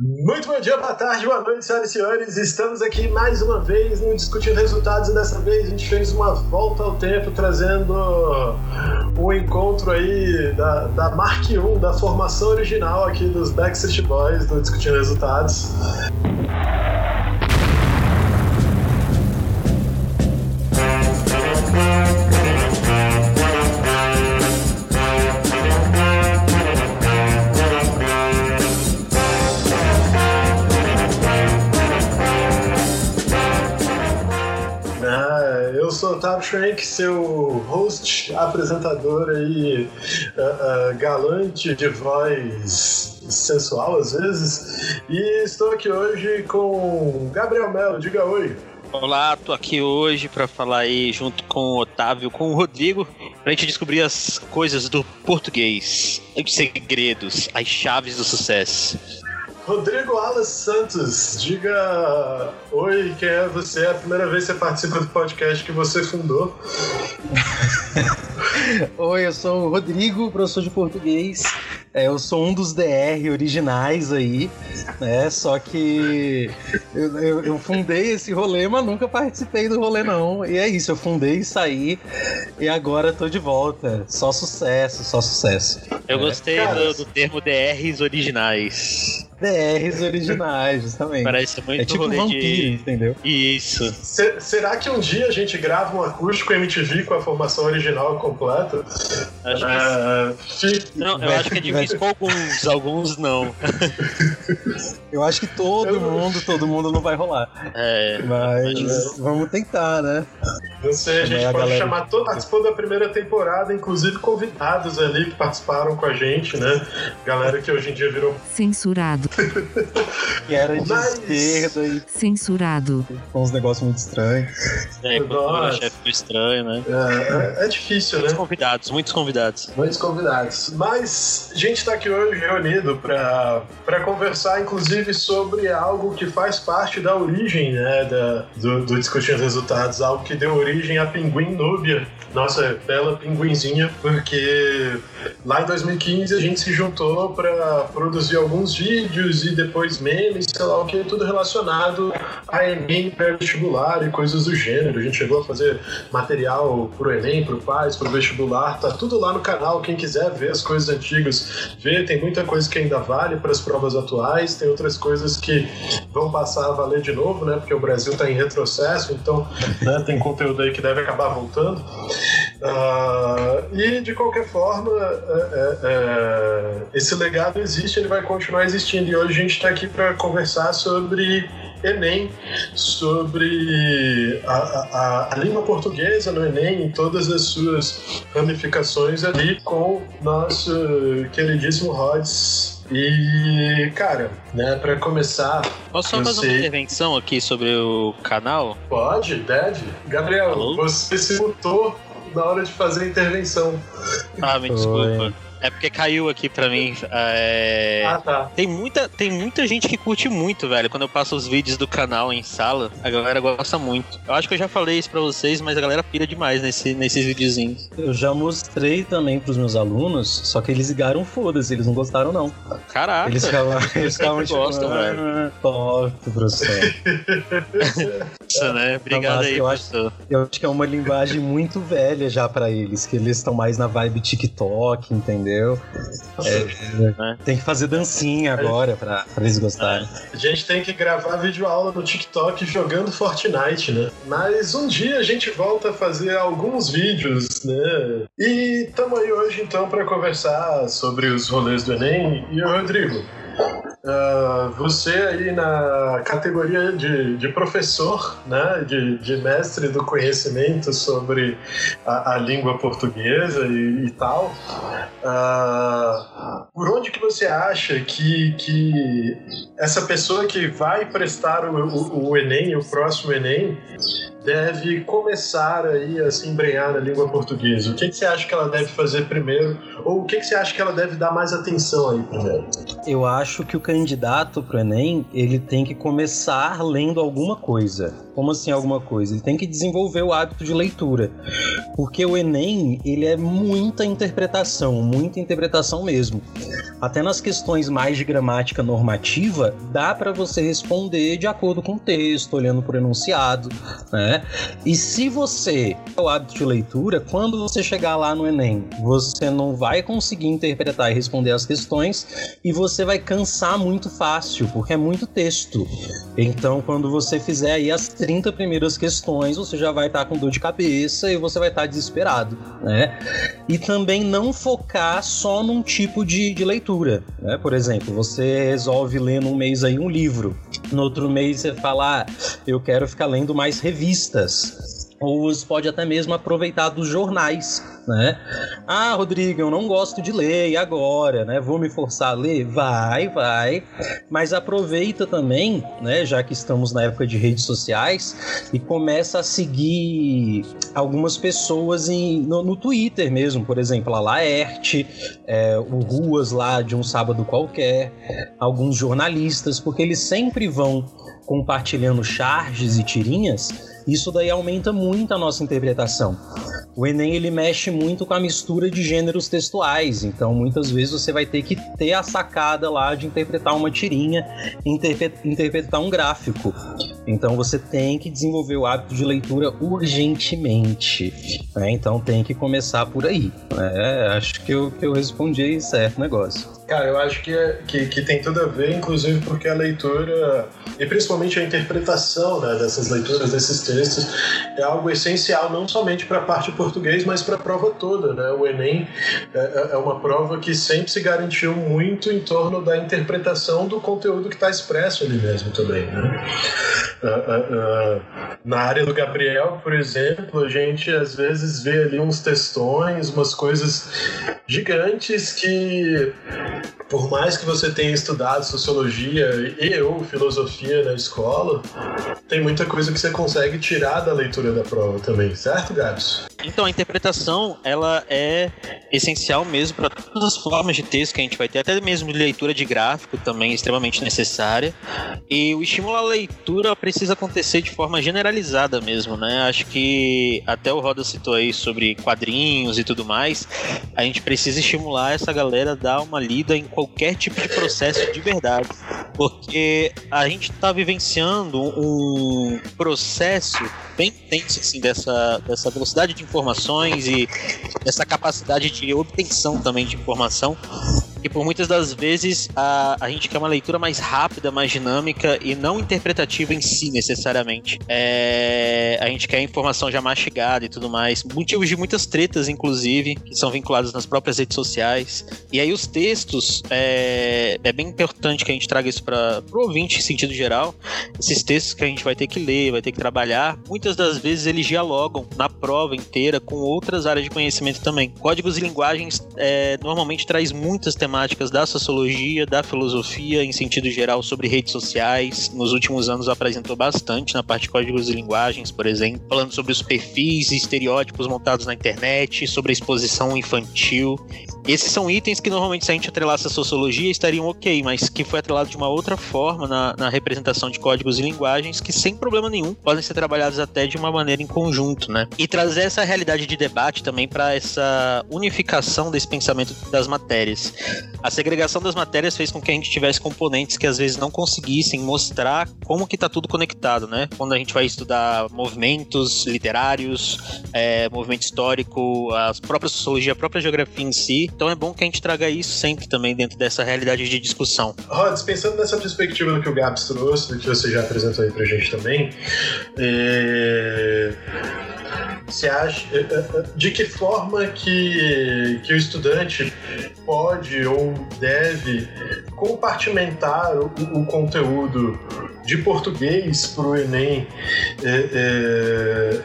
Muito bom dia, boa tarde, boa noite, senhoras e senhores. Estamos aqui mais uma vez no Discutindo Resultados e dessa vez a gente fez uma volta ao tempo trazendo um encontro aí da, da Mark 1, da formação original aqui dos Backstreet Boys do Discutindo Resultados. Otávio Schwenk, seu host, apresentador aí, uh, uh, galante de voz sensual às vezes, e estou aqui hoje com Gabriel Melo. Diga oi. Olá, tô aqui hoje para falar aí junto com o Otávio, com o Rodrigo, pra gente descobrir as coisas do português, os segredos, as chaves do sucesso. Rodrigo Alas Santos, diga oi, quem é você? É a primeira vez que você participa do podcast que você fundou. oi, eu sou o Rodrigo, professor de português. É, eu sou um dos DR originais aí, né? Só que eu, eu, eu, fundei esse rolê, mas nunca participei do rolê, não. E é isso, eu fundei e saí, e agora tô de volta. Só sucesso, só sucesso. Eu é. gostei do, do termo DRs originais. DRs originais, justamente. Parece muito é tipo rolê vampiro, de... entendeu? Isso. Se, será que um dia a gente grava um acústico MTV com a formação original completa? Acho que uh, Não, eu acho que é difícil com alguns, alguns não. eu acho que todo eu... mundo, todo mundo não vai rolar. É. Mas vamos tentar, né? Não sei, a gente a pode galera... chamar todo participou da primeira temporada, inclusive convidados ali que participaram com a gente, né? Galera que hoje em dia virou censurado. que era de Mas... esquerda e censurado. Com uns negócios muito estranhos. É, o chefe ficou estranho, né? É, é, é difícil, muitos né? Muitos convidados, muitos convidados. Muitos convidados. Mas a gente está aqui hoje reunido para conversar, inclusive, sobre algo que faz parte da origem né, da, do, do Discutindo Resultados, algo que deu origem a Pinguim Núbia, nossa bela pinguinzinha, porque lá em 2015 a gente se juntou para produzir alguns vídeos e depois memes, sei lá o que, tudo relacionado a Enem pré-vestibular e coisas do gênero. A gente chegou a fazer material pro Enem, pro Paz, pro vestibular, tá tudo lá no canal. Quem quiser ver as coisas antigas, vê. Tem muita coisa que ainda vale para as provas atuais, tem outras coisas que vão passar a valer de novo, né? Porque o Brasil tá em retrocesso, então né, tem conteúdo aí que deve acabar voltando. Uh, e de qualquer forma, é, é, é, esse legado existe, ele vai continuar existindo. E hoje a gente está aqui para conversar sobre Enem, sobre a, a, a, língua portuguesa no Enem, em todas as suas ramificações ali, com nosso queridíssimo Rods. E, cara, né, pra começar. Posso só fazer sei... uma intervenção aqui sobre o canal? Pode, deve. Gabriel, Alô? você se mutou na hora de fazer a intervenção. Ah, me desculpa. É porque caiu aqui pra mim. É... Ah, tá. Tem muita, tem muita gente que curte muito, velho. Quando eu passo os vídeos do canal em sala, a galera gosta muito. Eu acho que eu já falei isso pra vocês, mas a galera pira demais nesse, nesses videozinhos. Eu já mostrei também pros meus alunos, só que eles ligaram foda-se, eles não gostaram, não. Caraca. Eles ficavam, eles ficavam tipo, gostam, velho. Ah, top, professor. Isso, né? Obrigado aí, eu professor. Acho, eu acho que é uma linguagem muito velha já pra eles, que eles estão mais na vibe TikTok, entendeu? Entendeu? É, tem que fazer dancinha agora pra, pra eles gostarem. A gente tem que gravar vídeo aula no TikTok jogando Fortnite, né? Mas um dia a gente volta a fazer alguns vídeos, né? E estamos aí hoje então para conversar sobre os rolês do Enem. E o Rodrigo, Uh, você aí na categoria de, de professor, né, de, de, mestre do conhecimento sobre a, a língua portuguesa e, e tal, uh, por onde que você acha que, que essa pessoa que vai prestar o, o, o Enem, o próximo Enem, deve começar aí a se embrenhar na língua portuguesa? O que, que você acha que ela deve fazer primeiro? Ou o que, que você acha que ela deve dar mais atenção aí primeiro? Eu acho que o candidato para o Enem, ele tem que começar lendo alguma coisa. Como assim alguma coisa? Ele tem que desenvolver o hábito de leitura. Porque o Enem, ele é muita interpretação, muita interpretação mesmo. Até nas questões mais de gramática normativa, dá para você responder de acordo com o texto, olhando por enunciado, né? E se você o hábito de leitura, quando você chegar lá no Enem, você não vai conseguir interpretar e responder as questões e você vai cansar muito fácil, porque é muito texto. Então, quando você fizer aí as 30 primeiras questões, você já vai estar tá com dor de cabeça e você vai estar tá desesperado, né? E também não focar só num tipo de, de leitura, né? Por exemplo, você resolve ler num mês aí um livro, no outro mês você fala, ah, eu quero ficar lendo mais revistas ou você pode até mesmo aproveitar dos jornais, né? Ah, Rodrigo, eu não gosto de ler, e agora, né? Vou me forçar a ler? Vai, vai. Mas aproveita também, né? Já que estamos na época de redes sociais, e começa a seguir algumas pessoas em, no, no Twitter mesmo, por exemplo, a Laerte, é, o Ruas lá de um sábado qualquer, alguns jornalistas, porque eles sempre vão compartilhando charges e tirinhas isso daí aumenta muito a nossa interpretação. O Enem ele mexe muito com a mistura de gêneros textuais, então muitas vezes você vai ter que ter a sacada lá de interpretar uma tirinha, interpretar um gráfico. Então você tem que desenvolver o hábito de leitura urgentemente. Né? Então tem que começar por aí. É, acho que eu, que eu respondi certo negócio. Cara, eu acho que, é, que, que, tem tudo a ver, inclusive porque a leitura, e principalmente a interpretação né, dessas leituras, desses textos, é algo essencial não somente para a parte português, mas para a prova toda. Né? O Enem é, é, é, uma prova que sempre se garantiu muito em torno da interpretação do conteúdo que está expresso ali mesmo também. Né? Uh, uh, uh, na área do Gabriel, por exemplo, a gente às vezes vê ali uns textões, umas coisas gigantes que Yeah. Por mais que você tenha estudado sociologia e ou filosofia na escola, tem muita coisa que você consegue tirar da leitura da prova também, certo, Gabs? Então, a interpretação, ela é essencial mesmo para todas as formas de texto que a gente vai ter, até mesmo leitura de gráfico também extremamente necessária. E o estímulo à leitura precisa acontecer de forma generalizada mesmo, né? Acho que até o Roda citou aí sobre quadrinhos e tudo mais. A gente precisa estimular essa galera a dar uma lida em qualquer tipo de processo de verdade. Porque a gente está vivenciando um processo bem intenso assim, dessa, dessa velocidade de informações e dessa capacidade de obtenção também de informação e por muitas das vezes a, a gente quer uma leitura mais rápida, mais dinâmica e não interpretativa em si, necessariamente. É, a gente quer informação já mastigada e tudo mais. Motivos de muitas tretas, inclusive, que são vinculadas nas próprias redes sociais. E aí os textos, é, é bem importante que a gente traga isso para o ouvinte em sentido geral. Esses textos que a gente vai ter que ler, vai ter que trabalhar, muitas das vezes eles dialogam na prova inteira com outras áreas de conhecimento também. Códigos e linguagens é, normalmente traz muitas temáticas temáticas da sociologia, da filosofia em sentido geral sobre redes sociais. Nos últimos anos apresentou bastante na parte de códigos e linguagens, por exemplo, falando sobre os perfis e estereótipos montados na internet, sobre a exposição infantil. Esses são itens que normalmente se a gente atrelasse a sociologia estariam ok, mas que foi atrelado de uma outra forma na, na representação de códigos e linguagens que sem problema nenhum podem ser trabalhados até de uma maneira em conjunto, né? E trazer essa realidade de debate também para essa unificação desse pensamento das matérias. A segregação das matérias fez com que a gente tivesse componentes que às vezes não conseguissem mostrar como que está tudo conectado, né? Quando a gente vai estudar movimentos literários, é, movimento histórico, a própria sociologia, a própria geografia em si. Então é bom que a gente traga isso sempre também dentro dessa realidade de discussão. Rods, pensando nessa perspectiva do que o Gabs trouxe, do que você já apresentou aí pra gente também, é você acha eh, eh, de que forma que, que o estudante pode ou deve compartimentar o, o conteúdo de português para o Enem, é, é,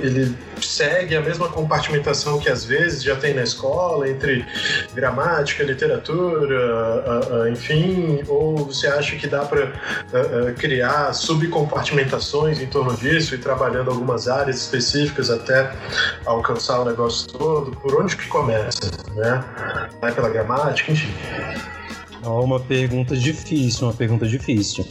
ele segue a mesma compartimentação que às vezes já tem na escola entre gramática, literatura, enfim, ou você acha que dá para criar subcompartimentações em torno disso e trabalhando algumas áreas específicas até alcançar o negócio todo? Por onde que começa, né? Vai pela gramática, enfim. Uma pergunta difícil, uma pergunta difícil.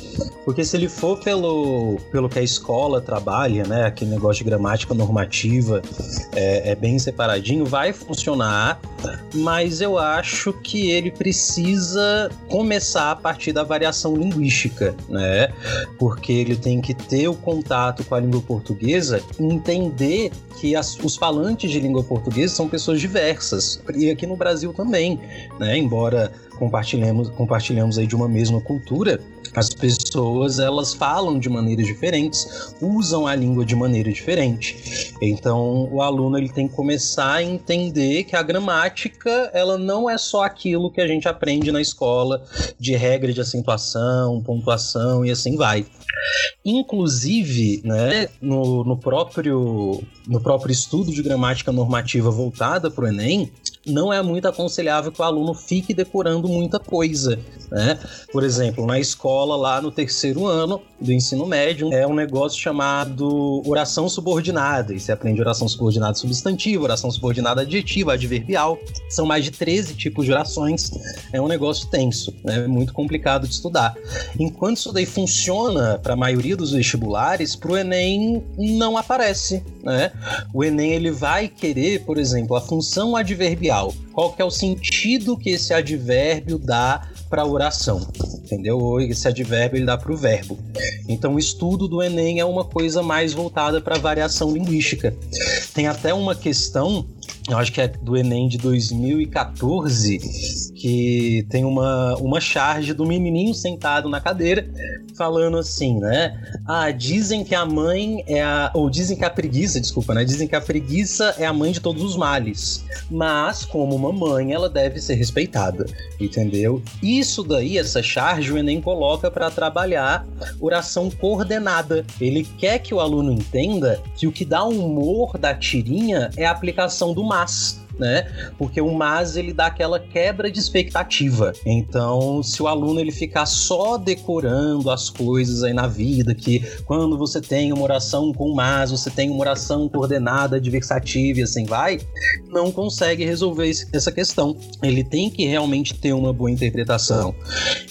Porque se ele for pelo, pelo que a escola trabalha, né, aquele negócio de gramática normativa é, é bem separadinho, vai funcionar, mas eu acho que ele precisa começar a partir da variação linguística, né? Porque ele tem que ter o contato com a língua portuguesa entender que as, os falantes de língua portuguesa são pessoas diversas, e aqui no Brasil também, né? Embora compartilhamos, compartilhamos aí de uma mesma cultura, as pessoas elas falam de maneiras diferentes, usam a língua de maneira diferente. Então o aluno ele tem que começar a entender que a gramática ela não é só aquilo que a gente aprende na escola de regra de acentuação, pontuação e assim vai. Inclusive, né, no, no, próprio, no próprio estudo de gramática normativa voltada para o Enem, não é muito aconselhável que o aluno fique decorando muita coisa. Né? Por exemplo, na escola, lá no terceiro ano do ensino médio, é um negócio chamado oração subordinada. E você aprende oração subordinada substantiva, oração subordinada adjetiva, adverbial. São mais de 13 tipos de orações. É um negócio tenso, né? muito complicado de estudar. Enquanto isso daí funciona para a maioria dos vestibulares, para o Enem não aparece. Né? O Enem ele vai querer, por exemplo, a função adverbial. Qual que é o sentido que esse advérbio dá para a oração, entendeu? Esse advérbio ele dá para o verbo. Então, o estudo do Enem é uma coisa mais voltada para variação linguística. Tem até uma questão eu acho que é do Enem de 2014, que tem uma, uma charge do menininho sentado na cadeira, falando assim, né? Ah, dizem que a mãe é a... Ou dizem que a preguiça, desculpa, né? Dizem que a preguiça é a mãe de todos os males. Mas, como uma mãe, ela deve ser respeitada, entendeu? Isso daí, essa charge, o Enem coloca para trabalhar oração coordenada. Ele quer que o aluno entenda que o que dá humor da tirinha é a aplicação do mas né? Porque o mas ele dá aquela quebra de expectativa. Então, se o aluno ele ficar só decorando as coisas aí na vida, que quando você tem uma oração com mas, você tem uma oração coordenada, adversativa e assim vai, não consegue resolver essa questão. Ele tem que realmente ter uma boa interpretação.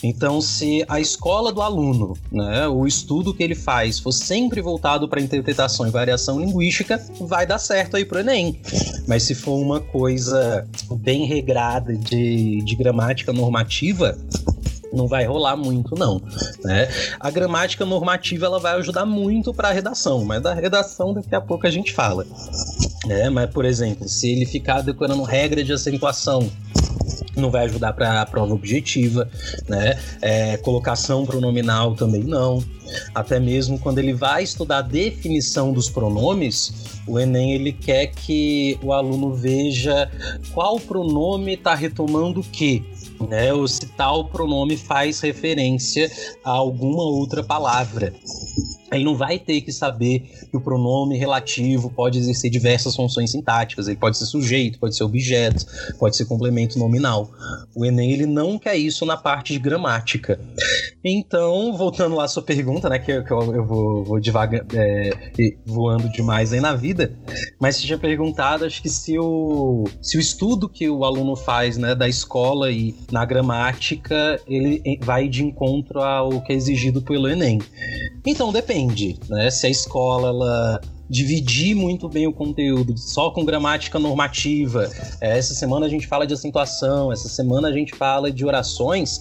Então, se a escola do aluno, né, o estudo que ele faz for sempre voltado para interpretação e variação linguística, vai dar certo aí pro Enem. Mas se for uma coisa coisa bem regrada de, de gramática normativa, não vai rolar muito não, né? A gramática normativa ela vai ajudar muito para a redação, mas da redação daqui a pouco a gente fala. né? mas por exemplo, se ele ficar decorando regra de acentuação, não vai ajudar para a prova objetiva, né? É, colocação pronominal também não. Até mesmo quando ele vai estudar a definição dos pronomes, o Enem ele quer que o aluno veja qual pronome está retomando o que, né? Ou se tal pronome faz referência a alguma outra palavra. Ele não vai ter que saber que o pronome relativo pode exercer diversas funções sintáticas. Ele pode ser sujeito, pode ser objeto, pode ser complemento nominal. O Enem ele não quer isso na parte de gramática. Então, voltando lá à sua pergunta, né, que eu, que eu, eu vou, vou devagar, é, voando demais aí na vida, mas você tinha perguntado, acho que se o, se o estudo que o aluno faz, né, da escola e na gramática, ele vai de encontro ao que é exigido pelo Enem. Então, depende depende, né? Se a escola ela dividir muito bem o conteúdo só com gramática normativa. É, essa semana a gente fala de acentuação, essa semana a gente fala de orações,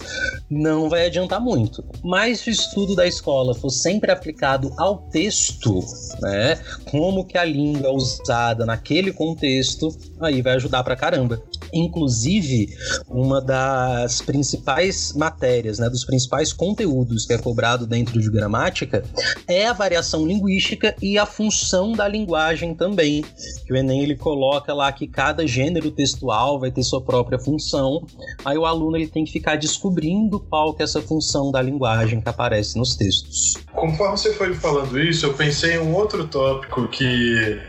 não vai adiantar muito. Mas se o estudo da escola for sempre aplicado ao texto, né, como que a língua é usada naquele contexto, aí vai ajudar pra caramba. Inclusive, uma das principais matérias, né, dos principais conteúdos que é cobrado dentro de gramática é a variação linguística e a função da linguagem também. Que o Enem ele coloca lá que cada gênero textual vai ter sua própria função. Aí o aluno ele tem que ficar descobrindo qual que é essa função da linguagem que aparece nos textos. Conforme você foi falando isso, eu pensei em um outro tópico que,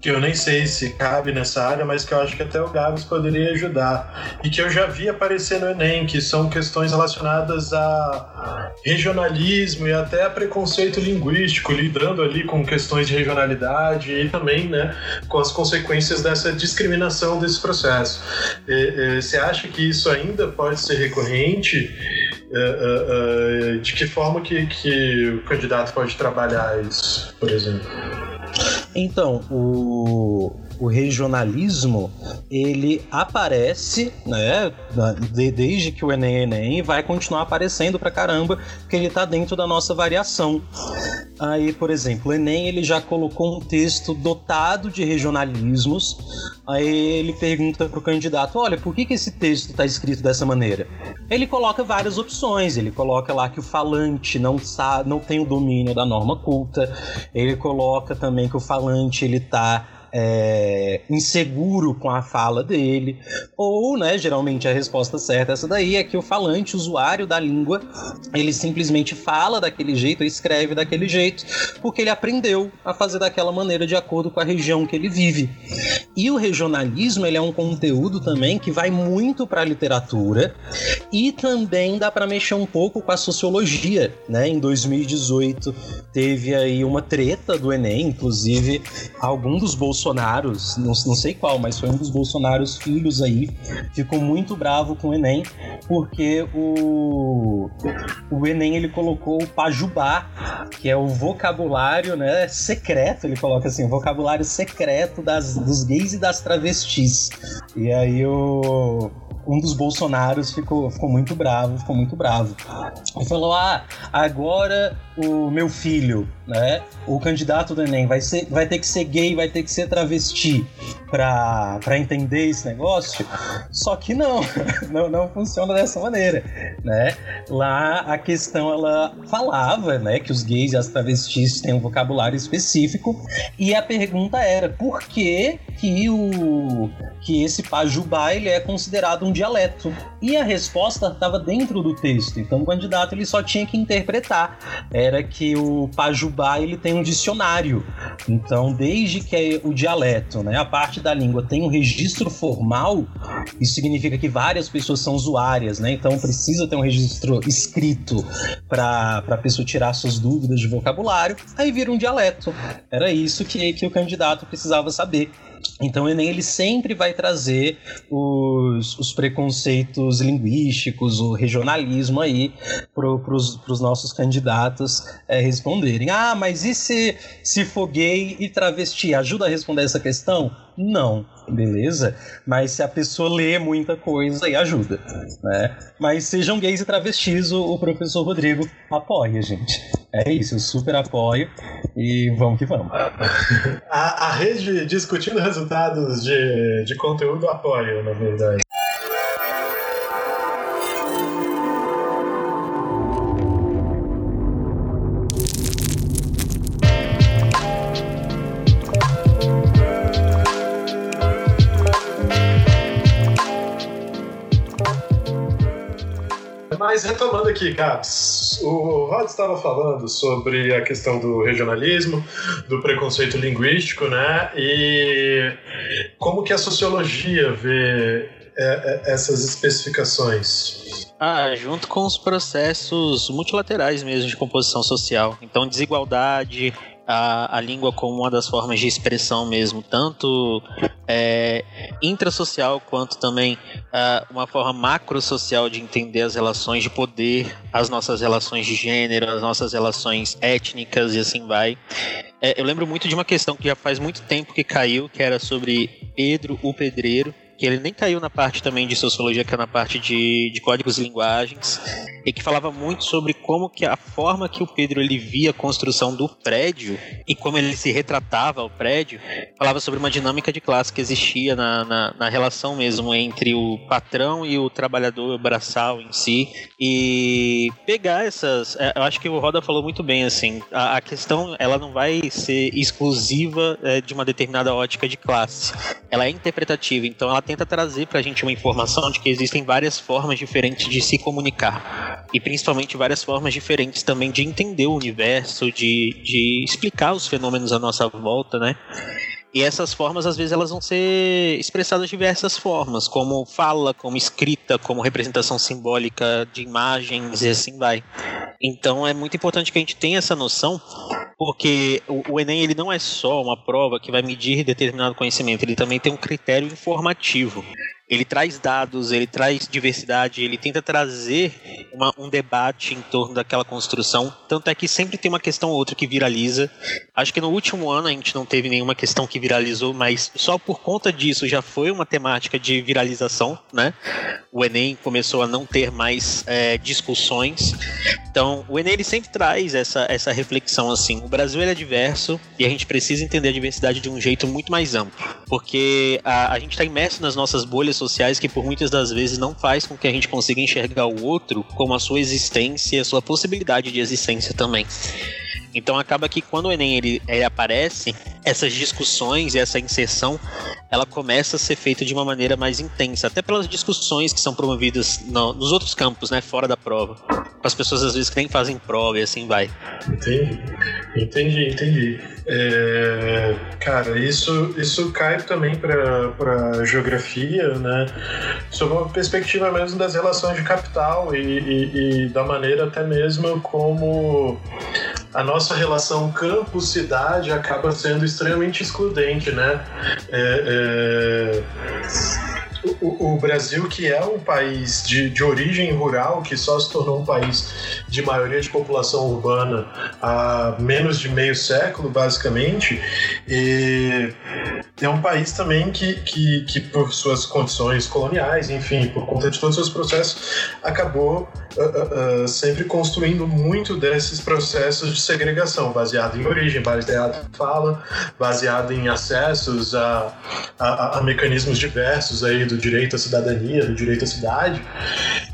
que eu nem sei se cabe nessa área, mas que eu acho que até o Gabs poderia ajudar. E que eu já vi aparecer no Enem, que são questões relacionadas a regionalismo e até a preconceito linguístico, lidando ali com questões de regionalidade e também né, com as consequências dessa discriminação desse processo. E, e, você acha que isso ainda pode ser recorrente? Uh, uh, uh, de que forma que, que o candidato pode trabalhar isso, por exemplo? Então, o, o regionalismo ele aparece, né, desde que o Enem é Enem, vai continuar aparecendo pra caramba, porque ele tá dentro da nossa variação. Aí, por exemplo, o Enem ele já colocou um texto dotado de regionalismos. Aí ele pergunta pro candidato: olha, por que, que esse texto está escrito dessa maneira? Ele coloca várias opções. Ele coloca lá que o falante não sabe, não tem o domínio da norma culta. Ele coloca também que o falante ele tá é, inseguro com a fala dele, ou, né, geralmente a resposta certa essa daí é que o falante, o usuário da língua, ele simplesmente fala daquele jeito, escreve daquele jeito, porque ele aprendeu a fazer daquela maneira de acordo com a região que ele vive. E o regionalismo, ele é um conteúdo também que vai muito para a literatura e também dá para mexer um pouco com a sociologia, né? Em 2018 teve aí uma treta do ENEM, inclusive algum dos bolsos Bolsonaros, não, não sei qual, mas foi um dos Bolsonaros filhos aí, ficou muito bravo com o Enem, porque o, o Enem ele colocou o pajubá, que é o vocabulário né, secreto, ele coloca assim, o vocabulário secreto das, dos gays e das travestis. E aí o um dos Bolsonaros ficou, ficou muito bravo, ficou muito bravo. E falou: Ah, agora o meu filho, né? O candidato do Enem vai, ser, vai ter que ser gay, vai ter que ser travesti para entender esse negócio. Só que não, não, não funciona dessa maneira, né? Lá a questão ela falava, né, que os gays e as travestis têm um vocabulário específico e a pergunta era por que que o que esse pajubá ele é considerado um dialeto. E a resposta estava dentro do texto, então o candidato ele só tinha que interpretar. Era que o pajubá ele tem um dicionário. Então, desde que é o dialeto, né, a parte da língua tem um registro formal, isso significa que várias pessoas são usuárias, né? Então precisa ter um registro escrito para a pessoa tirar suas dúvidas de vocabulário, aí vira um dialeto. Era isso que, que o candidato precisava saber. Então o Enem ele sempre vai trazer os, os preconceitos linguísticos, o regionalismo aí para os nossos candidatos é, responderem. Ah, mas e se, se for gay e travesti? Ajuda a responder essa questão? Não, beleza? Mas se a pessoa lê muita coisa, aí ajuda, né? Mas sejam gays e travestis, o, o professor Rodrigo apoia, gente. É isso, eu super apoio e vamos que vamos. A, a rede discutindo resultados de, de conteúdo apoia, na verdade. Aqui, Caps, o Rod estava falando sobre a questão do regionalismo, do preconceito linguístico, né? E como que a sociologia vê é, é, essas especificações? Ah, junto com os processos multilaterais mesmo de composição social. Então, desigualdade, a, a língua como uma das formas de expressão mesmo, tanto é, intrasocial quanto também uh, uma forma macrosocial de entender as relações de poder, as nossas relações de gênero, as nossas relações étnicas e assim vai. É, eu lembro muito de uma questão que já faz muito tempo que caiu, que era sobre Pedro o Pedreiro, que ele nem caiu na parte também de sociologia, que é na parte de, de códigos e linguagens, e que falava muito sobre como que a forma que o Pedro ele via a construção do prédio e como ele se retratava ao prédio, falava sobre uma dinâmica de classe que existia na, na, na relação mesmo entre o patrão e o trabalhador braçal em si, e pegar essas. É, eu acho que o Roda falou muito bem assim, a, a questão ela não vai ser exclusiva é, de uma determinada ótica de classe, ela é interpretativa, então ela tenta trazer para a gente uma informação de que existem várias formas diferentes de se comunicar e principalmente várias formas diferentes também de entender o universo, de, de explicar os fenômenos à nossa volta, né? E essas formas, às vezes, elas vão ser expressadas de diversas formas, como fala, como escrita, como representação simbólica de imagens e assim vai. Então é muito importante que a gente tenha essa noção, porque o, o Enem ele não é só uma prova que vai medir determinado conhecimento, ele também tem um critério informativo ele traz dados, ele traz diversidade, ele tenta trazer uma, um debate em torno daquela construção. Tanto é que sempre tem uma questão ou outra que viraliza. Acho que no último ano a gente não teve nenhuma questão que viralizou, mas só por conta disso já foi uma temática de viralização, né? O Enem começou a não ter mais é, discussões. Então, o Enem ele sempre traz essa, essa reflexão assim. O Brasil é diverso e a gente precisa entender a diversidade de um jeito muito mais amplo, porque a, a gente está imerso nas nossas bolhas sociais que por muitas das vezes não faz com que a gente consiga enxergar o outro como a sua existência, a sua possibilidade de existência também. Então acaba que quando o Enem ele, ele aparece, essas discussões e essa inserção, ela começa a ser feita de uma maneira mais intensa, até pelas discussões que são promovidas no, nos outros campos, né, fora da prova. As pessoas às vezes que nem fazem prova e assim vai. Entendi, entendi, entendi. É, cara, isso, isso cai também para geografia, né? Sob uma perspectiva mesmo das relações de capital e, e, e da maneira até mesmo como a nossa relação campo-cidade acaba sendo extremamente excludente, né? É, é o, o, Brasil, que é um país de, de origem rural, que só se tornou um país de maioria de população urbana há menos de meio século, basicamente, é um país também que, que, que por suas condições coloniais, enfim, por conta de todos os seus processos, acabou uh, uh, uh, sempre construindo muito desses processos de segregação, baseado em origem, baseado em fala, baseado em acessos a, a, a mecanismos diversos aí do do direito à cidadania, do direito à cidade.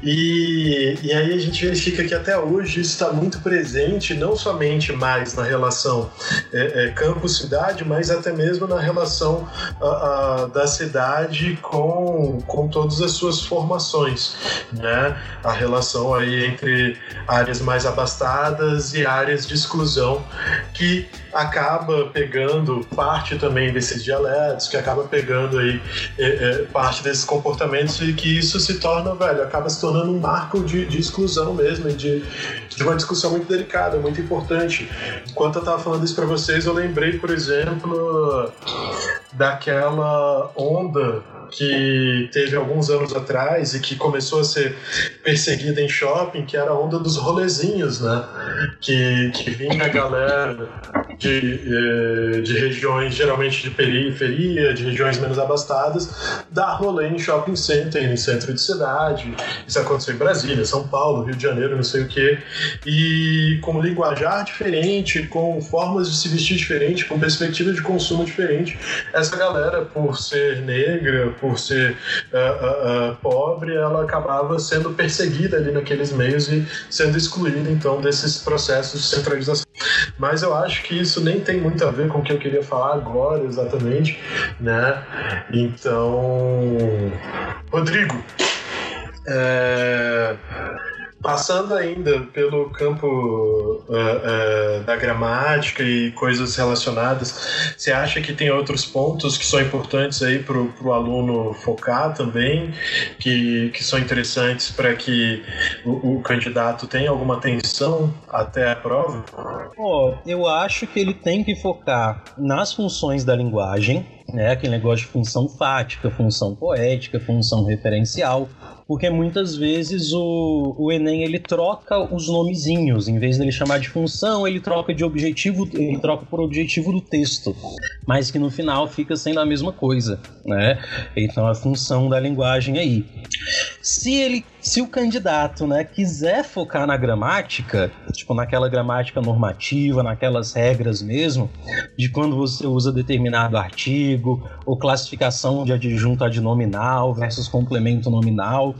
E, e aí a gente verifica que até hoje isso está muito presente, não somente mais na relação é, é, campo-cidade, mas até mesmo na relação a, a, da cidade com, com todas as suas formações, né? A relação aí entre áreas mais abastadas e áreas de exclusão que acaba pegando parte também desses dialetos, que acaba pegando aí é, é, parte desses comportamentos e que isso se torna, velho, acaba se tornando um marco de, de exclusão mesmo e de, de uma discussão muito delicada, muito importante. Enquanto eu tava falando isso para vocês, eu lembrei, por exemplo, daquela onda que teve alguns anos atrás e que começou a ser perseguida em shopping, que era a onda dos rolezinhos, né? Que, que vinha a galera de, eh, de regiões geralmente de periferia, de regiões menos abastadas, dar rolê em shopping center, em centro de cidade. Isso aconteceu em Brasília, São Paulo, Rio de Janeiro, não sei o quê. E com linguajar diferente, com formas de se vestir diferente, com perspectiva de consumo diferente, essa galera, por ser negra, por ser uh, uh, pobre, ela acabava sendo perseguida ali naqueles meios e sendo excluída então desses processos de centralização. Mas eu acho que isso nem tem muito a ver com o que eu queria falar agora exatamente, né? Então, Rodrigo, é... Passando ainda pelo campo uh, uh, da gramática e coisas relacionadas, você acha que tem outros pontos que são importantes aí para o aluno focar também, que, que são interessantes para que o, o, candidato tenha alguma atenção até a prova? Oh, eu acho que ele tem que focar nas funções da linguagem, né? Aquele negócio de função fática, função poética, função referencial porque muitas vezes o, o Enem ele troca os nomezinhos, em vez dele chamar de função, ele troca de objetivo, ele troca por objetivo do texto, mas que no final fica sendo a mesma coisa, né? Então a função da linguagem aí. Se ele, se o candidato, né, quiser focar na gramática, tipo naquela gramática normativa, naquelas regras mesmo, de quando você usa determinado artigo, ou classificação de adjunto adnominal versus complemento nominal,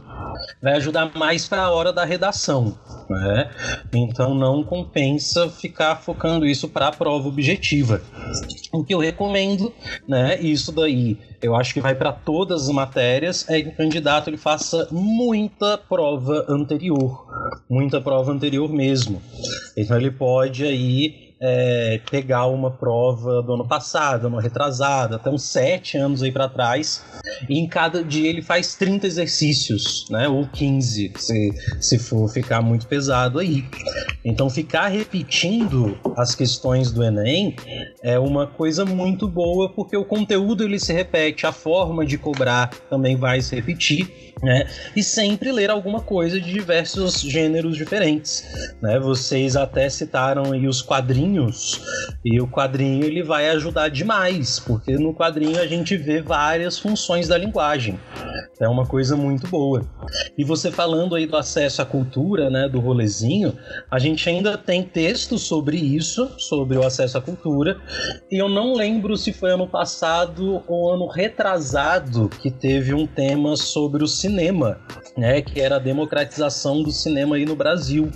vai ajudar mais para a hora da redação. Né? Então não compensa ficar focando isso para a prova objetiva. O que eu recomendo, né, isso daí, eu acho que vai para todas as matérias, é que o candidato ele faça muita prova anterior, muita prova anterior mesmo. Então ele pode aí é, pegar uma prova do ano passado, ano retrasado, até uns sete anos aí para trás, e em cada dia ele faz 30 exercícios, né? Ou 15, se, se for ficar muito pesado aí. Então ficar repetindo as questões do Enem é uma coisa muito boa, porque o conteúdo ele se repete, a forma de cobrar também vai se repetir né? E sempre ler alguma coisa de diversos gêneros diferentes, né? Vocês até citaram aí os quadrinhos e o quadrinho ele vai ajudar demais, porque no quadrinho a gente vê várias funções da linguagem. É uma coisa muito boa. E você falando aí do acesso à cultura, né, do rolezinho, a gente ainda tem textos sobre isso, sobre o acesso à cultura, e eu não lembro se foi ano passado ou ano retrasado que teve um tema sobre o cinema, né, que era a democratização do cinema aí no Brasil,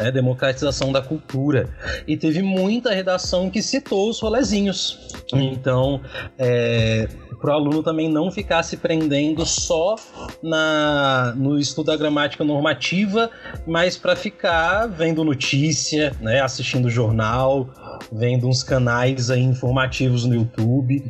né, democratização da cultura. E teve muita redação que citou os rolezinhos. Então, é, para o aluno também não ficar se prendendo só na, no estudo da gramática normativa, mas para ficar vendo notícia, né, assistindo jornal, vendo uns canais aí informativos no YouTube.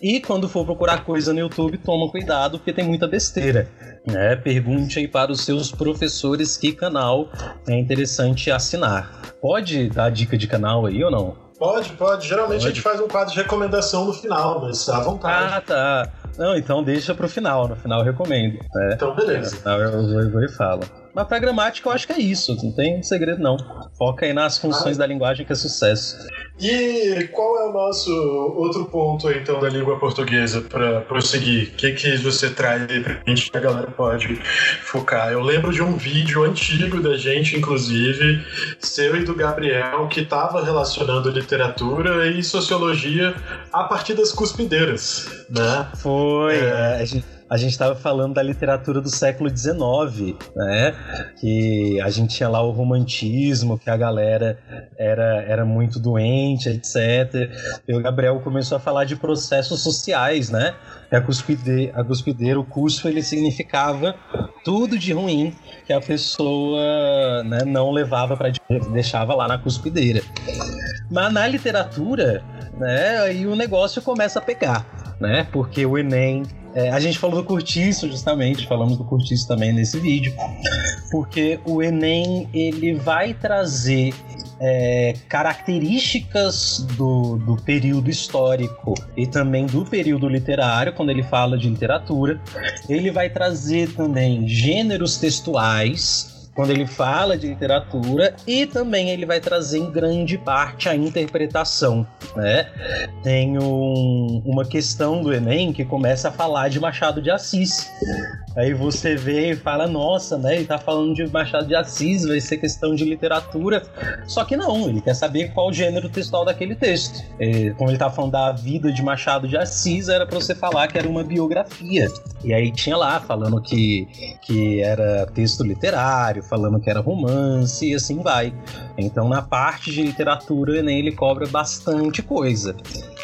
E quando for procurar coisa no YouTube, toma cuidado, porque tem muita besteira. Né? Pergunte aí para os seus professores que canal é interessante assinar. Pode dar dica de canal aí ou não? Pode, pode. Geralmente pode. a gente faz um quadro de recomendação no final, mas à vontade. Ah, tá. Não, então deixa pro final. No final eu recomendo. Né? Então, beleza. No final eu vou, eu vou e falo. Mas pra gramática eu acho que é isso, não tem segredo não. Foca aí nas funções ah. da linguagem que é sucesso. E qual é o nosso outro ponto aí, então da língua portuguesa para prosseguir? O que, que você traz aí pra gente que a galera pode focar? Eu lembro de um vídeo antigo da gente, inclusive, seu e do Gabriel, que estava relacionando literatura e sociologia a partir das cuspideiras, né? Foi, é, a gente a gente estava falando da literatura do século XIX, né? Que a gente tinha lá o romantismo, que a galera era, era muito doente, etc. E o Gabriel começou a falar de processos sociais, né? a cuspideira, a cuspideira, o cuspo, ele significava tudo de ruim que a pessoa né, não levava para deixava lá na cuspideira. Mas na literatura, né, aí o negócio começa a pegar, né? Porque o Enem é, a gente falou do curtiço, justamente, falamos do curtiço também nesse vídeo, porque o Enem ele vai trazer é, características do, do período histórico e também do período literário, quando ele fala de literatura. Ele vai trazer também gêneros textuais quando ele fala de literatura e também ele vai trazer em grande parte a interpretação, né? Tem um, uma questão do Enem que começa a falar de Machado de Assis. Aí você vê e fala, nossa, né? Ele tá falando de Machado de Assis, vai ser questão de literatura. Só que não, ele quer saber qual o gênero textual daquele texto. E, como ele tá falando da vida de Machado de Assis, era para você falar que era uma biografia. E aí tinha lá falando que, que era texto literário, falando que era romance e assim vai. Então, na parte de literatura, o Enem ele cobra bastante coisa.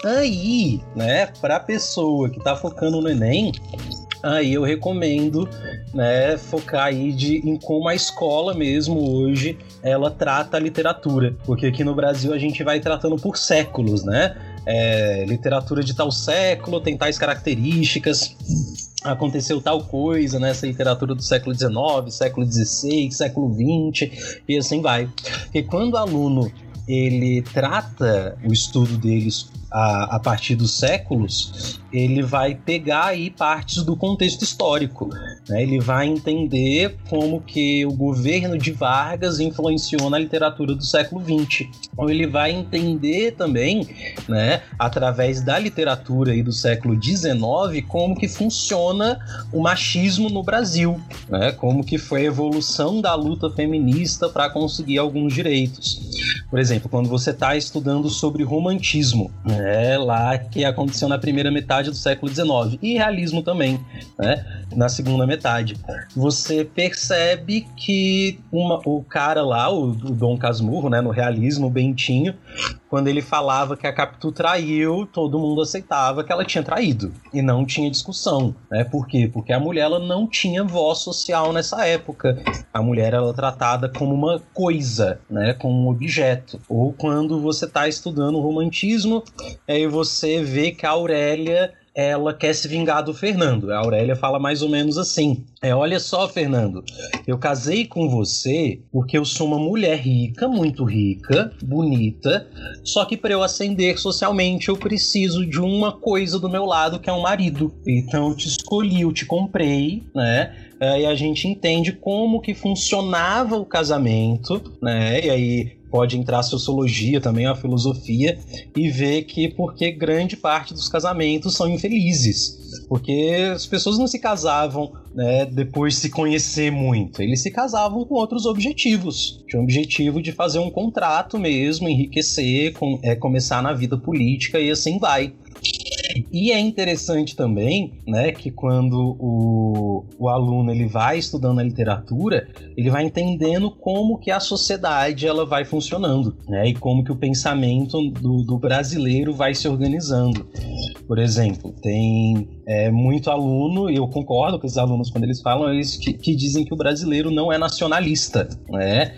Aí, né, pra pessoa que tá focando no Enem, aí eu recomendo né, focar aí de, em como a escola mesmo hoje ela trata a literatura, porque aqui no Brasil a gente vai tratando por séculos, né? É, literatura de tal século tem tais características aconteceu tal coisa nessa literatura do século XIX, século XVI, século XX e assim vai. Porque quando o aluno ele trata o estudo deles a, a, partir dos séculos, ele vai pegar aí partes do contexto histórico. Né? Ele vai entender como que o governo de Vargas influenciou na literatura do século XX. Ou ele vai entender também, né, através da literatura aí do século XIX, como que funciona o machismo no Brasil, né? como que foi a evolução da luta feminista para conseguir alguns direitos. Por exemplo, quando você está estudando sobre romantismo, né, lá que aconteceu na primeira metade do século XIX, e realismo também, né, na segunda metade, você percebe que uma, o cara lá, o, o Dom Casmurro, né, no realismo, o Bentinho, quando ele falava que a Capitu traiu, todo mundo aceitava que ela tinha traído e não tinha discussão, né? Por quê? Porque a mulher ela não tinha voz social nessa época. A mulher era tratada como uma coisa, né? Como um objeto. Ou quando você está estudando romantismo, aí você vê que a Aurélia ela quer se vingar do Fernando. A Aurélia fala mais ou menos assim: é, olha só, Fernando, eu casei com você porque eu sou uma mulher rica, muito rica, bonita, só que para eu ascender socialmente eu preciso de uma coisa do meu lado que é um marido. Então eu te escolhi, eu te comprei, né? e a gente entende como que funcionava o casamento, né? E aí pode entrar a sociologia também, a filosofia, e ver que porque grande parte dos casamentos são infelizes. Porque as pessoas não se casavam né, depois de se conhecer muito. Eles se casavam com outros objetivos. Tinha o objetivo de fazer um contrato mesmo, enriquecer, com, é, começar na vida política e assim vai. E é interessante também, né, que quando o, o aluno ele vai estudando a literatura, ele vai entendendo como que a sociedade ela vai funcionando, né, e como que o pensamento do, do brasileiro vai se organizando. Por exemplo, tem é, muito aluno, e eu concordo com esses alunos quando eles falam, eles que, que, dizem que o brasileiro não é nacionalista, né?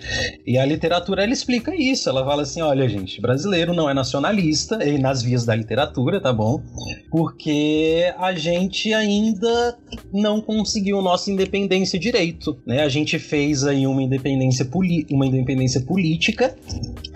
E a literatura ela explica isso, ela fala assim, olha gente, brasileiro não é nacionalista, e nas vias da literatura, tá bom? Porque a gente ainda não conseguiu nossa independência direito, né? A gente fez aí uma independência, uma independência política,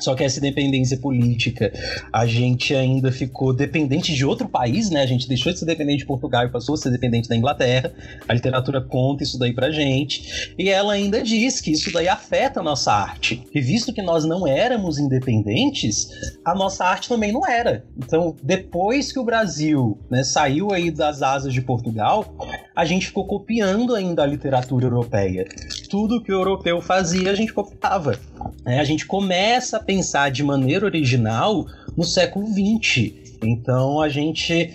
só que essa independência política a gente ainda ficou dependente de outro país, né? A gente deixou de ser dependente de Portugal Portugal e passou a ser dependente da Inglaterra. A literatura conta isso daí pra gente. E ela ainda diz que isso daí afeta a nossa arte. E visto que nós não éramos independentes, a nossa arte também não era. Então, depois que o Brasil né, saiu aí das asas de Portugal, a gente ficou copiando ainda a literatura europeia. Tudo que o europeu fazia, a gente copiava. É, a gente começa a pensar de maneira original no século XX. Então a gente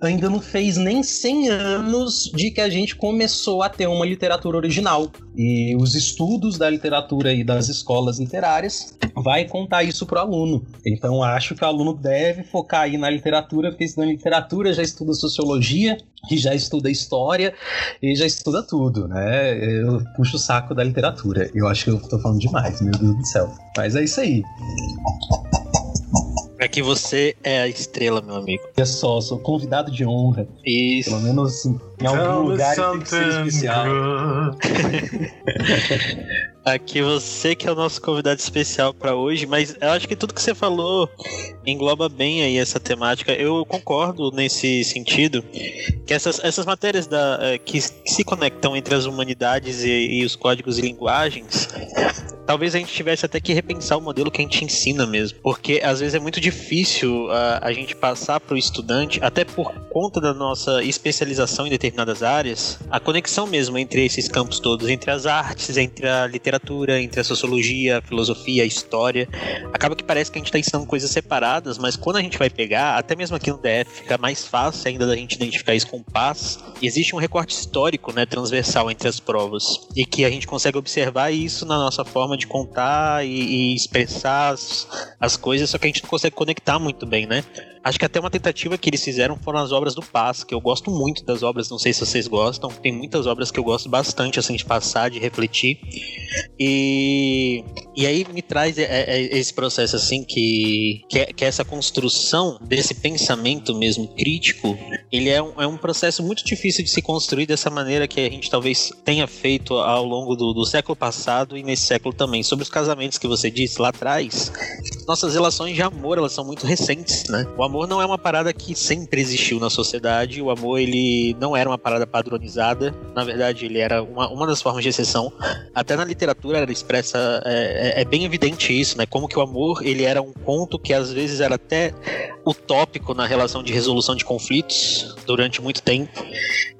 ainda não fez nem 100 anos de que a gente começou a ter uma literatura original. E os estudos da literatura e das escolas literárias vai contar isso para o aluno. Então acho que o aluno deve focar aí na literatura, porque estudando literatura já estuda sociologia, que já estuda história e já estuda tudo, né? Eu puxo o saco da literatura. Eu acho que eu tô falando demais, meu Deus do céu. Mas é isso aí. É que você é a estrela, meu amigo. É só, sou convidado de honra. Isso. Pelo menos assim, em algum lugar tem que ser especial. Aqui você que é o nosso convidado especial para hoje, mas eu acho que tudo que você falou engloba bem aí essa temática. Eu concordo nesse sentido que essas, essas matérias da, eh, que, se conectam entre as humanidades e, e os códigos e linguagens, talvez a gente tivesse até que repensar o modelo que a gente ensina mesmo, porque às vezes é muito difícil a, a gente passar para o estudante, até por conta da nossa especialização em determinadas áreas, a conexão mesmo entre esses campos todos, entre as artes, entre a literatura literatura, entre a sociologia, a filosofia, a história. Acaba que parece que a gente está ensinando coisas separadas, mas quando a gente vai pegar, até mesmo aqui no DF, fica mais fácil ainda da gente identificar isso com paz. Existe um recorte histórico, né, transversal entre as provas. E que a gente consegue observar isso na nossa forma de contar e, e expressar as, as coisas, só que a gente não consegue conectar muito bem, né? Acho que até uma tentativa que eles fizeram foram as obras do Paz, que eu gosto muito das obras, não sei se vocês gostam. Tem muitas obras que eu gosto bastante, assim, de passar, de refletir. E, e aí me traz é, é, esse processo, assim, que, que, é, é essa construção desse pensamento mesmo crítico, ele é um, é um processo muito difícil de se construir dessa maneira que a gente talvez tenha feito ao longo do, do século passado e nesse século também. Sobre os casamentos que você disse lá atrás, nossas relações de amor, elas são muito recentes, né? O amor não é uma parada que sempre existiu na sociedade, o amor, ele não era uma parada padronizada, na verdade, ele era uma, uma das formas de exceção. Até na literatura era expressa, é, é, é bem evidente isso, né? Como que o amor, ele era um ponto que às vezes era até utópico na relação de resolução de conflitos durante muito tempo.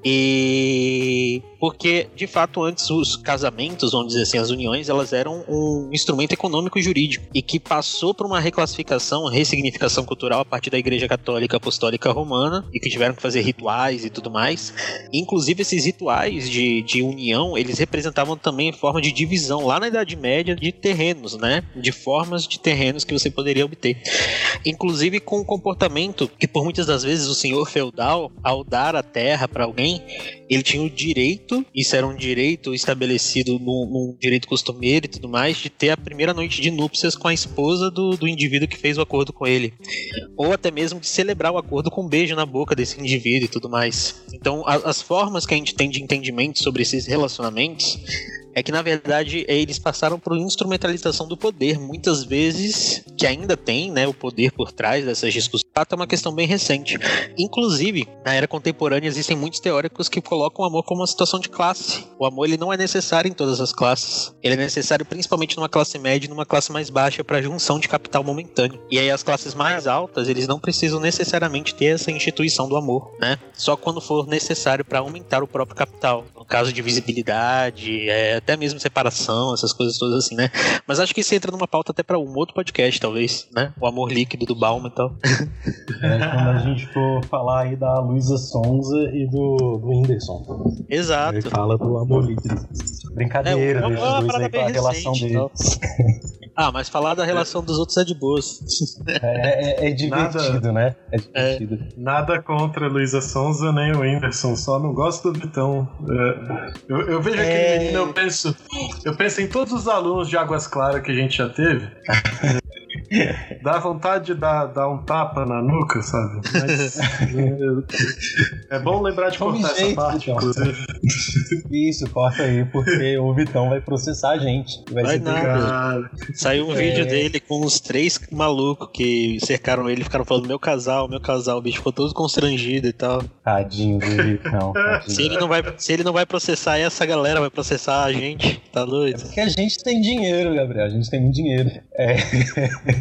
E porque, de fato, antes os casamentos, vamos dizer assim, as uniões, elas eram um instrumento econômico e jurídico e que passou por uma reclassificação, ressignificação cultural a partir da Igreja Católica Apostólica Romana e que tiveram que fazer rituais e tudo mais. Inclusive, esses rituais de, de união, eles representavam também forma de divisão lá na Idade Média de terrenos, né? De formas de terrenos que você poderia obter. Inclusive com o comportamento que, por muitas das vezes, o senhor feudal, ao dar a terra para alguém, ele tinha o direito, isso era um direito estabelecido num, num, direito costumeiro e tudo mais, de ter a primeira noite de núpcias com a esposa do, do indivíduo que fez o acordo com ele. Ou até mesmo de celebrar o acordo com um beijo na boca desse indivíduo e tudo mais. Então, a, as formas que a gente tem de entendimento sobre esses relacionamentos é que na verdade eles passaram por instrumentalização do poder, muitas vezes que ainda tem, né, o poder por trás dessas discussões. É uma questão bem recente. Inclusive, na era contemporânea existem muitos teóricos que colocam o amor como uma situação de classe. O amor ele não é necessário em todas as classes. Ele é necessário principalmente numa classe média e numa classe mais baixa para junção de capital momentâneo. E aí as classes mais altas, eles não precisam necessariamente ter essa instituição do amor, né? Só quando for necessário para aumentar o próprio capital. No caso de visibilidade, é, até mesmo separação, essas coisas todas assim, né? Mas acho que isso entra numa pauta até para um outro podcast, talvez, né? O amor líquido do Balma e tal. É, quando a gente for falar aí da Luísa Sonza e do, do Whindersson. Exato. Ele fala do amor líquido. Brincadeira, é, deixa dois aí com a relação deles. Ah, mas falar da relação dos outros é de boas. É, é, é divertido, nada, né? É divertido. É, nada contra a Luísa Sonza nem o Whindersson, só não gosto do Vitão. É, eu, eu, vejo aquele é. menino, eu penso, eu penso em todos os alunos de Águas Claras que a gente já teve. Dá vontade de dar, dar um tapa na nuca, sabe? Mas, é, bom lembrar de cortar essa parte, inclusive. Isso, corta aí, porque o Vitão vai processar a gente. Vai, vai nada. Saiu um é... vídeo dele com os três malucos que cercaram ele, ficaram falando meu casal, meu casal. O bicho ficou todo constrangido e tal. Tadinho do Vitão. Se ele, não vai, se ele não vai processar essa galera, vai processar a gente. Tá doido? É porque a gente tem dinheiro, Gabriel. A gente tem muito dinheiro. É.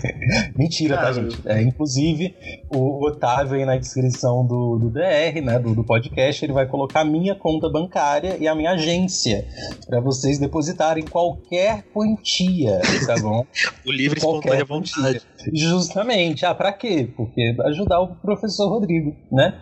Mentira, tá, gente? É, inclusive, o Otávio aí na descrição do, do DR, né, do, do podcast, ele vai colocar a minha conta bancária e a minha agência para vocês depositarem qualquer quantia, tá bom? o livre espontânea vontade. Justamente. Ah, pra quê? Porque ajudar o professor Rodrigo, né?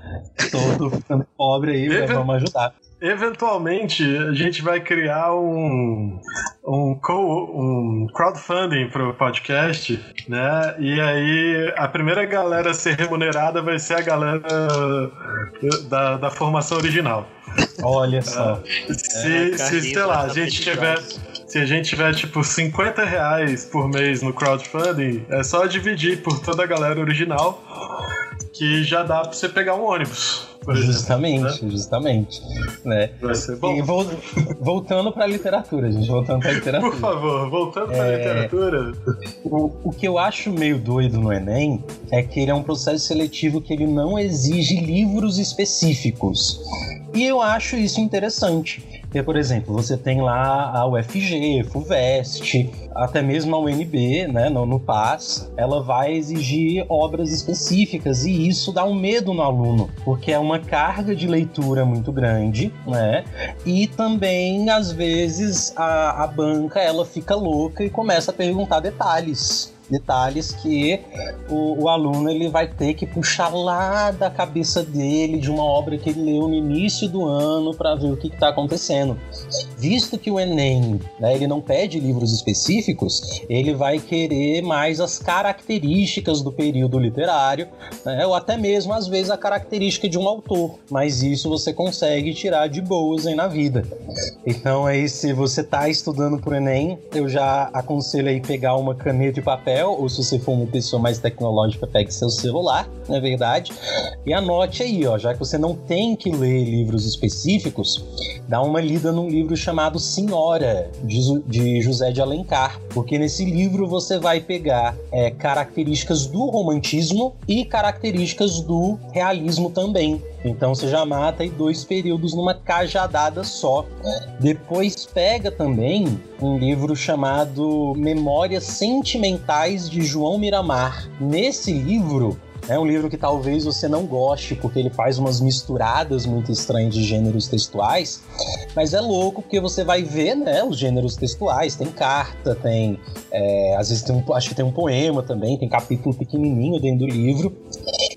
Todo ficando pobre aí, vamos ajudar eventualmente a gente vai criar um, um, co, um crowdfunding pro podcast, né? E aí a primeira galera a ser remunerada vai ser a galera da, da formação original. Olha só. se, é, se sei lá, a gente tiver. Se a gente tiver tipo 50 reais por mês no crowdfunding, é só dividir por toda a galera original que já dá pra você pegar um ônibus. Justamente, exemplo, né? justamente. Né? Vai ser bom. E vo voltando pra literatura, gente, voltando pra literatura. Por favor, voltando pra é... literatura. O, o que eu acho meio doido no Enem é que ele é um processo seletivo que ele não exige livros específicos. E eu acho isso interessante. Porque, por exemplo, você tem lá a UFG, FUVEST, até mesmo a UNB, né, no, no PAS, ela vai exigir obras específicas e isso dá um medo no aluno, porque é uma carga de leitura muito grande, né? E também, às vezes, a, a banca ela fica louca e começa a perguntar detalhes detalhes que o, o, aluno ele vai ter que puxar lá da cabeça dele de uma obra que ele leu no início do ano para ver o que está acontecendo. Visto que o Enem né, ele não pede livros específicos, ele vai querer mais as características do período literário, né, ou até mesmo às vezes a característica de um autor. Mas isso você consegue tirar de boas aí na vida. Então aí se você está estudando para o Enem, eu já aconselho aí pegar uma caneta e papel papel, ou se você for uma pessoa mais tecnológica, pegue seu celular, na é verdade, e anote aí, ó, já que você não tem que ler livros específicos, dá uma lida num livro chamado Senhora, de, José de Alencar, porque nesse livro você vai pegar é, características do romantismo e características do realismo também. Então você já mata aí dois períodos numa cajadada só. Depois pega também um livro chamado Memórias Sentimentais de João Miramar. Nesse livro é um livro que talvez você não goste, porque ele faz umas misturadas muito estranhas de gêneros textuais, mas é louco porque você vai ver, né, os gêneros textuais. Tem carta, tem. É, às vezes tem um, acho que tem um poema também, tem capítulo pequenininho dentro do livro.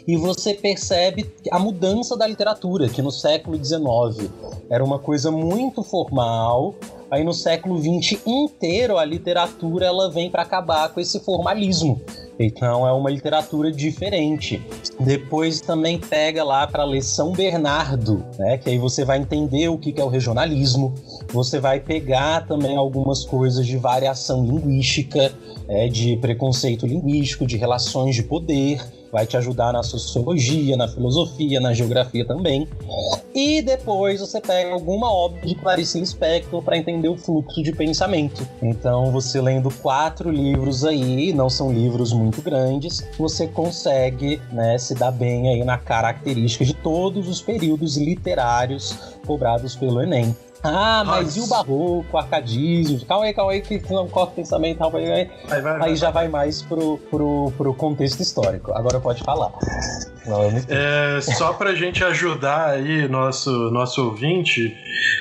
E você percebe a mudança da literatura, que no século XIX era uma coisa muito formal, Aí no século XX inteiro a literatura ela vem para acabar com esse formalismo. Então é uma literatura diferente. Depois também pega lá para ler São Bernardo, né? Que aí você vai entender o que é o regionalismo. Você vai pegar também algumas coisas de variação linguística, é, de preconceito linguístico, de relações de poder vai te ajudar na sociologia, na filosofia, na geografia também. E depois você pega alguma obra de Clarice Lispector para entender o fluxo de pensamento. Então, você lendo quatro livros aí, não são livros muito grandes, você consegue né, se dar bem aí na característica de todos os períodos literários cobrados pelo Enem. Ah, mas Nossa. e o barroco, o arcadismo? Calma aí, calma aí, que não corta o pensamento. Calma aí, aí. Vai, vai, aí já vai mais pro, pro, pro contexto histórico. Agora pode falar. Não, é, só pra gente ajudar aí nosso, nosso ouvinte,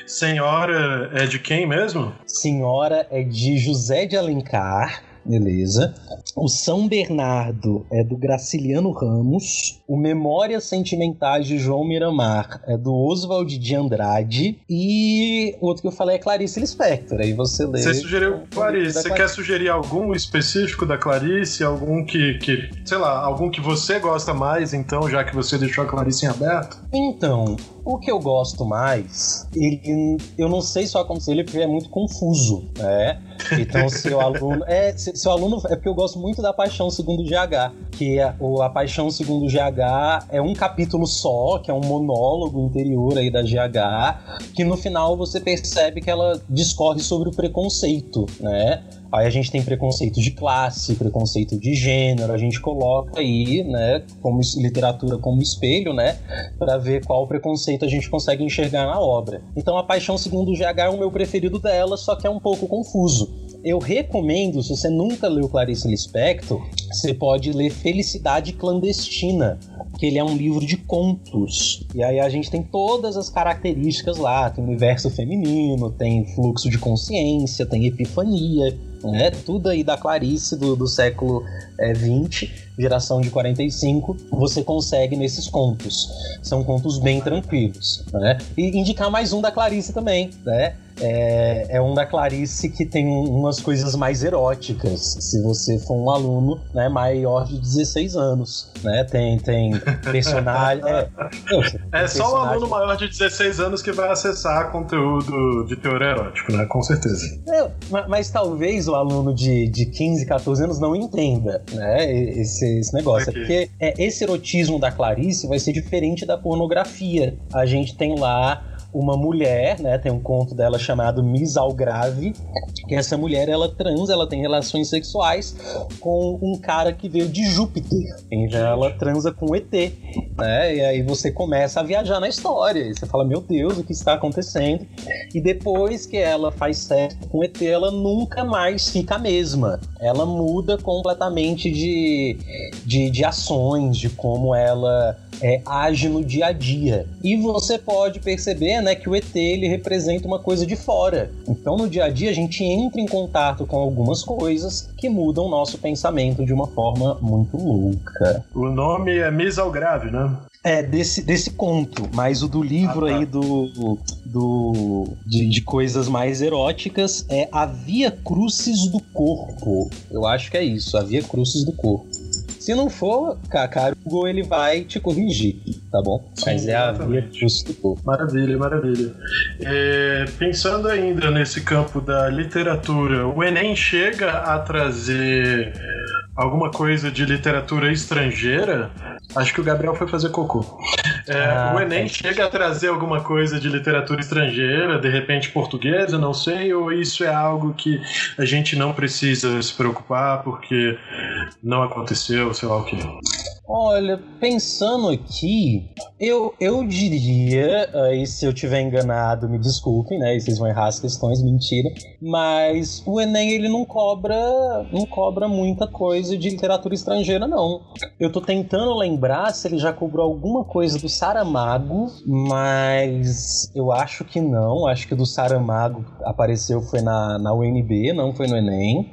Senhora é de quem mesmo? Senhora é de José de Alencar beleza. O São Bernardo é do Graciliano Ramos. O Memórias Sentimentais de João Miramar é do Oswald de Andrade. E o outro que eu falei é Clarice Lispector. Aí você lê. Você sugeriu Clarice. Você quer sugerir algum específico da Clarice? Algum que, que, sei lá, algum que você gosta mais, então, já que você deixou a Clarice em aberto? Então, o que eu gosto mais, ele, eu não sei se ele porque é muito confuso, né? Então, se o aluno. É, se, se, o aluno. É porque eu gosto muito da Paixão Segundo GH, que é, o, a Paixão Segundo GH é um capítulo só, que é um monólogo interior aí da GH, que no final você percebe que ela discorre sobre o preconceito, né? Aí a gente tem preconceito de classe, preconceito de gênero, a gente coloca aí, né, como literatura como espelho, né, para ver qual preconceito a gente consegue enxergar na obra. Então a Paixão Segundo o GH é o meu preferido dela, só que é um pouco confuso. Eu recomendo, se você nunca leu Clarice Lispector, você pode ler Felicidade Clandestina, que ele é um livro de contos. E aí a gente tem todas as características lá, tem universo feminino, tem fluxo de consciência, tem epifania né? Tudo aí da Clarice do, do século é, 20, geração de 45, você consegue nesses contos. São contos bem tranquilos, né? E indicar mais um da Clarice também, né? É, é, um da Clarice que tem umas coisas mais eróticas, se você for um aluno né, maior de 16 anos. Né? Tem, tem personagem. é, é só um aluno maior de 16 anos que vai acessar conteúdo de teor erótico, né? Com certeza. É, mas, mas, talvez o aluno de, de 15, 14 anos não entenda né, esse, esse negócio. Okay. Porque é, esse erotismo da Clarice vai ser diferente da pornografia. A gente tem lá uma mulher, né? Tem um conto dela chamado Miss Algrave, que essa mulher ela transa, ela tem relações sexuais com um cara que veio de Júpiter. Então ela transa com ET, né? E aí você começa a viajar na história. E você fala, meu Deus, o que está acontecendo? E depois que ela faz sexo com ET, ela nunca mais fica a mesma. Ela muda completamente de, de, de ações, de como ela é, age no dia a dia. E você pode perceber né, que o ET ele representa uma coisa de fora. Então no dia a dia a gente entra em contato com algumas coisas que mudam o nosso pensamento de uma forma muito louca. O nome é Misalgrave, né? É, desse, desse conto, mas o do livro ah, tá. aí do. do de, de, coisas mais eróticas é A Via Crucis do Corpo. Eu acho que é isso, A Via Crucis do Corpo. Se não for, cara, o Google ele vai te corrigir, tá bom? Sim, Mas é a via justo. Maravilha, maravilha. É, pensando ainda nesse campo da literatura, o Enem chega a trazer alguma coisa de literatura estrangeira, acho que o Gabriel foi fazer cocô. É, ah, o Enem chega a trazer alguma coisa de literatura estrangeira, de repente portuguesa, não sei, ou isso é algo que a gente não precisa se preocupar porque não aconteceu, sei lá o que. Olha, pensando aqui, eu, eu diria, aí se eu tiver enganado, me desculpem, né? E vocês vão errar as questões, mentira. Mas o Enem ele não cobra, não cobra muita coisa de literatura estrangeira, não. Eu tô tentando lembrar se ele já cobrou alguma coisa do Saramago, mas eu acho que não. Acho que do Saramago apareceu foi na, na UNB, não foi no Enem.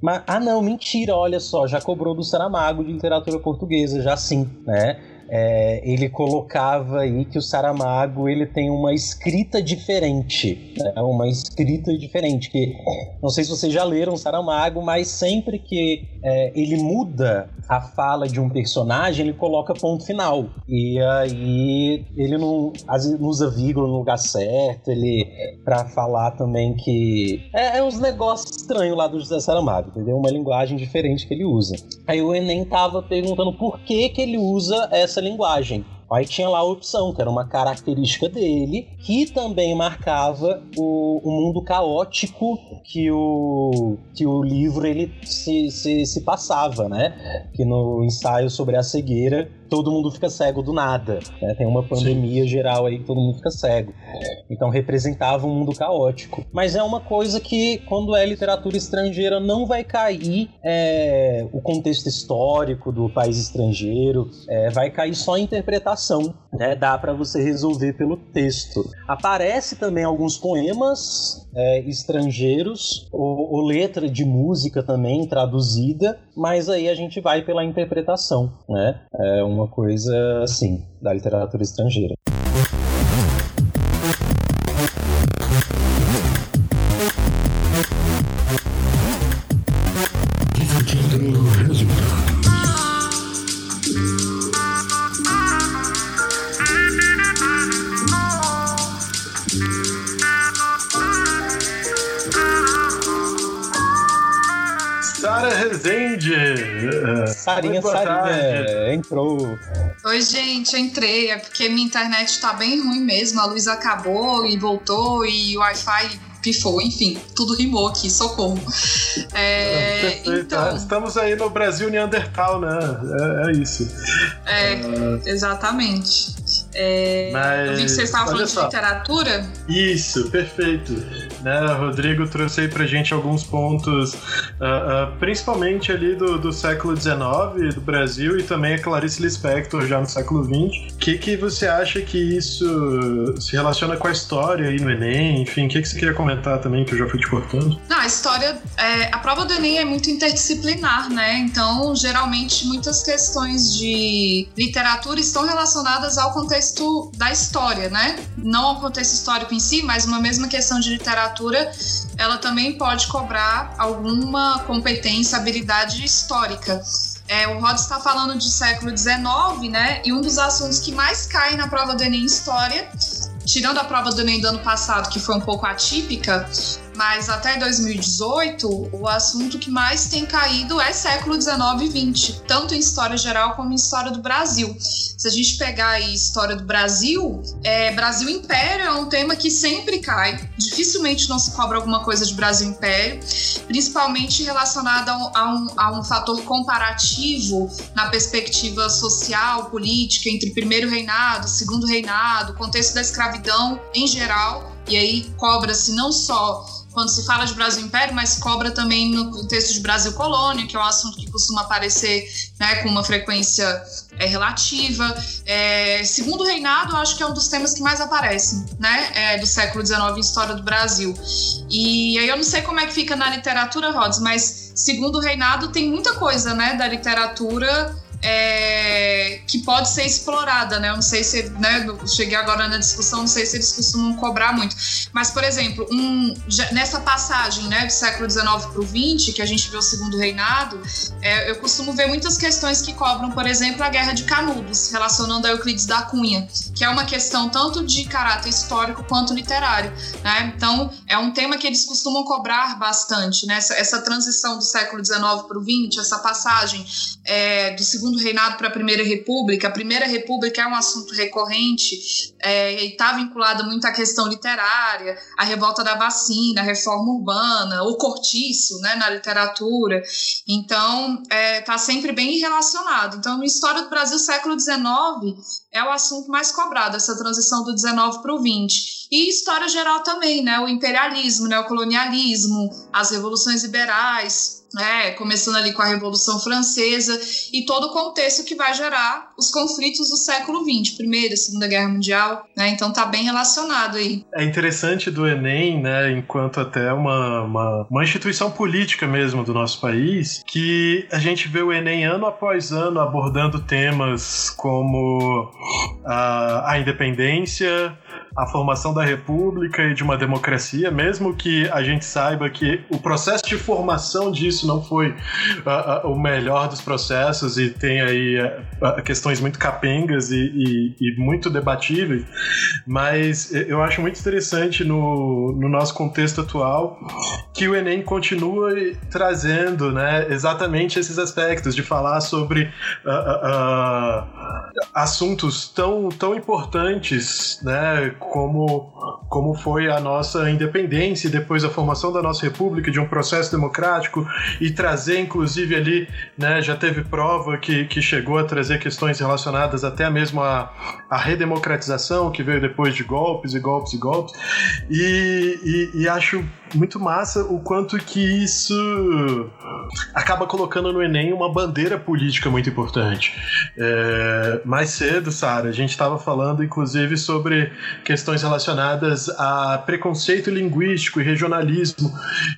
Mas, ah, não, mentira, olha só, já cobrou do Saramago de literatura portuguesa já sim, né? É, ele colocava aí que o Saramago ele tem uma escrita diferente, né? uma escrita diferente que não sei se vocês já leram Saramago, mas sempre que é, ele muda a fala de um personagem ele coloca ponto final e aí ele não, usa vírgula no lugar certo, ele para falar também que é, é uns negócios estranhos lá do José Saramago, entendeu? Uma linguagem diferente que ele usa. Aí o Enem tava perguntando por que que ele usa essa essa linguagem. Aí tinha lá a opção, que era uma característica dele, que também marcava o, o mundo caótico que o, que o livro ele se, se, se passava, né? Que no ensaio sobre a cegueira todo mundo fica cego do nada. Né? Tem uma pandemia Sim. geral aí que todo mundo fica cego. Então representava um mundo caótico. Mas é uma coisa que, quando é literatura estrangeira, não vai cair é, o contexto histórico do país estrangeiro, é, vai cair só a interpretação. Né? Dá para você resolver pelo texto. Aparece também alguns poemas é, estrangeiros, ou, ou letra de música também traduzida, mas aí a gente vai pela interpretação, né? É uma coisa assim da literatura estrangeira. Sarinha, Sarinha, entrou. Oi, gente, entrei. É porque minha internet tá bem ruim mesmo. A luz acabou e voltou e o Wi-Fi pifou, enfim, tudo rimou aqui, socorro. É, então, Estamos aí no Brasil Neandertal, né? É, é isso. É, uh... exatamente. É, Mas, eu vi que vocês estavam falando só. de literatura. Isso, perfeito. Né, Rodrigo trouxe aí pra gente alguns pontos, uh, uh, principalmente ali do, do século XIX, do Brasil, e também a Clarice Lispector já no século XX. O que, que você acha que isso se relaciona com a história aí no Enem? Enfim, o que, que você queria comentar também, que eu já fui te cortando? Não, a história. É, a prova do Enem é muito interdisciplinar, né? Então, geralmente, muitas questões de literatura estão relacionadas ao contexto da história, né? Não ao contexto histórico em si, mas uma mesma questão de literatura, ela também pode cobrar alguma competência, habilidade histórica. É, o Rod está falando de século XIX, né? E um dos assuntos que mais cai na prova do Enem História, tirando a prova do Enem do ano passado, que foi um pouco atípica, mas até 2018, o assunto que mais tem caído é século 19 e 20, tanto em história geral como em história do Brasil. Se a gente pegar aí história do Brasil, é, Brasil Império é um tema que sempre cai. Dificilmente não se cobra alguma coisa de Brasil Império, principalmente relacionada a um, a um fator comparativo na perspectiva social, política, entre primeiro reinado, segundo reinado, contexto da escravidão em geral. E aí cobra-se não só quando se fala de Brasil Império, mas cobra também no contexto de Brasil Colônia, que é um assunto que costuma aparecer né, com uma frequência é, relativa. É, segundo reinado, acho que é um dos temas que mais aparecem, né, é, do século XIX em história do Brasil. E aí eu não sei como é que fica na literatura, Rods, mas segundo reinado tem muita coisa, né, da literatura é, que pode ser explorada, né? Eu não sei se, né, cheguei agora na discussão, não sei se eles costumam cobrar muito. Mas, por exemplo, um, nessa passagem né, do século XIX para o XX, que a gente vê o segundo reinado, é, eu costumo ver muitas questões que cobram, por exemplo, a Guerra de Canudos, relacionando a Euclides da Cunha, que é uma questão tanto de caráter histórico quanto literário. Né? Então, é um tema que eles costumam cobrar bastante, né? essa, essa transição do século XIX para o XX, essa passagem é, do segundo reinado para a Primeira República. A Primeira República é um assunto recorrente é, e está vinculado muito à questão literária, à revolta da vacina, a reforma urbana, o cortiço né, na literatura. Então, está é, tá sempre bem relacionado. Então, história do Brasil século XIX é o assunto mais cobrado, essa transição do 19 para o 20. E história geral também, né? O imperialismo, né? o colonialismo, as revoluções liberais, né, começando ali com a Revolução Francesa e todo o contexto que vai gerar os conflitos do século XX, Primeira, Segunda Guerra Mundial, né, então tá bem relacionado aí. É interessante do Enem, né, enquanto até uma, uma, uma instituição política mesmo do nosso país, que a gente vê o Enem ano após ano abordando temas como a, a independência, a formação da república e de uma democracia, mesmo que a gente saiba que o processo de formação disso não foi uh, uh, o melhor dos processos e tem aí uh, questões muito capengas e, e, e, muito debatíveis, mas eu acho muito interessante no, no nosso contexto atual que o Enem continua trazendo né, exatamente esses aspectos de falar sobre assuntos tão, tão importantes né, como, como foi a nossa independência e depois a formação da nossa república, de um processo democrático e trazer, inclusive, ali, né, já teve prova que, que chegou a trazer questões relacionadas até mesmo à, à redemocratização, que veio depois de golpes e golpes e golpes. E, e, e acho muito massa o quanto que isso acaba colocando no Enem uma bandeira política muito importante. É, mais cedo, Sara, a gente estava falando, inclusive, sobre questões relacionadas a preconceito linguístico e regionalismo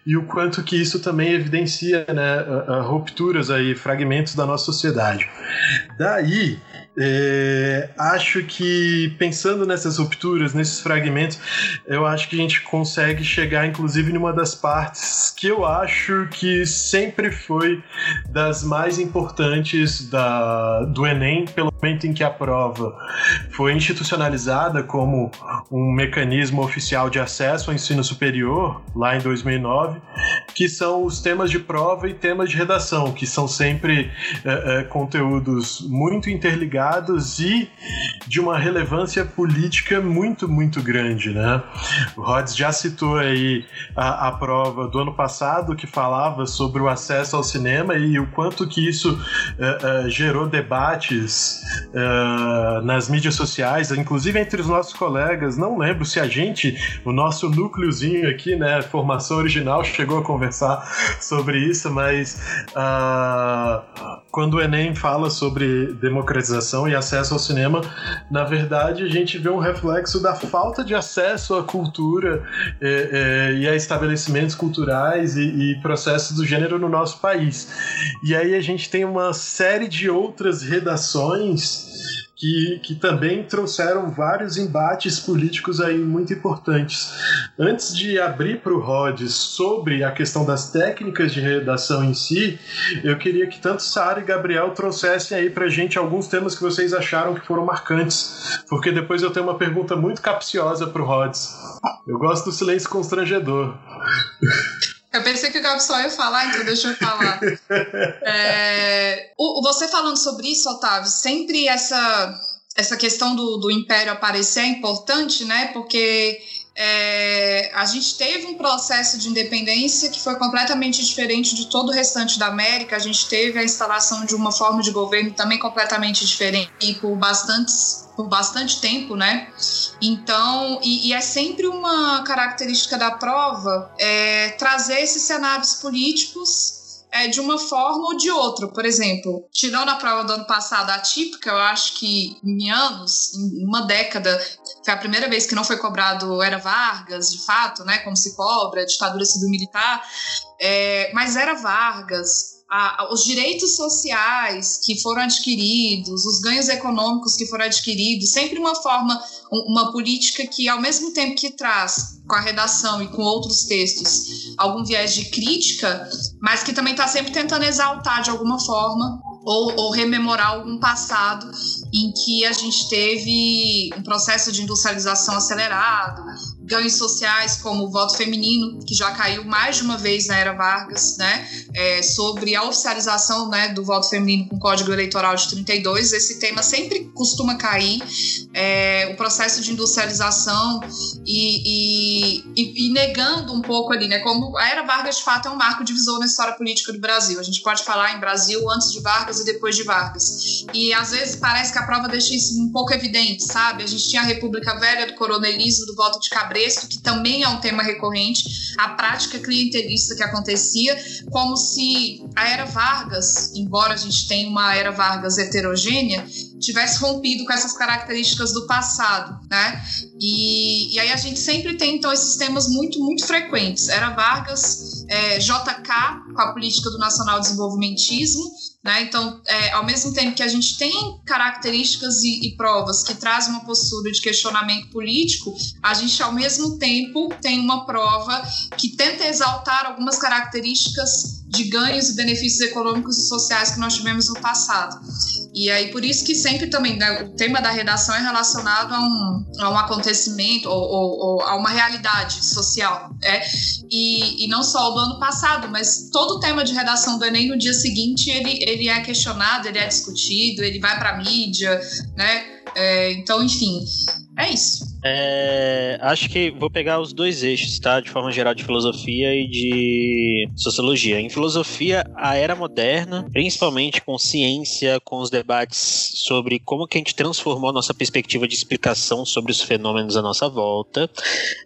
e o quanto que isso também evidencia né, rupturas aí, fragmentos da nossa sociedade. Daí, é, acho que pensando nessas rupturas, nesses fragmentos, eu acho que a gente consegue chegar, inclusive, numa das partes que eu acho que sempre foi das mais importantes da, do Enem, pelo momento em que a prova foi institucionalizada como um mecanismo oficial de acesso ao ensino superior, lá em 2009, que são os temas de prova e temas de redação, que são sempre é, é, conteúdos muito interligados e de uma relevância política muito, muito grande, né? O Rhodes já citou aí a, a prova do ano passado que falava sobre o acesso ao cinema e o quanto que isso uh, uh, gerou debates uh, nas mídias sociais, inclusive entre os nossos colegas. Não lembro se a gente, o nosso núcleozinho aqui, né, formação original, chegou a conversar sobre isso, mas quando o Enem fala sobre democratização e acesso ao cinema, na verdade a gente vê um reflexo da falta de acesso à cultura é, é, e a estabelecimentos culturais e, e, processos do gênero no nosso país. E aí a gente tem uma série de outras redações que, que também trouxeram vários embates políticos aí muito importantes. Antes de abrir para o Rhodes sobre a questão das técnicas de redação em si, eu queria que tanto Sara e Gabriel trouxessem aí para gente alguns temas que vocês acharam que foram marcantes, porque depois eu tenho uma pergunta muito capciosa para o Rhodes. Eu gosto do silêncio constrangedor. Eu pensei que o Gabi só ia falar, então deixa eu falar. É, o, você falando sobre isso, Otávio, sempre essa, essa questão do, do império aparecer é importante, né? Porque é, a gente teve um processo de independência que foi completamente diferente de todo o restante da América. A gente teve a instalação de uma forma de governo também completamente diferente e por bastantes por bastante tempo, né? Então, e, e é sempre uma característica da prova é, trazer esses cenários políticos é, de uma forma ou de outra. Por exemplo, tirando a prova do ano passado atípica, eu acho que em anos, em uma década, foi a primeira vez que não foi cobrado era Vargas, de fato, né? Como se cobra, ditadura civil militar, é, mas era Vargas os direitos sociais que foram adquiridos, os ganhos econômicos que foram adquiridos, sempre uma forma, uma política que, ao mesmo tempo que traz com a redação e com outros textos algum viés de crítica, mas que também está sempre tentando exaltar de alguma forma ou, ou, rememorar algum passado em que a gente teve um processo de industrialização acelerado, ganhos sociais como o voto feminino, que já caiu mais de uma vez na era Vargas, né, é, sobre a oficialização né, do voto feminino com o Código Eleitoral de 32. Esse tema sempre costuma cair. É, o processo de industrialização e, e, e, e, negando um pouco ali, né, como a era Vargas de fato é um marco divisor na história política do Brasil. A gente pode falar em Brasil antes de Vargas e depois de Vargas. E às vezes parece que a prova deixa isso um pouco evidente, sabe? A gente tinha a República Velha do coronelismo, do voto de cabresto, que também é um tema recorrente, a prática clientelista que acontecia, como se a era Vargas, embora a gente tenha uma era Vargas heterogênea, tivesse rompido com essas características do passado, né? E, e aí a gente sempre tem então esses temas muito muito frequentes. Era Vargas, é, JK com a política do nacional desenvolvimentismo, né? Então, é, ao mesmo tempo que a gente tem características e, e, provas que trazem uma postura de questionamento político, a gente, ao mesmo tempo, tem uma prova que tenta exaltar algumas características de ganhos e benefícios econômicos e sociais que nós tivemos no passado. E aí, por isso que sempre também né, o tema da redação é relacionado a um, a um acontecimento ou, ou, ou a uma realidade social. É? E, e não só o do ano passado, mas todo o tema de redação do Enem no dia seguinte ele, ele é questionado, ele é discutido, ele vai para mídia, né? É, então, enfim, é isso. É, acho que vou pegar os dois eixos, tá? De forma geral, de filosofia e de sociologia. Em filosofia, a era moderna, principalmente com ciência, com os debates sobre como que a gente transformou a nossa perspectiva de explicação sobre os fenômenos à nossa volta.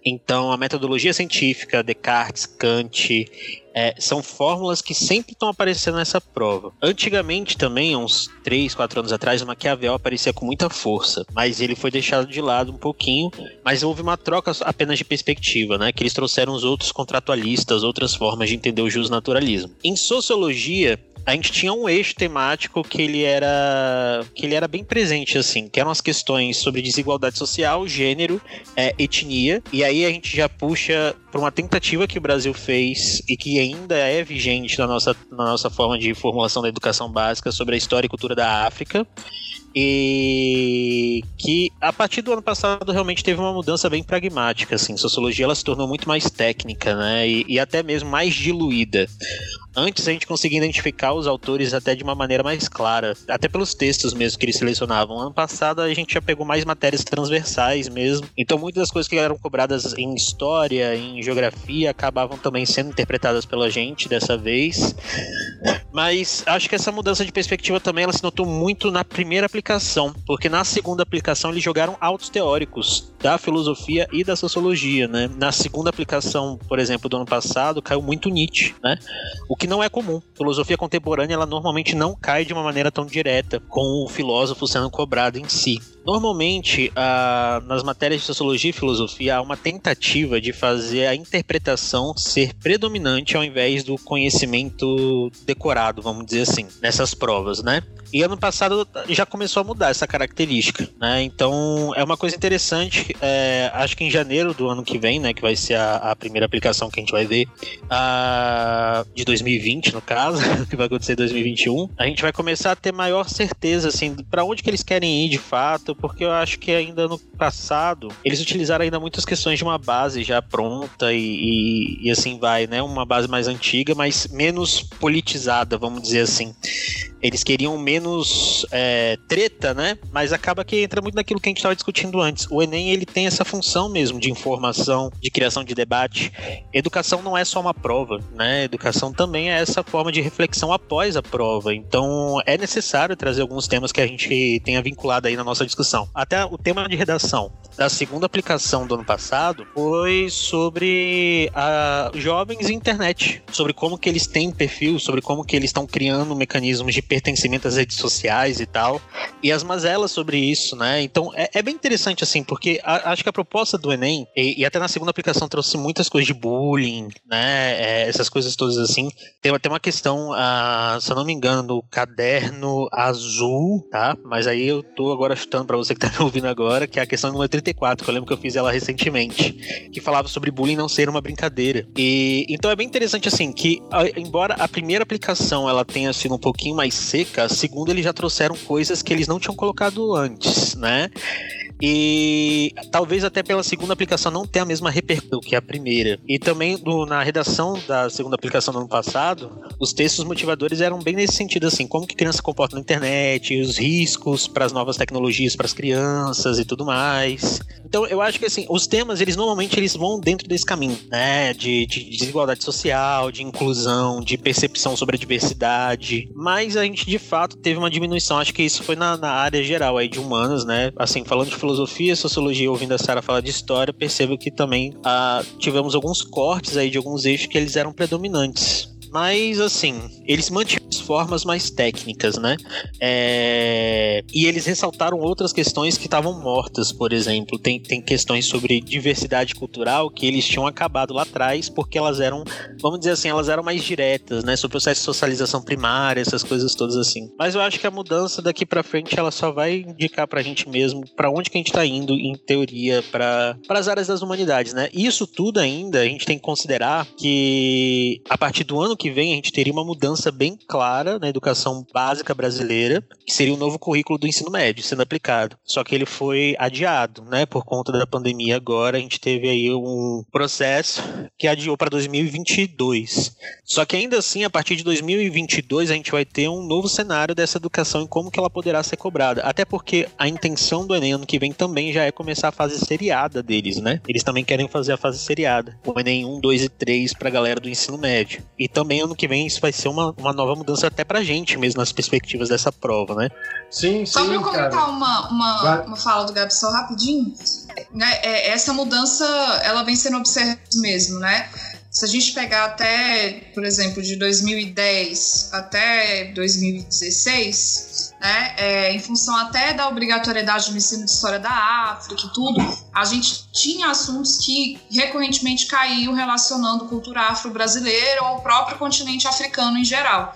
Então, a metodologia científica, Descartes, Kant, é, são fórmulas que sempre estão aparecendo nessa prova. Antigamente também, uns 3, 4 anos atrás, o Maquiavel aparecia com muita força, mas ele foi deixado de lado um pouquinho, mas houve uma troca apenas de perspectiva, né? Que eles trouxeram os outros contratualistas, outras formas de entender o justnaturalismo. Em sociologia, a gente tinha um eixo temático que ele era que ele era bem presente assim, que eram as questões sobre desigualdade social, gênero, é, etnia, e aí a gente já puxa para uma tentativa que o Brasil fez e que ainda é vigente na nossa, na nossa forma de formulação da educação básica sobre a história e cultura da África. E que a partir do ano passado realmente teve uma mudança bem pragmática, assim, sociologia ela se tornou muito mais técnica, né, e, e até mesmo mais diluída. Antes a gente conseguia identificar os autores até de uma maneira mais clara, até pelos textos mesmo que eles selecionavam. Ano passado a gente já pegou mais matérias transversais mesmo, então muitas das coisas que eram cobradas em história, em geografia, acabavam também sendo interpretadas pela gente dessa vez. Mas acho que essa mudança de perspectiva também ela se notou muito na primeira aplicação, porque na segunda aplicação eles jogaram autos teóricos da filosofia e da sociologia, né? Na segunda aplicação, por exemplo, do ano passado, caiu muito Nietzsche, né? O que não é comum. Filosofia contemporânea, ela normalmente não cai de uma maneira tão direta, com o filósofo sendo cobrado em si. Normalmente, nas matérias de sociologia e filosofia, há uma tentativa de fazer a interpretação ser predominante ao invés do conhecimento decorado, vamos dizer assim, nessas provas, né? E ano passado já começou a mudar essa característica, né? Então é uma coisa interessante. É, acho que em janeiro do ano que vem, né, que vai ser a, a primeira aplicação que a gente vai ver, a, de 2020 no caso, que vai acontecer em 2021, a gente vai começar a ter maior certeza assim para onde que eles querem ir de fato, porque eu acho que ainda no passado eles utilizaram ainda muitas questões de uma base já pronta e, e, e assim vai, né? Uma base mais antiga, mas menos politizada, vamos dizer assim eles queriam menos é, treta, né? Mas acaba que entra muito naquilo que a gente estava discutindo antes. O Enem ele tem essa função mesmo de informação, de criação de debate. Educação não é só uma prova, né? Educação também é essa forma de reflexão após a prova. Então é necessário trazer alguns temas que a gente tenha vinculado aí na nossa discussão discussão. Até o tema de redação da segunda aplicação do ano passado foi sobre a jovens e internet, sobre como que eles têm perfil, sobre como que eles estão criando mecanismos de pertencimento às redes sociais e tal, e as mazelas sobre isso, né? Então é, é bem interessante assim, porque a, acho que a proposta do Enem, e, e, até na segunda aplicação trouxe muitas coisas de bullying, né? É, essas coisas todas assim. Tem até uma questão, uh, se eu não me engano, do caderno azul, tá? Mas aí eu tô agora chutando para você que tá me ouvindo agora, que é a questão número 34, que eu lembro que eu fiz ela recentemente, que falava sobre bullying não ser uma brincadeira. E então é bem interessante assim que embora a primeira aplicação ela tenha sido um pouquinho mais seca, a segunda eles já trouxeram coisas que eles não tinham colocado antes, né? E talvez até pela segunda aplicação não tenha a mesma repercussão que a primeira. E também do, na redação da segunda aplicação do ano passado, os textos motivadores eram bem nesse sentido assim, como que criança se comporta na internet, os riscos para as novas tecnologias para as crianças e tudo mais. Então eu acho que assim, os temas eles normalmente eles vão dentro desse caminho, né, de, de desigualdade social, de inclusão, de percepção sobre a diversidade. Mas a gente de fato teve uma diminuição, acho que isso foi na, na área geral aí de humanas, né? Assim, falando de filosofia, sociologia, ouvindo a Sara falar de história, percebo que também ah, tivemos alguns cortes aí de alguns eixos que eles eram predominantes. Mas, assim, eles mantiveram formas mais técnicas, né? É... E eles ressaltaram outras questões que estavam mortas, por exemplo. Tem, tem questões sobre diversidade cultural que eles tinham acabado lá atrás porque elas eram, vamos dizer assim, elas eram mais diretas, né? Sobre o processo de socialização primária, essas coisas todas assim. Mas eu acho que a mudança daqui para frente ela só vai indicar pra gente mesmo para onde que a gente tá indo, em teoria, para as áreas das humanidades, né? Isso tudo ainda a gente tem que considerar que a partir do ano que que vem a gente teria uma mudança bem clara na educação básica brasileira, que seria o novo currículo do ensino médio sendo aplicado. Só que ele foi adiado, né, por conta da pandemia agora, a gente teve aí um processo que adiou para 2022. Só que ainda assim, a partir de 2022 a gente vai ter um novo cenário dessa educação e como que ela poderá ser cobrada. Até porque a intenção do Enem ano que vem também já é começar a fase seriada deles, né? Eles também querem fazer a fase seriada. O Enem 1, 2 e 3 para a galera do ensino médio. E também também ano que vem isso vai ser uma, uma nova mudança até pra gente mesmo nas perspectivas dessa prova, né? Sim, sim. Só pra eu comentar uma, uma, uma fala do Gabi só rapidinho. Né, é, essa mudança ela vem sendo observada mesmo, né? Se a gente pegar até, por exemplo, de 2010 até 2016, né, é, em função até da obrigatoriedade do ensino de história da África e tudo, a gente tinha assuntos que recorrentemente caíam relacionando cultura afro-brasileira ou o próprio continente africano em geral.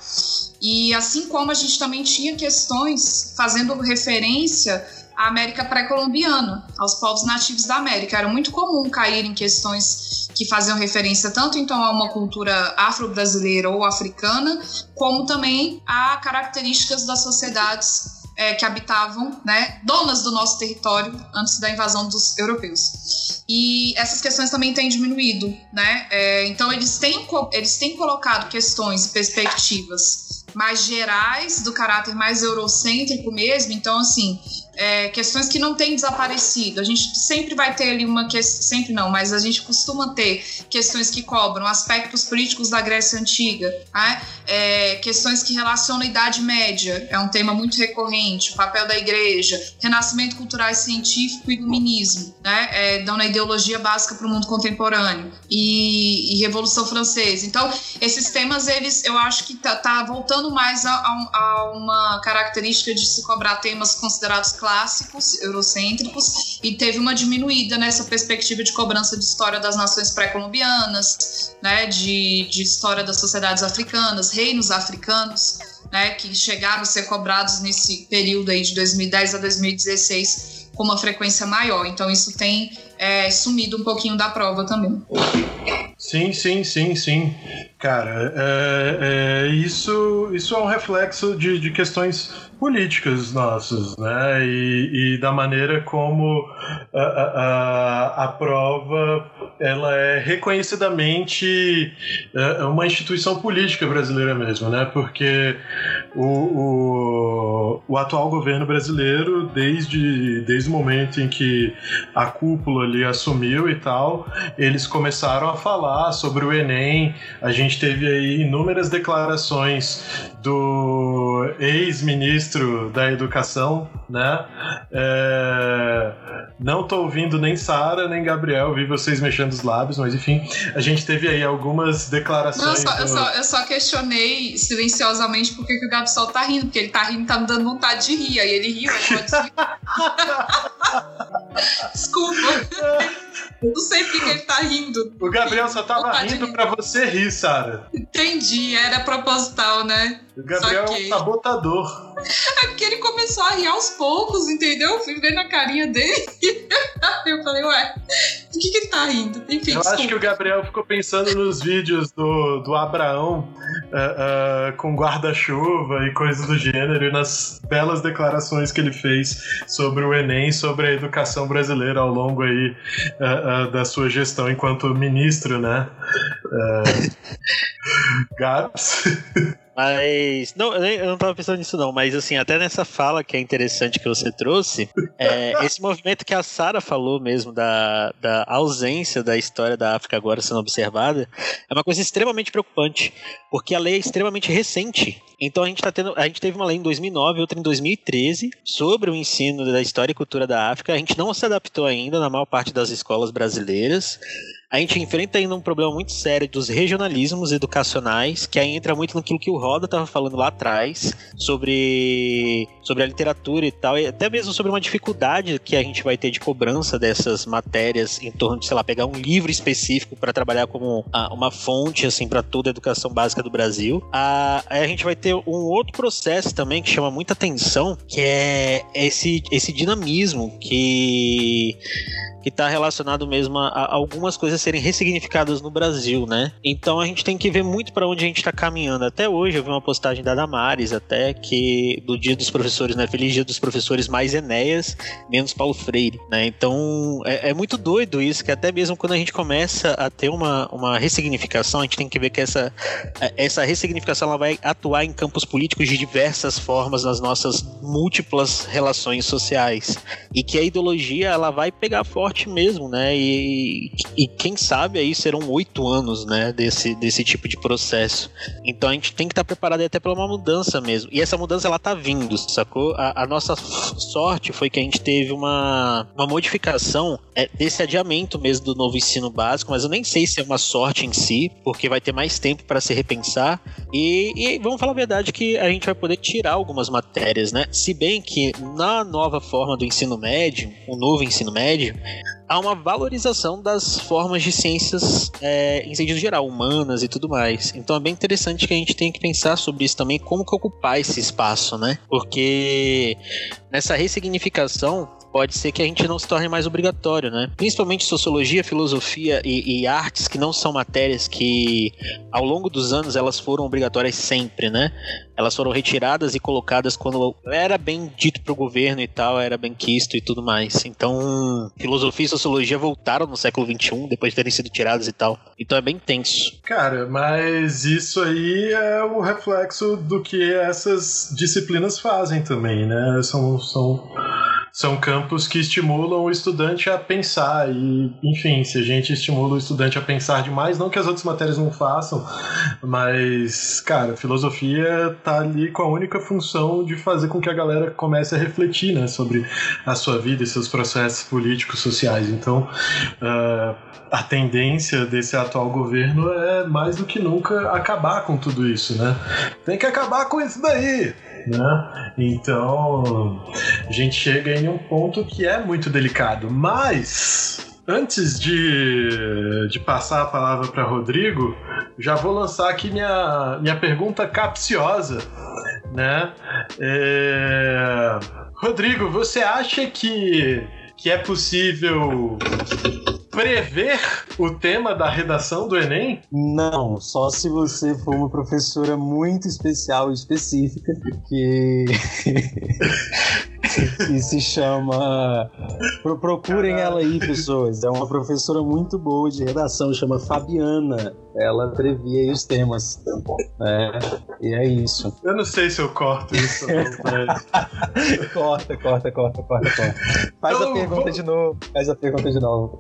E assim como a gente também tinha questões fazendo referência à América pré-colombiana, aos povos nativos da América. Era muito comum cair em questões que faziam referência tanto então a uma cultura afro-brasileira ou africana, como também a características das sociedades é, que habitavam, né, donas do nosso território antes da invasão dos europeus. E essas questões também têm diminuído, né? É, então eles têm, eles têm colocado questões, perspectivas mais gerais, do caráter mais eurocêntrico mesmo. Então, assim, é, questões que não têm desaparecido. A gente sempre vai ter ali uma questão, sempre não, mas a gente costuma ter questões que cobram aspectos políticos da Grécia Antiga, né? é, questões que relacionam a Idade Média, é um tema muito recorrente, o papel da igreja, renascimento cultural e científico e iluminismo, né? É, dão na ideologia básica para o mundo contemporâneo e, e, Revolução Francesa. Então, esses temas, eles, eu acho que tá, tá voltando mais a, a, a uma característica de se cobrar temas considerados clássicos clássicos, eurocêntricos, e teve uma diminuída nessa perspectiva de cobrança de história das nações pré-colombianas, né, de, de história das sociedades africanas, reinos africanos, né, que chegaram a ser cobrados nesse período aí de 2010 a 2016 com uma frequência maior. Então isso tem é, sumido um pouquinho da prova também. Sim, sim, sim, sim. Cara, é, é, isso, isso é um reflexo de, de questões políticas nossas, né? E, e da maneira como a, a, a, prova ela é reconhecidamente é, uma instituição política brasileira mesmo, né? Porque o, o, o atual governo brasileiro, desde, desde o momento em que a cúpula ali assumiu e tal, eles começaram a falar sobre o Enem. A gente teve aí inúmeras declarações do ex-ministro da Educação, né? É... Não tô ouvindo nem Sara nem Gabriel, vi vocês mexendo os lábios, mas enfim, a gente teve aí algumas declarações. Não, eu, só, do... eu, só, eu só questionei silenciosamente por que, o Gabsol tá rindo, porque ele tá rindo, tá me dando vontade de rir, aí ele riu, pode Desculpa. Não sei por que ele tá rindo. O Gabriel só tava rindo pra você rir, Sara. Entendi, era proposital, né? O Gabriel é um sabotador. É porque ele começou a rir aos poucos, entendeu? Eu fui ver na carinha dele. eu falei, ué, por que, que ele tá rindo? Enfim, Eu desculpa. acho que o Gabriel ficou pensando nos vídeos do, do Abraão uh, uh, com guarda-chuva e coisas do gênero, e nas belas declarações que ele fez sobre o Enem, sobre a educação brasileira ao longo aí uh, da sua gestão enquanto ministro, né? Gabs. Mas. Não, eu não tava pensando nisso, não. Mas, assim, até nessa fala que é interessante que você trouxe, é, esse movimento que a Sara falou mesmo, da, da ausência da história da África agora sendo observada, é uma coisa extremamente preocupante. Porque a lei é extremamente recente. Então a gente tá tendo. A gente teve uma lei em 2009, outra em 2013, sobre o ensino da história e cultura da África. A gente não se adaptou ainda na maior parte das escolas brasileiras a gente enfrenta ainda um problema muito sério dos regionalismos educacionais, que aí entra muito naquilo que o Roda estava falando lá atrás, sobre, sobre a literatura e tal, e até mesmo sobre uma dificuldade que a gente vai ter de cobrança dessas matérias em torno de, sei lá, pegar um livro específico para trabalhar como uma fonte, assim, para toda a educação básica do Brasil. Aí a gente vai ter um outro processo também que chama muita atenção, que é esse, esse dinamismo que que está relacionado mesmo a, a, algumas coisas serem ressignificadas no Brasil, né? Então a gente tem que ver muito para onde a gente está caminhando. Até hoje eu vi uma postagem da Damares até que do Dia dos Professores, né? Feliz Dia dos Professores, mais Enéas, menos Paulo Freire, né? Então é, é muito doido isso, que até mesmo quando a gente começa a ter uma, uma ressignificação, a gente tem que ver que essa, essa ressignificação ela vai atuar em campos políticos de diversas formas nas nossas múltiplas relações sociais e que a ideologia ela vai pegar forte mesmo, né? E, e quem sabe aí serão oito anos, né? Desse, desse tipo de processo. Então a gente tem que estar tá preparado até para uma mudança mesmo. E essa mudança ela tá vindo, sacou? A, a, nossa sorte foi que a gente teve uma, uma modificação é, desse adiamento mesmo do novo ensino básico, mas eu nem sei se é uma sorte em si, porque vai ter mais tempo para se repensar. E, e vamos falar a verdade que a gente vai poder tirar algumas matérias, né? Se bem que na nova forma do ensino médio, o novo ensino médio, há uma valorização das formas de ciências é, em sentido geral, humanas e tudo mais. Então é bem interessante que a gente tenha que pensar sobre isso também, como que ocupar esse espaço, né? Porque nessa ressignificação pode ser que a gente não se torne mais obrigatório, né? Principalmente sociologia, filosofia e, e, artes, que não são matérias que, ao longo dos anos, elas foram obrigatórias sempre, né? Elas foram retiradas e colocadas quando era bem dito pro governo e tal, era bem quisto e tudo mais. Então, filosofia e sociologia voltaram no século XXI, depois de terem sido tiradas e tal. Então é bem tenso. Cara, mas isso aí é o reflexo do que essas disciplinas fazem também, né? São, são são campos que estimulam o estudante a pensar e, enfim, se a gente estimula o estudante a pensar demais, não que as outras matérias não façam, mas, cara, filosofia tá ali com a única função de fazer com que a galera comece a refletir, né, sobre a sua vida e seus processos políticos, sociais. Então, uh, a tendência desse atual governo é mais do que nunca acabar com tudo isso, né? Tem que acabar com isso daí! Né? Então a gente chega em um ponto que é muito delicado. Mas antes de, de passar a palavra para Rodrigo, já vou lançar aqui minha, minha pergunta capciosa, né? É... Rodrigo, você acha que, que é possível prever o tema da redação do Enem? Não, só se você for uma professora muito especial e específica, que e se chama. Procurem ela aí, pessoas. É uma professora muito boa de redação, chama Fabiana. Ela previa aí os temas. É, e é isso. Eu não sei se eu corto isso. corta, corta, corta, corta, corta. Faz então, a pergunta de novo. Faz a pergunta de novo.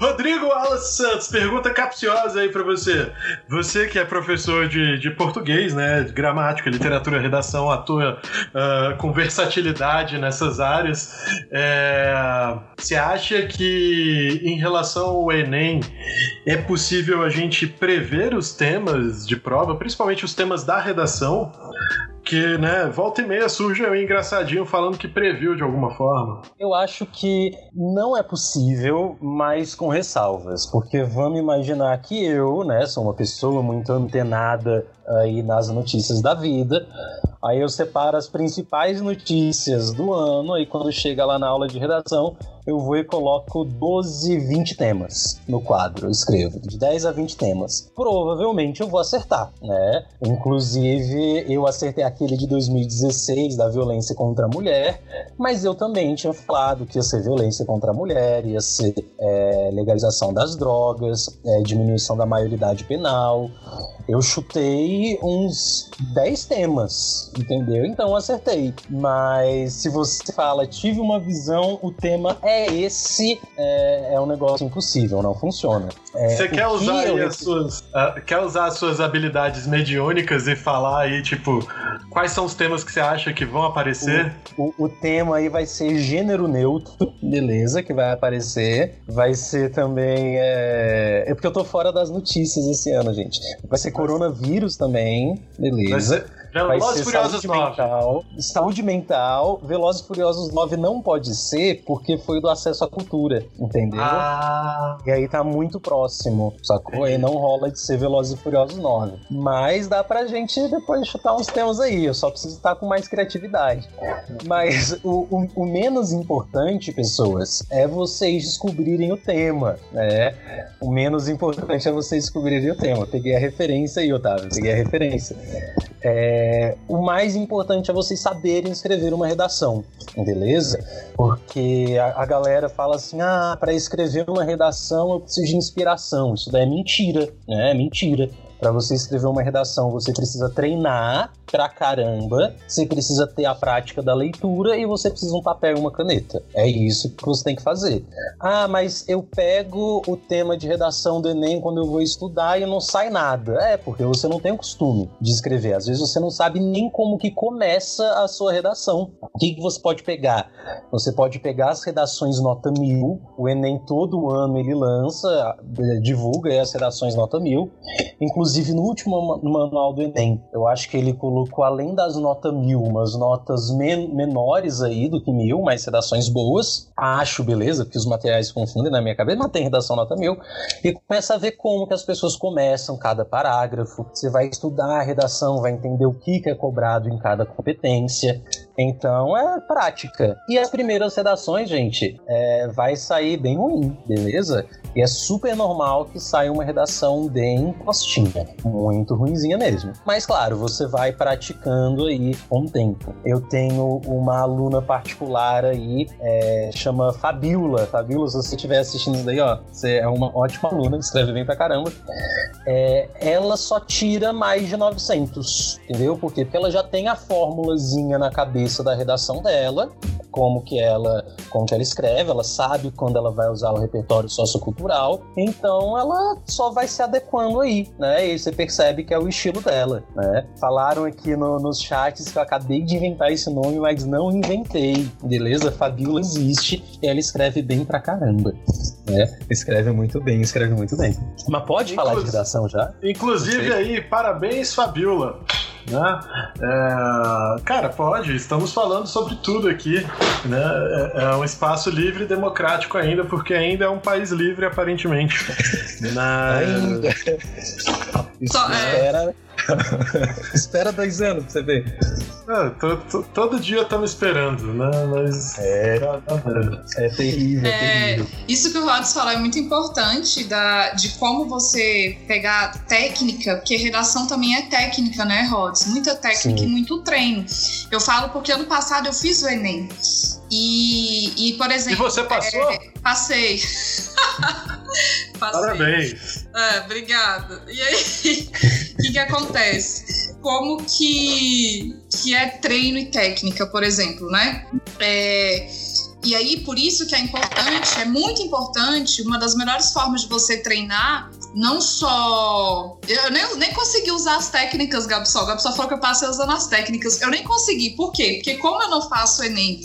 Rodrigo Wallace Santos, pergunta capciosa aí para você. Você que é professor de, de português, né? De gramática, literatura, redação, atua uh, com versatilidade nessas áreas. É, você acha que em relação ao Enem é possível a gente prever os temas de prova, principalmente os temas da redação? Que, né, volta e meia surge um engraçadinho falando que previu de alguma forma. Eu acho que não é possível, mas com ressalvas, porque vamos imaginar que eu, né, sou uma pessoa muito antenada aí nas notícias da vida, aí eu separo as principais notícias do ano, aí quando chega lá na aula de redação, eu vou e coloco 12, 20 temas no quadro, eu escrevo, de 10 a 20 temas. Provavelmente eu vou acertar, né? Inclusive, eu acertei aquele de 2016 da violência contra a mulher, mas eu também tinha falado que ia ser violência contra a mulher, ia ser é, legalização das drogas, é, diminuição da maioridade penal. Eu chutei uns 10 temas, entendeu? Então acertei. Mas se você fala, tive uma visão, o tema é é esse, é, é um negócio impossível, não funciona. É, Você quer usar que as suas, uh, quer usar as suas habilidades mediúnicas e falar aí, tipo, quais são os temas que você acha que vão aparecer? O, o, o tema aí vai ser gênero neutro, beleza, que vai aparecer. Vai ser também. É, é porque eu tô fora das notícias esse ano, gente. Vai ser coronavírus também, beleza. Velozes Furiosos 9. Mental, saúde mental. Velozes Furiosos 9 não pode ser porque foi do acesso à cultura, entendeu? Ah. E aí tá muito próximo, sacou? Aí não rola de ser Velozes e Furiosos 9. Mas dá pra gente depois chutar uns temas aí. Eu só preciso estar com mais criatividade. Mas o, o, o menos importante, pessoas, é vocês descobrirem o tema, né? O menos importante é vocês descobrirem o tema. peguei a referência aí, Otávio. Peguei a referência. É, o mais importante é vocês saberem escrever uma redação, beleza? Porque a, a galera fala assim: ah, para escrever uma redação eu preciso de inspiração. Isso daí é mentira, né? É mentira. Para você escrever uma redação, você precisa treinar pra caramba, você precisa ter a prática da leitura e você precisa um papel e uma caneta. É isso que você tem que fazer. Ah, mas eu pego o tema de redação do Enem quando eu vou estudar e não sai nada. É, porque você não tem o costume de escrever. Às vezes você não sabe nem como que começa a sua redação. O que, que você pode pegar? Você pode pegar as redações nota mil, o Enem todo ano ele lança, divulga as redações nota mil. Inclusive, Inclusive, no último manual do Enem, eu acho que ele colocou, além das notas mil, umas notas men menores aí do que mil, mas redações boas. Acho, beleza, porque os materiais se confundem na minha cabeça, mas tem redação nota mil. E começa a ver como que as pessoas começam cada parágrafo. Você vai estudar a redação, vai entender o que, que é cobrado em cada competência. Então é prática. E as primeiras redações, gente, é, vai sair bem ruim, beleza? E é super normal que saia uma redação bem postinha, muito ruinzinha mesmo. Mas claro, você vai praticando aí com o tempo. Eu tenho uma aluna particular aí, é, chama Fabiola. Fabiola, se você estiver assistindo isso daí, ó, você é uma ótima aluna, escreve bem pra caramba. É, ela só tira mais de 900, entendeu? Por quê? Porque ela já tem a formulazinha na cabeça da redação dela, como que ela, como que ela escreve, ela sabe quando ela vai usar o repertório sociocultural, então ela só vai se adequando aí, né? E você percebe que é o estilo dela, né? Falaram aqui no, nos chats que eu acabei de inventar esse nome, mas não inventei, beleza? Fabiola existe e ela escreve bem pra caramba, né? Escreve muito bem, escreve muito bem. Mas pode Inclu falar de redação já? Inclusive aí, parabéns, Fabiola. Né? É, cara, pode, estamos falando sobre tudo aqui. Né? É, é, um espaço livre e democrático ainda, porque ainda é um país livre, aparentemente. Na... Ainda. Só, é... Espera dois anos pra você ver. É, to- to- todo dia estamos esperando, né? Mas. É. Tá- tá. É terrível, é, É, terrível. Isso que o Rods falou é muito importante da, de como você pegar técnica, porque redação também é técnica, né, Rods? Muita técnica Sim. e muito treino. Eu falo porque ano passado eu fiz o Enem. E, e por E exemplo. você passou? é, passei. passei. Parabéns. É, obrigada. E aí, o que, que acontece? Como que, que é treino e técnica, por exemplo, né? É, e aí, por isso que é importante, é muito importante, uma das melhores formas de você treinar, não só. Eu nem, nem consegui usar as técnicas, Gabsol. Gabsol falou que eu passei usando as técnicas. Eu nem consegui. Por quê? Porque como eu não faço Enem,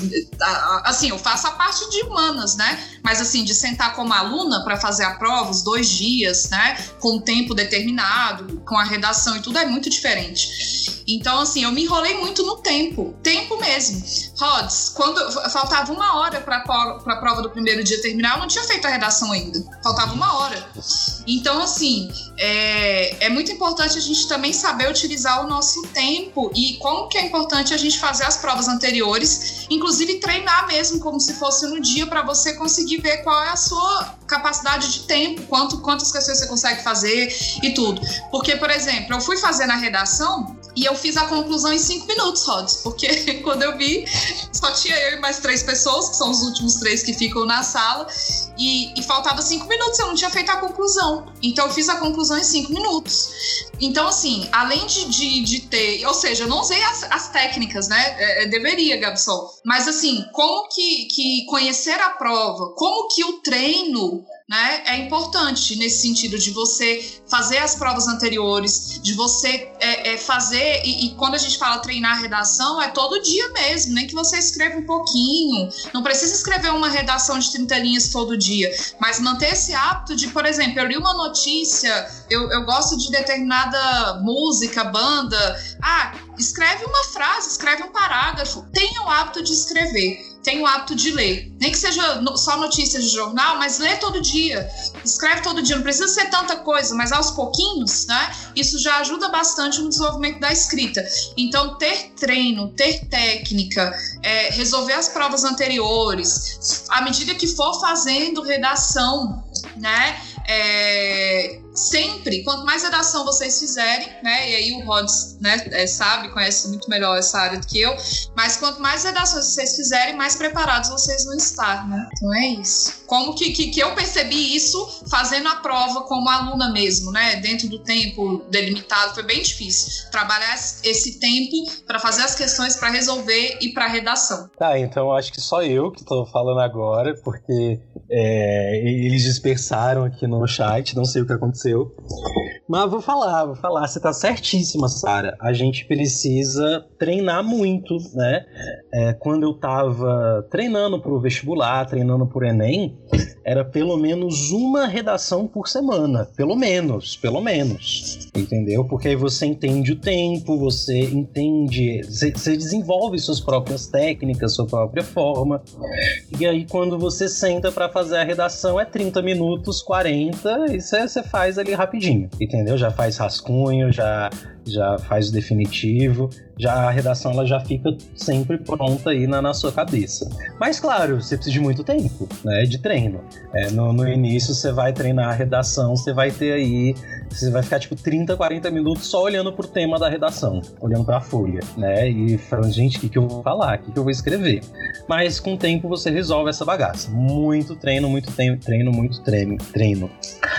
assim, eu faço a parte de humanas, né? Mas assim, de sentar como aluna para fazer a prova, os dois dias, né? Com um tempo determinado, com a redação e tudo, é muito diferente. Então, assim, eu me enrolei muito no tempo. Tempo mesmo. Rods, quando faltava uma hora para a prova do primeiro dia terminar, eu não tinha feito a redação ainda. Faltava uma hora. Então, assim, é, é muito importante a gente também saber utilizar o nosso tempo e como que é importante a gente fazer as provas anteriores, inclusive treinar mesmo como se fosse no dia para você conseguir ver qual é a sua capacidade de tempo, quanto, quantas questões você consegue fazer e tudo. Porque, por exemplo, eu fui fazer na redação e eu fiz a conclusão em cinco minutos, Rods, porque quando eu vi, só tinha eu e mais três pessoas, que são os últimos três que ficam na sala, e, e faltava cinco minutos, eu não tinha feito a conclusão. Então eu fiz a conclusão em cinco minutos. Então, assim, além de, de, de ter. Ou seja, eu não usei as, as técnicas, né? É, é, deveria, Gabsol. Mas, assim, como que, que conhecer a prova, como que o treino. Né, é importante nesse sentido de você fazer as provas anteriores, de você é, é, fazer, e, e quando a gente fala treinar redação, é todo dia mesmo, nem que você escreva um pouquinho, não precisa escrever uma redação de 30 linhas todo dia, mas manter esse hábito de, por exemplo, eu li uma notícia, eu, eu gosto de determinada música, banda. Ah, escreve uma frase, escreve um parágrafo. Tenha o hábito de escrever. Tenha o hábito de ler. Nem que seja só notícias de jornal, mas lê todo dia. Escreve todo dia. Não precisa ser tanta coisa, mas aos pouquinhos, né? Isso já ajuda bastante no desenvolvimento da escrita. Então, ter treino, ter técnica, é, resolver as provas anteriores, à medida que for fazendo redação, né? É, sempre, quanto mais redação vocês fizerem, né? E aí o Rods, né, é, sabe, conhece muito melhor essa área do que eu, mas quanto mais redações vocês fizerem, mais preparados vocês vão estar, né? Então é isso. Como que, que, que eu percebi isso fazendo a prova como aluna mesmo, né? Dentro do tempo delimitado, foi bem difícil. Trabalhar esse tempo para fazer as questões, para resolver e para redação. Tá, então acho que só eu que tô falando agora, porque é, eles dispersaram aqui no chat, não sei o que aconteceu. Mas vou falar, vou falar. Você tá certíssima, Sara. A gente precisa treinar muito, né? É, quando eu tava treinando pro vestibular, treinando pro Enem, era pelo menos uma redação por semana. Pelo menos, pelo menos. Entendeu? Porque aí você entende o tempo, você entende, você, desenvolve suas próprias técnicas, sua própria forma. E aí, quando você senta para fazer a redação, é 30 minutos, 40, e você faz ali rapidinho, entendeu? Já faz rascunho, já, já faz o definitivo, já a redação ela já fica sempre pronta aí na, na sua cabeça. Mas, claro, você precisa de muito tempo, né? De treino. É, no, no início, você vai treinar a redação, você vai ter aí. Você vai ficar tipo 30, 40 minutos só olhando pro tema da redação, olhando pra folha, né? E falando, gente, o que, que eu vou falar? O que, que eu vou escrever? Mas com o tempo você resolve essa bagaça. Muito treino, muito treino, treino muito treino. treino.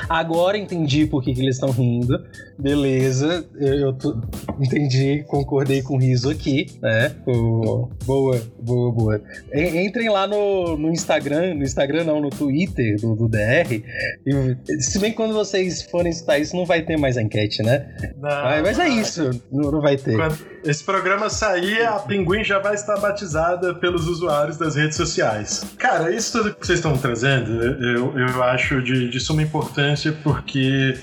Agora entendi por que, que eles estão rindo. Beleza, eu, eu entendi, concordei com riso aqui, né? O- boa, boa, boa. En- Entrem lá no, no Instagram, no Instagram não, no Twitter do, do DR. E, se bem que quando vocês forem citar isso, não vai ter mais a enquete, né? Não, Mas, mas é isso, não, não vai ter. Quando, esse programa sair, a Pinguim já vai estar batizada pelos usuários das redes sociais. Cara, isso tudo que vocês estão trazendo, eu, eu acho de, de suma importância porque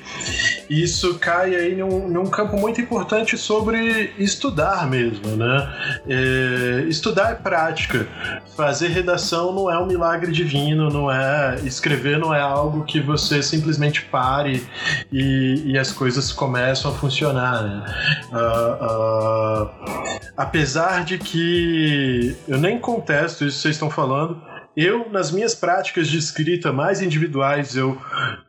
isso cai aí num, num campo muito importante sobre estudar mesmo, né? É, estudar é prática. Fazer redação não é um milagre divino, não é escrever não é algo que você simplesmente pare e, e as coisas começam a funcionar. Né? Uh, uh, apesar de que eu nem contesto isso que vocês estão falando, eu, nas minhas práticas de escrita mais individuais, eu,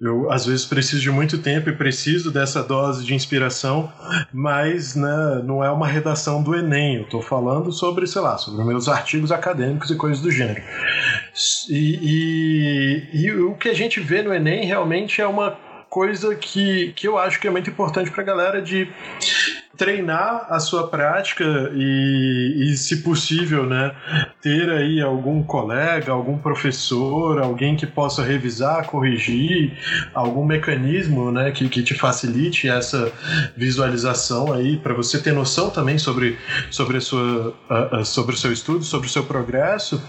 eu às vezes preciso de muito tempo e preciso dessa dose de inspiração, mas né, não é uma redação do Enem. Eu estou falando sobre, sei lá, sobre meus artigos acadêmicos e coisas do gênero. E, e, e o que a gente vê no Enem realmente é uma coisa que, que eu acho que é muito importante para a galera de treinar a sua prática e, e, se possível, né, ter aí algum colega, algum professor, alguém que possa revisar, corrigir, algum mecanismo, né, que, que te facilite essa visualização aí para você ter noção também sobre, sobre a sua sobre o seu estudo, sobre o seu progresso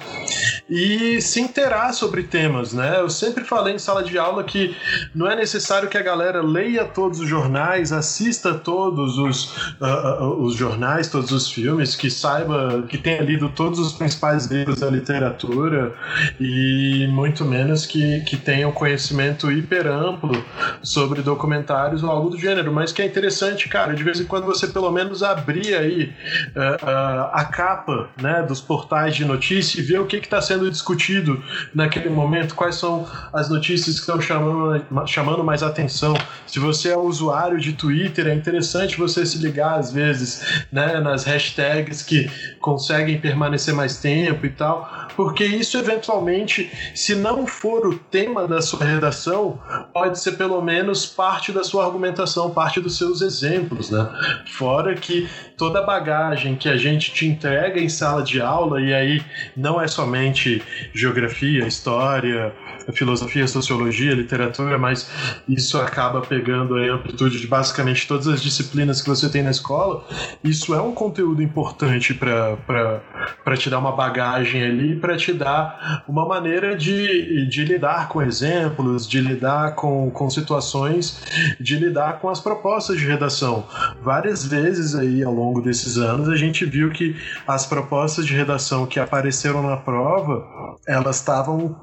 e se interar sobre temas, né? Eu sempre falei em sala de aula que não é necessário que a galera leia todos os jornais, assista todos os uh, uh, os jornais, todos os filmes, que saiba, que tenha lido todos os principais livros da literatura e muito menos que, que tenha um conhecimento hiper amplo sobre documentários ou algo do gênero. Mas que é interessante, cara, de vez em quando você pelo menos abrir aí uh, a capa né, dos portais de notícia e ver o que está sendo discutido naquele momento, quais são as notícias que estão chamando, chamando mais atenção. Se você é usuário de Twitter, é interessante você se ligar às vezes né, nas hashtags que conseguem permanecer mais tempo e tal, porque isso eventualmente, se não for o tema da sua redação, pode ser pelo menos parte da sua argumentação, parte dos seus exemplos, né? Fora que toda a bagagem que a gente te entrega em sala de aula, e aí não é somente geografia, história, filosofia, sociologia, literatura, mas isso acaba pegando a amplitude de basicamente todas as disciplinas que você tem na escola. Isso é um conteúdo importante para te dar uma bagagem ali, para te dar uma maneira de, de lidar com exemplos, de lidar com, com situações, de lidar com as propostas de redação. Várias vezes aí ao longo desses anos a gente viu que as propostas de redação que apareceram na prova, elas estavam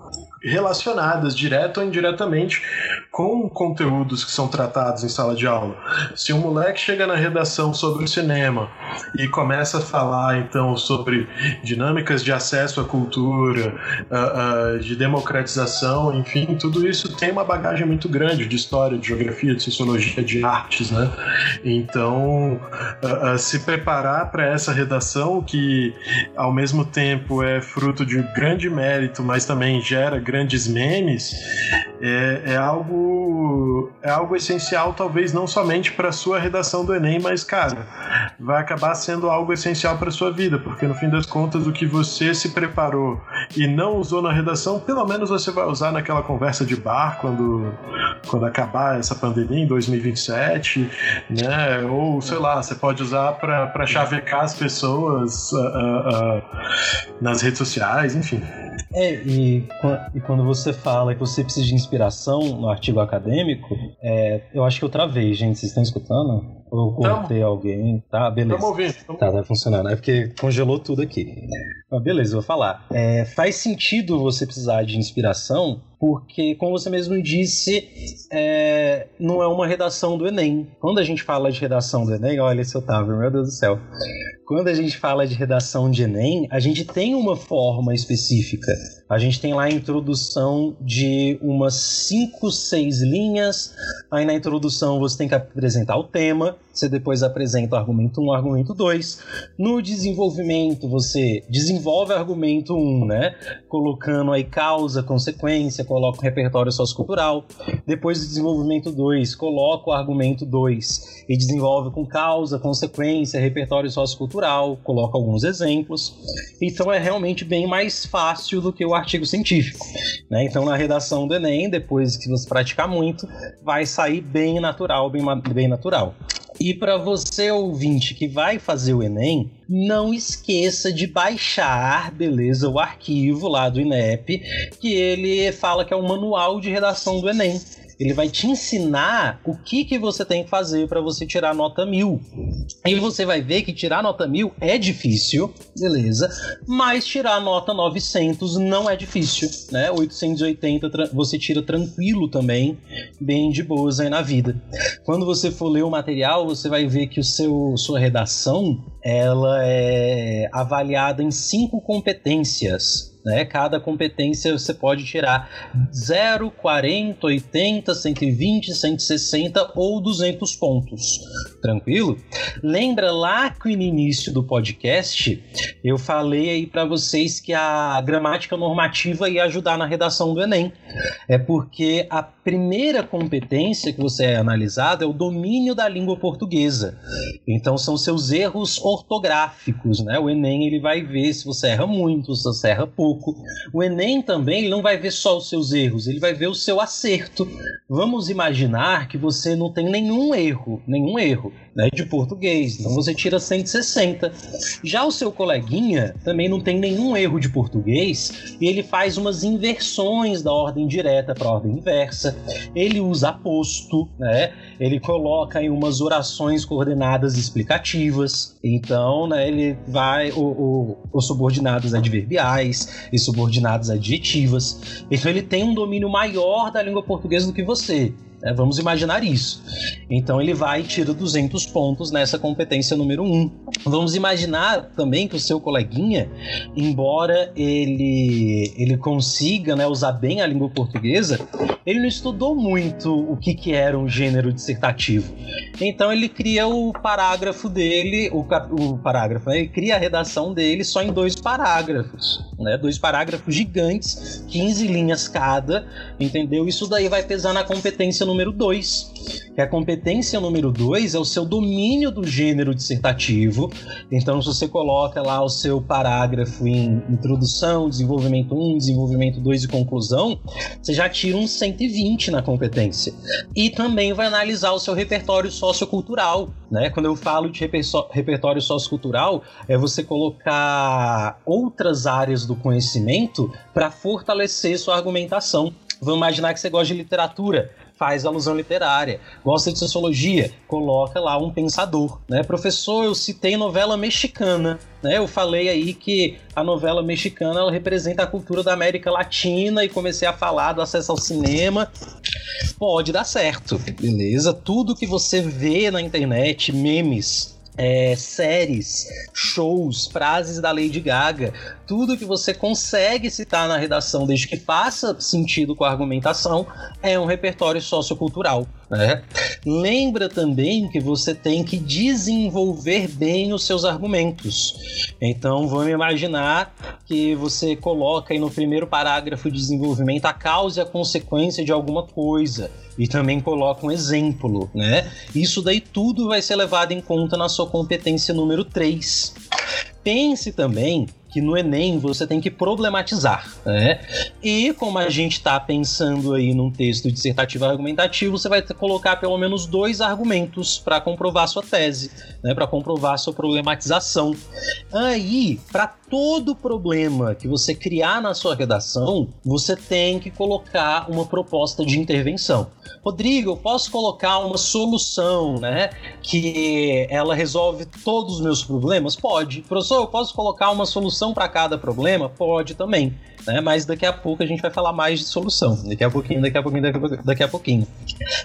relacionadas, direto ou indiretamente, com conteúdos que são tratados em sala de aula. Se um moleque chega na redação sobre o cinema e começa a falar então sobre dinâmicas de acesso à cultura, uh, uh, de democratização, enfim, tudo isso tem uma bagagem muito grande de história, de geografia, de sociologia, de artes, né? Então, uh, se preparar para essa redação que, ao mesmo tempo, é fruto de grande mérito, mas também gera grandes memes, é, é algo é algo essencial, talvez não somente para sua redação do Enem, mas cara, vai acabar sendo algo essencial para sua vida, porque no fim das contas o que você se preparou e não usou na redação, pelo menos você vai usar naquela conversa de bar quando quando acabar essa pandemia em 2027, né? Ou sei lá, você pode usar para chavecar as pessoas uh, uh, uh, nas redes sociais, enfim. É, e, e, quando você fala que você precisa de inspiração no artigo acadêmico, é, eu acho que outra vez, gente, vocês estão escutando? Ou cortei alguém? Tá, beleza. Tamo ouvindo. Tamo tá, tá funcionando. É porque congelou tudo aqui. Mas beleza, vou falar. É, faz sentido você precisar de inspiração porque, como você mesmo disse, é, não é uma redação do Enem. Quando a gente fala de redação do Enem, olha esse Otávio, meu Deus do céu. Quando a gente fala de redação de Enem, a gente tem uma forma específica. A gente tem lá a introdução de umas 5, 6 linhas. Aí na introdução você tem que apresentar o tema, você depois apresenta o argumento 1, um, argumento 2. No desenvolvimento, você desenvolve argumento 1, um, né? Colocando aí causa, consequência, coloca o repertório sociocultural. Depois do desenvolvimento 2, coloca o argumento 2 e desenvolve com causa, consequência, repertório sociocultural, coloca alguns exemplos. Então é realmente bem mais fácil do que o artigo científico. Né? Então na redação do Enem, depois que você praticar muito, vai sair bem natural, bem, bem natural. E para você ouvinte que vai fazer o Enem, não esqueça de baixar, beleza, o arquivo lá do INEP, que ele fala que é o manual de redação do Enem. Ele vai te ensinar o que, que você tem que fazer para você tirar nota mil. E você vai ver que tirar nota mil é difícil, beleza, mas tirar nota 900 não é difícil, né? 880 você tira tranquilo também, bem de boas aí na vida. Quando você for ler o material, você vai ver que o seu sua redação ela é avaliada em cinco competências né? Cada competência você pode tirar 0, 40, 80, 120, 160 ou 200 pontos. Tranquilo? Lembra lá que no início do podcast eu falei aí para vocês que a gramática normativa ia ajudar na redação do Enem. É porque a primeira competência que você é analisado é o domínio da língua portuguesa. Então são seus erros ortográficos, né? O Enem ele vai ver se você erra muito, se você erra pouco pouco. O Enem também não vai ver só os seus erros, ele vai ver o seu acerto. Vamos imaginar que você não tem nenhum erro, nenhum erro né, de português, então você tira 160. Já o seu coleguinha também não tem nenhum erro de português e ele faz umas inversões da ordem direta para a ordem inversa. Ele usa aposto, né? Ele coloca em umas orações coordenadas explicativas. Então, né, ele vai o, os subordinados adverbiais, e subordinadas adjetivas. Então ele tem um domínio maior da língua portuguesa do que você. Né? Vamos imaginar isso. Então ele vai e tira 200 pontos nessa competência número 1. Vamos imaginar também que o seu coleguinha, embora ele, ele consiga né, usar bem a língua portuguesa, ele não estudou muito o que, que era um gênero dissertativo. Então ele cria o parágrafo dele, o, o parágrafo, né? ele cria a redação dele só em dois parágrafos. Né? Dois parágrafos gigantes, 15 linhas cada, entendeu? Isso daí vai pesar na competência número 2. Que a competência número 2 é o seu domínio do gênero dissertativo. Então, se você coloca lá o seu parágrafo em introdução, desenvolvimento 1, desenvolvimento 2 e conclusão, você já tira um 120 na competência. E também vai analisar o seu repertório sociocultural. Né? Quando eu falo de repertório sociocultural, é você colocar outras áreas do conhecimento para fortalecer sua argumentação. Vamos imaginar que você gosta de literatura faz alusão literária. Gosta de sociologia, coloca lá um pensador. Né? Professor, eu citei novela mexicana. Né? Eu falei aí que a novela mexicana ela representa a cultura da América Latina e comecei a falar do acesso ao cinema. Pode dar certo, beleza? Tudo que você vê na internet, memes, é, séries, shows, frases da Lady Gaga, tudo que você consegue citar na redação, desde que faça sentido com a argumentação, é um repertório sociocultural. Né? Lembra também que você tem que desenvolver bem os seus argumentos. Então vamos imaginar que você coloca aí no primeiro parágrafo de desenvolvimento a causa e a consequência de alguma coisa e também coloca um exemplo, né? Isso daí tudo vai ser levado em conta na sua competência número 3. Pense também que no Enem você tem que problematizar, né? E como a gente está pensando aí num texto dissertativo argumentativo, você vai colocar pelo menos dois argumentos para comprovar sua tese, né? Para comprovar sua problematização. Aí, para todo problema que você criar na sua redação, você tem que colocar uma proposta de intervenção. Rodrigo, eu posso colocar uma solução, né? Que ela resolve todos os meus problemas? Pode. Professor, eu posso colocar uma solução para cada problema? Pode também. Né? Mas daqui a pouco a gente vai falar mais de solução. Daqui a pouquinho, daqui a pouquinho, daqui a pouquinho. Daqui a pouquinho.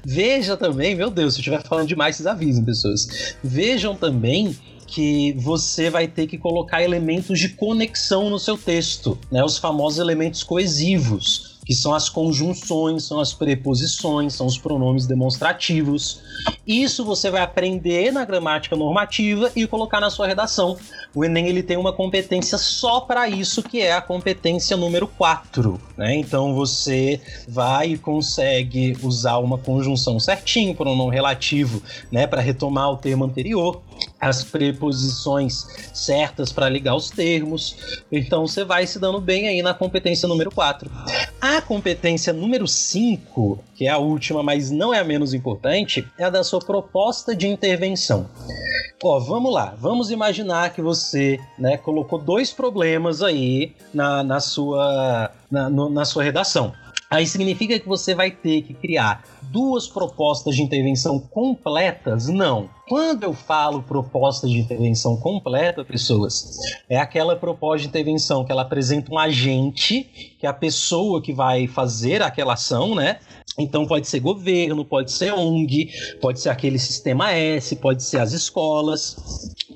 Veja também, meu Deus, se eu estiver falando demais, vocês avisem, pessoas. Vejam também que você vai ter que colocar elementos de conexão no seu texto, né? Os famosos elementos coesivos que são as conjunções, são as preposições, são os pronomes demonstrativos. Isso você vai aprender na gramática normativa e colocar na sua redação. O Enem ele tem uma competência só para isso, que é a competência número 4. Né? Então você vai e consegue usar uma conjunção certinho, pronome relativo, né, para retomar o termo anterior. As preposições certas para ligar os termos. Então você vai se dando bem aí na competência número 4. A competência número 5, que é a última, mas não é a menos importante, é a da sua proposta de intervenção. Ó, vamos lá, vamos imaginar que você né, colocou dois problemas aí na, na, sua, na, no, na sua redação. Aí significa que você vai ter que criar duas propostas de intervenção completas? Não. Quando eu falo proposta de intervenção completa, pessoas, é aquela proposta de intervenção que ela apresenta um agente, que é a pessoa que vai fazer aquela ação, né? Então pode ser governo, pode ser ONG, pode ser aquele sistema S, pode ser as escolas,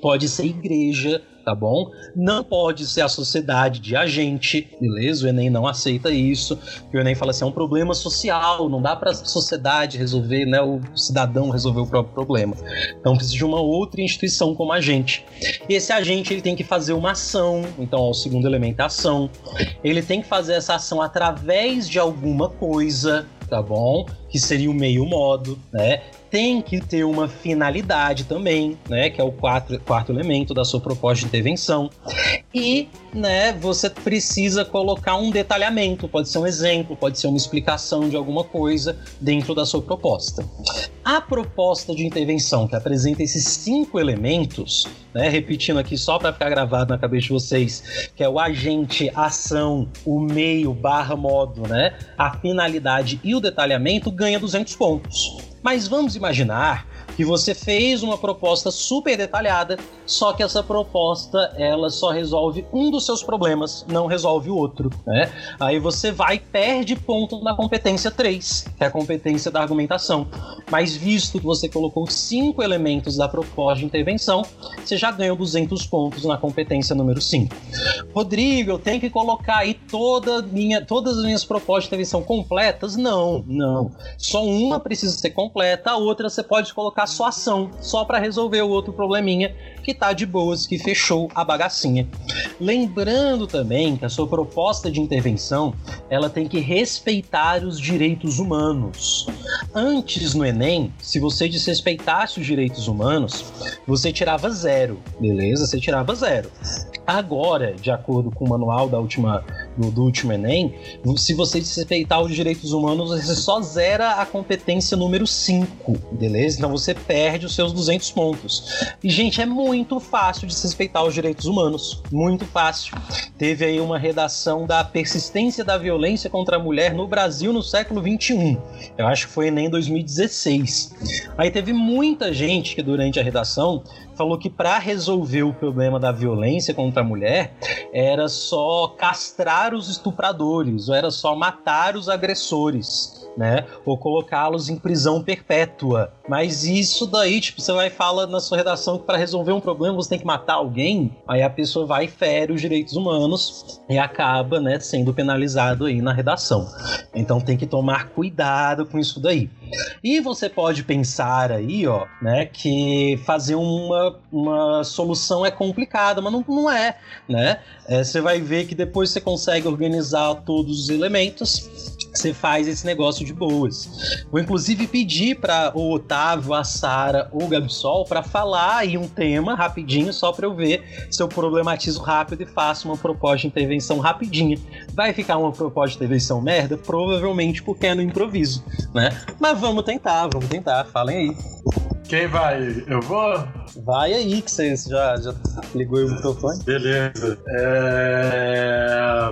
pode ser igreja, tá bom? Não pode ser a sociedade de agente, beleza? O Enem não aceita isso. O Enem fala assim, é um problema social, não dá para a sociedade resolver, né, o cidadão resolver o próprio problema. Então precisa de uma outra instituição como agente. Esse agente ele tem que fazer uma ação, então ó, o segundo elemento é ação. Ele tem que fazer essa ação através de alguma coisa, tá bom? Que seria o meio modo, né? tem que ter uma finalidade também, né, que é o quarto, quarto elemento da sua proposta de intervenção. E, né, você precisa colocar um detalhamento, pode ser um exemplo, pode ser uma explicação de alguma coisa dentro da sua proposta. A proposta de intervenção que apresenta esses cinco elementos, né, repetindo aqui só para ficar gravado na cabeça de vocês, que é o agente, ação, o meio, barra modo, né, a finalidade e o detalhamento, ganha 200 pontos. Mas vamos imaginar que você fez uma proposta super detalhada, só que essa proposta ela só resolve um dos seus problemas, não resolve o outro, né? Aí você vai e perde ponto na competência 3, que é a competência da argumentação. Mas visto que você colocou cinco elementos da proposta de intervenção, você já ganhou 200 pontos na competência número 5. Rodrigo, eu tenho que colocar aí toda minha, todas as minhas propostas de intervenção completas? Não, não. Só uma precisa ser completa, a outra você pode colocar só ação, só para resolver o outro probleminha que tá de boas, que fechou a bagacinha. Lembrando também que a sua proposta de intervenção, ela tem que respeitar os direitos humanos. Antes no ENEM, se você desrespeitasse os direitos humanos, você tirava zero, beleza? Você tirava zero. Agora, de acordo com o manual da última, do, do último Enem, se você desrespeitar os direitos humanos, você só zera a competência número 5, beleza? Então você perde os seus 200 pontos. E, gente, é muito fácil de respeitar os direitos humanos. Muito fácil. Teve aí uma redação da persistência da violência contra a mulher no Brasil no século 21. Eu acho que foi Enem 2016. Aí teve muita gente que durante a redação falou que para resolver o problema da violência contra a mulher era só castrar os estupradores, ou era só matar os agressores né? Ou colocá-los em prisão perpétua. Mas isso daí, tipo, você vai falar na sua redação que para resolver um problema você tem que matar alguém, aí a pessoa vai e fere os direitos humanos e acaba, né, sendo penalizado aí na redação. Então tem que tomar cuidado com isso daí. E você pode pensar aí, ó, né, que fazer uma, uma solução é complicado, mas não, não é, né? É, você vai ver que depois você consegue organizar todos os elementos você faz esse negócio de boas. Vou inclusive pedir para o Otávio, a Sara ou o Gabsol para falar aí um tema rapidinho, só para eu ver se eu problematizo rápido e faço uma proposta de intervenção rapidinha. Vai ficar uma proposta de intervenção merda? Provavelmente porque é no improviso, né? Mas vamos tentar, vamos tentar, falem aí. Quem vai? Eu vou? Vai aí, que você já, já ligou o microfone. Beleza. É...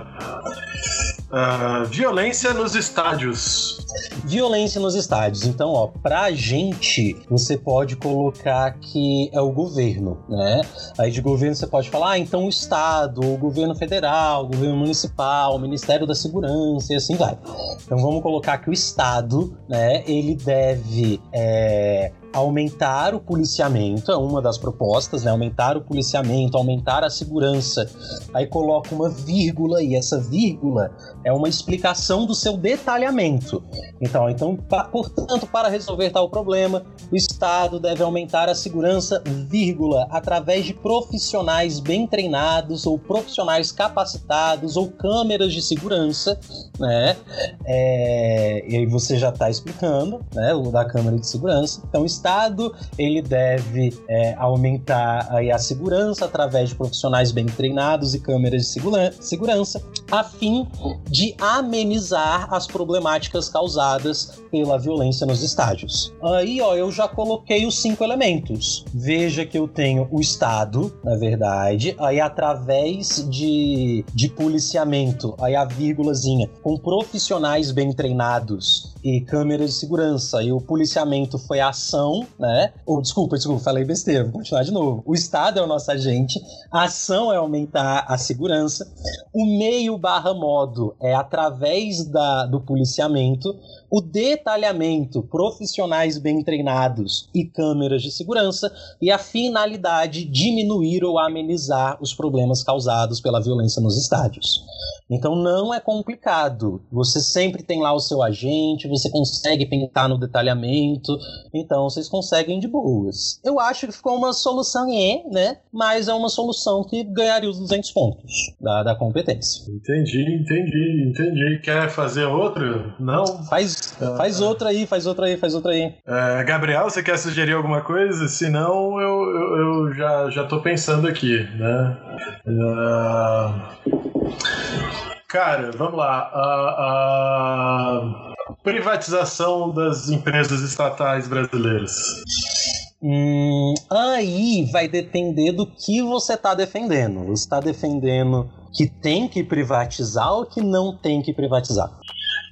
Uh, violência nos estádios. Violência nos estádios. Então, ó, pra gente, você pode colocar que é o governo, né? Aí de governo você pode falar, ah, então o Estado, o governo federal, o governo municipal, o Ministério da Segurança e assim vai. Então vamos colocar que o Estado, né, ele deve é, aumentar o policiamento, é uma das propostas, né? Aumentar o policiamento, aumentar a segurança. Aí coloca uma vírgula e essa vírgula é uma explicação do seu detalhamento. Então, então, portanto, para resolver tal problema, o Estado deve aumentar a segurança, vírgula, através de profissionais bem treinados ou profissionais capacitados ou câmeras de segurança, né? É, e aí você já está explicando, né? O da câmera de segurança. Então, Estado ele deve é, aumentar aí, a segurança através de profissionais bem treinados e câmeras de segura segurança, a fim de amenizar as problemáticas causadas pela violência nos estádios. Aí, ó, eu já coloquei os cinco elementos. Veja que eu tenho o Estado, na verdade, aí através de, de policiamento, aí a vírgulazinha, com profissionais bem treinados e câmeras de segurança. E o policiamento foi a ação, né? Ou, desculpa, desculpa, falei besteira, vou continuar de novo. O Estado é o nosso agente, a ação é aumentar a segurança, o meio barra modo é através da, do policiamento, o detalhamento, profissionais bem treinados e câmeras de segurança, e a finalidade, diminuir ou amenizar os problemas causados pela violência nos estádios. Então não é complicado. Você sempre tem lá o seu agente, você consegue pensar no detalhamento, então vocês conseguem de boas. Eu acho que ficou uma solução é, né? Mas é uma solução que ganharia os 200 pontos da, da competência. Entendi, entendi, entendi. Quer fazer outro? Não? Faz, faz outra aí, faz outra aí, faz outra aí. É, Gabriel, você quer sugerir alguma coisa? Se não, eu, eu, eu já, já tô pensando aqui, né? Uh... Cara, vamos lá. A, a privatização das empresas estatais brasileiras. Hum, aí vai depender do que você está defendendo. Você está defendendo que tem que privatizar ou que não tem que privatizar?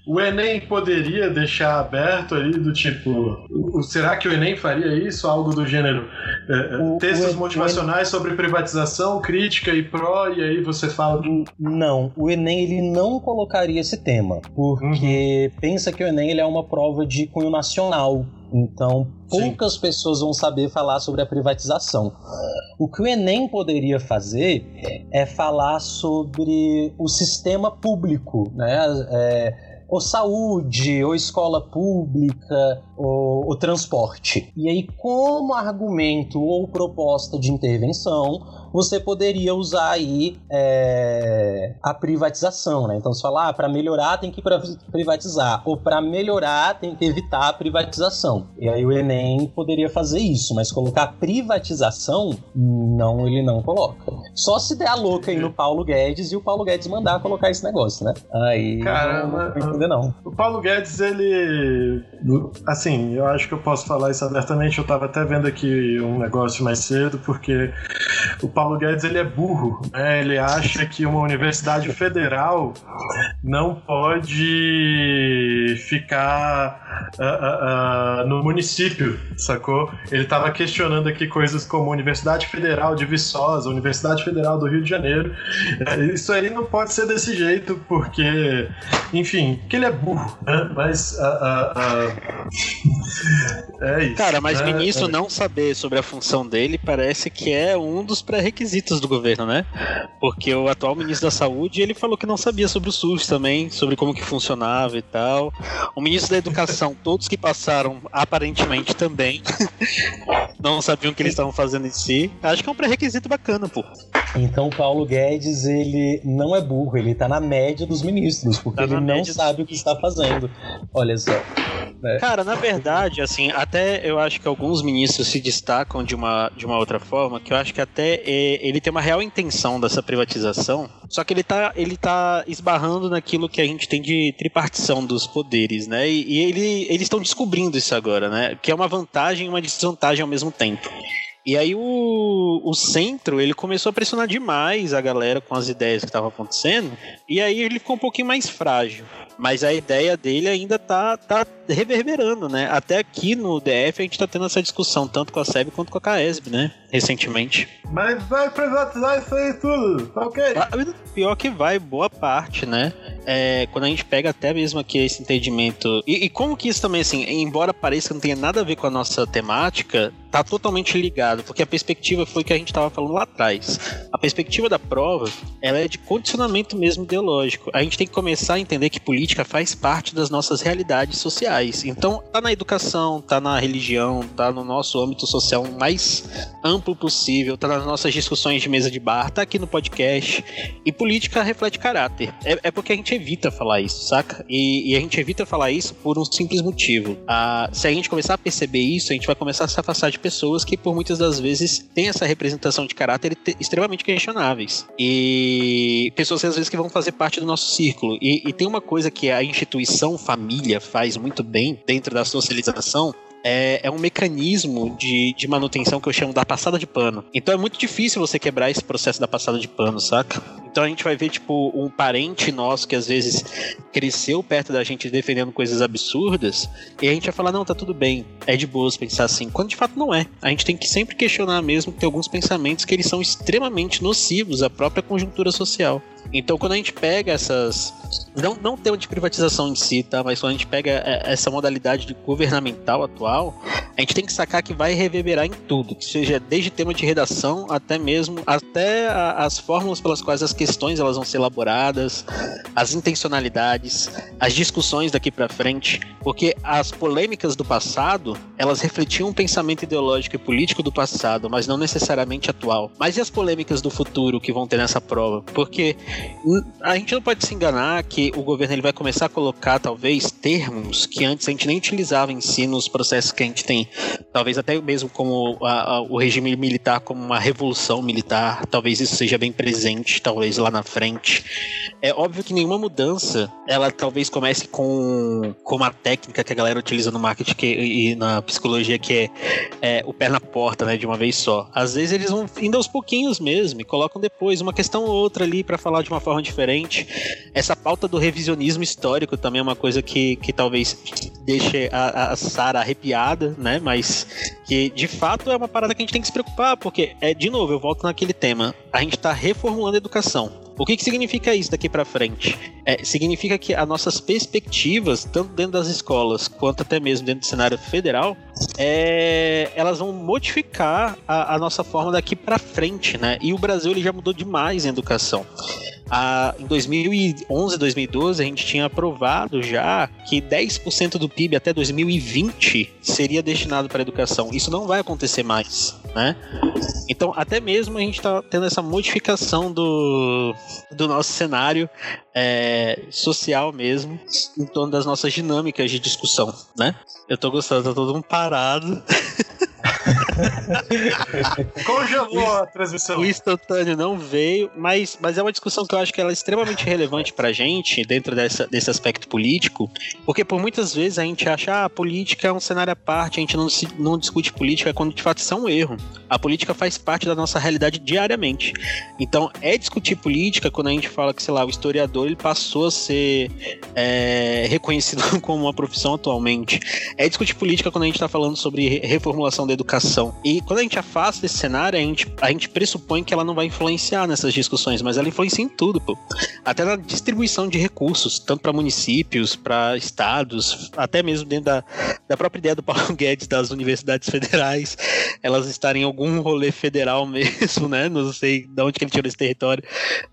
O Enem poderia deixar aberto ali do tipo, será que o Enem faria isso? Algo do gênero. É, o, textos o, motivacionais o sobre privatização, crítica e pró, e aí você fala. Do... Não, o Enem ele não colocaria esse tema, porque uhum. pensa que o Enem ele é uma prova de cunho nacional. Então, poucas Sim. pessoas vão saber falar sobre a privatização. O que o Enem poderia fazer é falar sobre o sistema público, né? É, ou saúde, ou escola pública, ou, ou transporte. E aí, como argumento ou proposta de intervenção, você poderia usar aí é, a privatização, né? Então você fala, ah, para melhorar tem que privatizar, ou para melhorar tem que evitar a privatização. E aí o Enem poderia fazer isso, mas colocar privatização, não, ele não coloca. Só se der a louca aí no Paulo Guedes e o Paulo Guedes mandar colocar esse negócio, né? Aí Cara, não, não entender não. O Paulo Guedes, ele assim, eu acho que eu posso falar isso abertamente, eu tava até vendo aqui um negócio mais cedo, porque o Paulo Guedes ele é burro, né? Ele acha que uma universidade federal não pode ficar uh, uh, uh, no município, sacou? Ele estava questionando aqui coisas como Universidade Federal de Viçosa, Universidade Federal do Rio de Janeiro. Isso aí não pode ser desse jeito, porque, enfim, que ele é burro, né? Mas é isso. Cara, mas né? ministro é. não saber sobre a função dele parece que é um dos pré requisitos do governo, né? Porque o atual ministro da Saúde, ele falou que não sabia sobre o SUS também, sobre como que funcionava e tal. O ministro da Educação, todos que passaram, aparentemente também, não sabiam o que eles estavam fazendo em si. Acho que é um pré-requisito bacana, pô. Então Paulo Guedes, ele não é burro, ele tá na média dos ministros, porque tá ele não sabe dos... o que está fazendo. Olha só. É. Cara, na verdade, assim, até eu acho que alguns ministros se destacam de uma, de uma outra forma, que eu acho que até é, ele tem uma real intenção dessa privatização, só que ele tá, ele tá esbarrando naquilo que a gente tem de tripartição dos poderes, né? E, e ele, eles estão descobrindo isso agora, né? Que é uma vantagem e uma desvantagem ao mesmo tempo. E aí o, o centro, ele começou a pressionar demais a galera com as ideias que estavam acontecendo, e aí ele ficou um pouquinho mais frágil. Mas a ideia dele ainda tá, tá reverberando, né? Até aqui no DF a gente tá tendo essa discussão, tanto com a SEB quanto com a CAESB, né? Recentemente. Mas vai privatizar isso aí tudo, tá ok? Pior que vai, boa parte, né? É, quando a gente pega até mesmo aqui esse entendimento. E, e, como que isso também, assim, embora pareça que não tenha nada a ver com a nossa temática, tá totalmente ligado, porque a perspectiva foi que a gente estava falando lá atrás. A perspectiva da prova, ela é de condicionamento mesmo ideológico. A gente tem que começar a entender que política faz parte das nossas realidades sociais. Então, tá na educação, tá na religião, tá no nosso âmbito social mais amplo possível, tá nas nossas discussões de mesa de bar, tá aqui no podcast. E política reflete caráter. É, é porque a gente evita falar isso, saca? E, e, a gente evita falar isso por um simples motivo. Ah, se a gente começar a perceber isso, a gente vai começar a se afastar de pessoas que, por muitas das vezes, têm essa representação de caráter extremamente questionáveis. E pessoas às vezes que vão fazer parte do nosso círculo. E, e tem uma coisa que a instituição família faz muito bem dentro da socialização, é, é um mecanismo de, de manutenção que eu chamo da passada de pano. Então é muito difícil você quebrar esse processo da passada de pano, saca? Então a gente vai ver, tipo, um parente nosso que às vezes cresceu perto da gente defendendo coisas absurdas, e a gente vai falar, não, tá tudo bem, é de boas pensar assim, quando de fato não é. A gente tem que sempre questionar mesmo que tem alguns pensamentos que eles são extremamente nocivos à própria conjuntura social. Então, quando a gente pega essas. Não, não tema de privatização em si, tá? Mas quando a gente pega é, essa modalidade de governamental atual, a gente tem que sacar que vai reverberar em tudo, que seja desde tema de redação até mesmo até as fórmulas pelas quais as questões elas vão ser elaboradas, as intencionalidades, as discussões daqui para frente, porque as polêmicas do passado elas refletiam um pensamento ideológico e político do passado, mas não necessariamente atual. Mas e as polêmicas do futuro que vão ter nessa prova? Porque a gente não pode se enganar que o governo ele vai começar a colocar talvez termos que antes a gente nem utilizava em si nos processos que a gente tem, talvez até mesmo como a, a, o regime militar como uma revolução militar, talvez isso seja bem presente, talvez lá na frente. É óbvio que nenhuma mudança, ela talvez comece com, com uma técnica que a galera utiliza no marketing que, e na psicologia que é, é, o pé na porta, né, de uma vez só. Às vezes eles vão indo aos pouquinhos mesmo e colocam depois uma questão ou outra ali para falar de uma forma diferente. Essa pauta do revisionismo histórico também é uma coisa que, que talvez deixe a, a Sara arrepiada, né? Mas que de fato é uma parada que a gente tem que se preocupar, porque, é de novo, eu volto naquele tema. A gente está reformulando a educação. O que, que significa isso daqui para frente? É, significa que as nossas perspectivas, tanto dentro das escolas quanto até mesmo dentro do cenário federal, é, elas vão modificar a, a nossa forma daqui para frente, né? E o Brasil ele já mudou demais em educação. Ah, em 2011, 2012, a gente tinha aprovado já que 10% do PIB até 2020 seria destinado para educação. Isso não vai acontecer mais, né? Então, até mesmo a gente está tendo essa modificação do, do nosso cenário é, social mesmo, em torno das nossas dinâmicas de discussão, né? Eu tô gostando, tá todo mundo parado. Congelou a transmissão. O instantâneo não veio, mas, mas é uma discussão que eu acho que ela é extremamente relevante pra gente dentro dessa, desse aspecto político, porque por muitas vezes a gente acha ah, a política é um cenário à parte, a gente não, se, não discute política quando de fato isso é um erro. A política faz parte da nossa realidade diariamente. Então, é discutir política quando a gente fala que, sei lá, o historiador ele passou a ser é, reconhecido como uma profissão atualmente. É discutir política quando a gente está falando sobre reformulação da educação. E quando a gente afasta esse cenário, a gente, a gente pressupõe que ela não vai influenciar nessas discussões, mas ela influencia em tudo, pô. Até na distribuição de recursos, tanto para municípios, para estados, até mesmo dentro da, da própria ideia do Paulo Guedes das universidades federais, elas estarem em algum rolê federal mesmo, né? Não sei de onde que ele tirou esse território,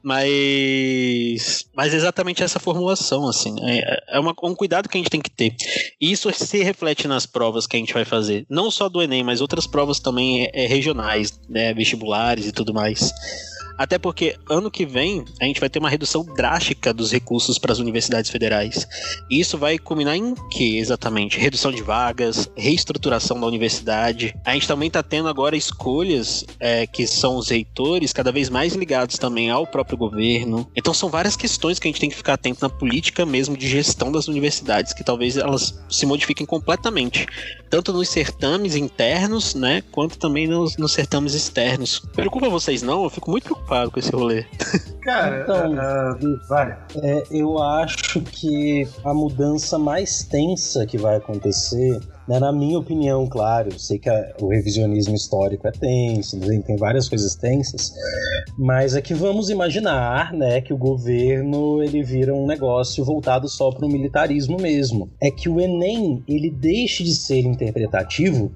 mas, mas exatamente essa formulação, assim, é, é uma, um cuidado que a gente tem que ter. E isso se reflete nas provas que a gente vai fazer, não só do Enem, mas outras provas também é, é regionais, né? Vestibulares e tudo mais. Até porque ano que vem a gente vai ter uma redução drástica dos recursos para as universidades federais. E isso vai culminar em que exatamente? Redução de vagas, reestruturação da universidade. A gente também está tendo agora escolhas é, que são os reitores cada vez mais ligados também ao próprio governo. Então são várias questões que a gente tem que ficar atento na política mesmo de gestão das universidades, que talvez elas se modifiquem completamente, tanto nos certames internos, né, quanto também nos, nos certames externos. Preocupa vocês não? Eu fico muito preocupado preocupado com esse rolê. Cara, Então, uh, vai. É, eu acho que a mudança mais tensa que vai acontecer né, na minha opinião, claro, eu sei que a, o revisionismo histórico é tenso, tem, tem várias coisas tensas, mas é que vamos imaginar né, que o governo ele vira um negócio voltado só para o militarismo mesmo. É que o Enem ele deixe de ser interpretativo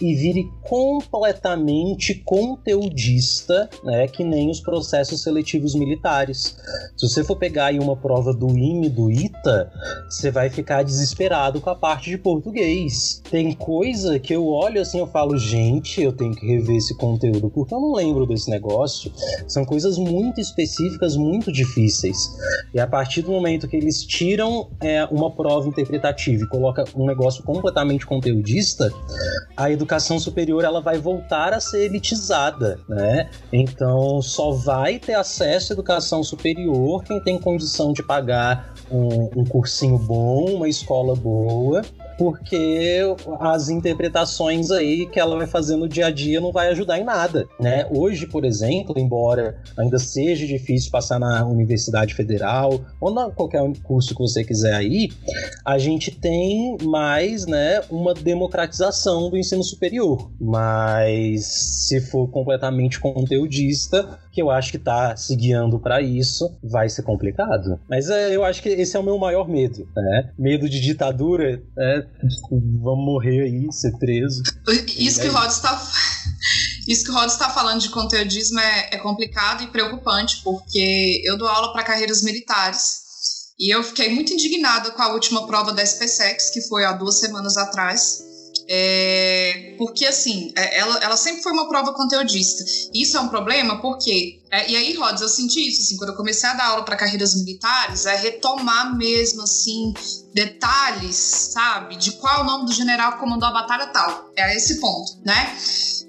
e vire completamente conteudista, né, que nem os processos seletivos militares. Se você for pegar aí uma prova do IME do ITA, você vai ficar desesperado com a parte de português tem coisa que eu olho assim, eu falo, gente, eu tenho que rever esse conteúdo, porque eu não lembro desse negócio. São coisas muito específicas, muito difíceis. E a partir do momento que eles tiram é, uma prova interpretativa e coloca um negócio completamente conteudista, a educação superior ela vai voltar a ser elitizada, né? Então só vai ter acesso à educação superior quem tem condição de pagar um, um cursinho bom, uma escola boa porque as interpretações aí que ela vai fazer no dia a dia não vai ajudar em nada, né? Hoje, por exemplo, embora ainda seja difícil passar na Universidade Federal ou na qualquer curso que você quiser aí, a gente tem mais, né, uma democratização do ensino superior. Mas se for completamente conteudista, que eu acho que tá se guiando para isso, vai ser complicado. Mas é, eu acho que esse é o meu maior medo, né? Medo de ditadura, é, vamos morrer aí, ser preso. Isso que o Rod está isso que o Rod está falando de conteudismo é, é, complicado e preocupante, porque eu dou aula para carreiras militares e eu fiquei muito indignada com a última prova da SPSEX, que foi há duas semanas atrás. É, porque, assim, é, ela, ela sempre foi uma prova conteudista. Isso é um problema porque. É, e aí, Rods, eu senti isso, assim, quando eu comecei a dar aula para carreiras militares, é retomar mesmo, assim, detalhes, sabe? De qual é o nome do general que comandou a batalha tal. É esse ponto, né?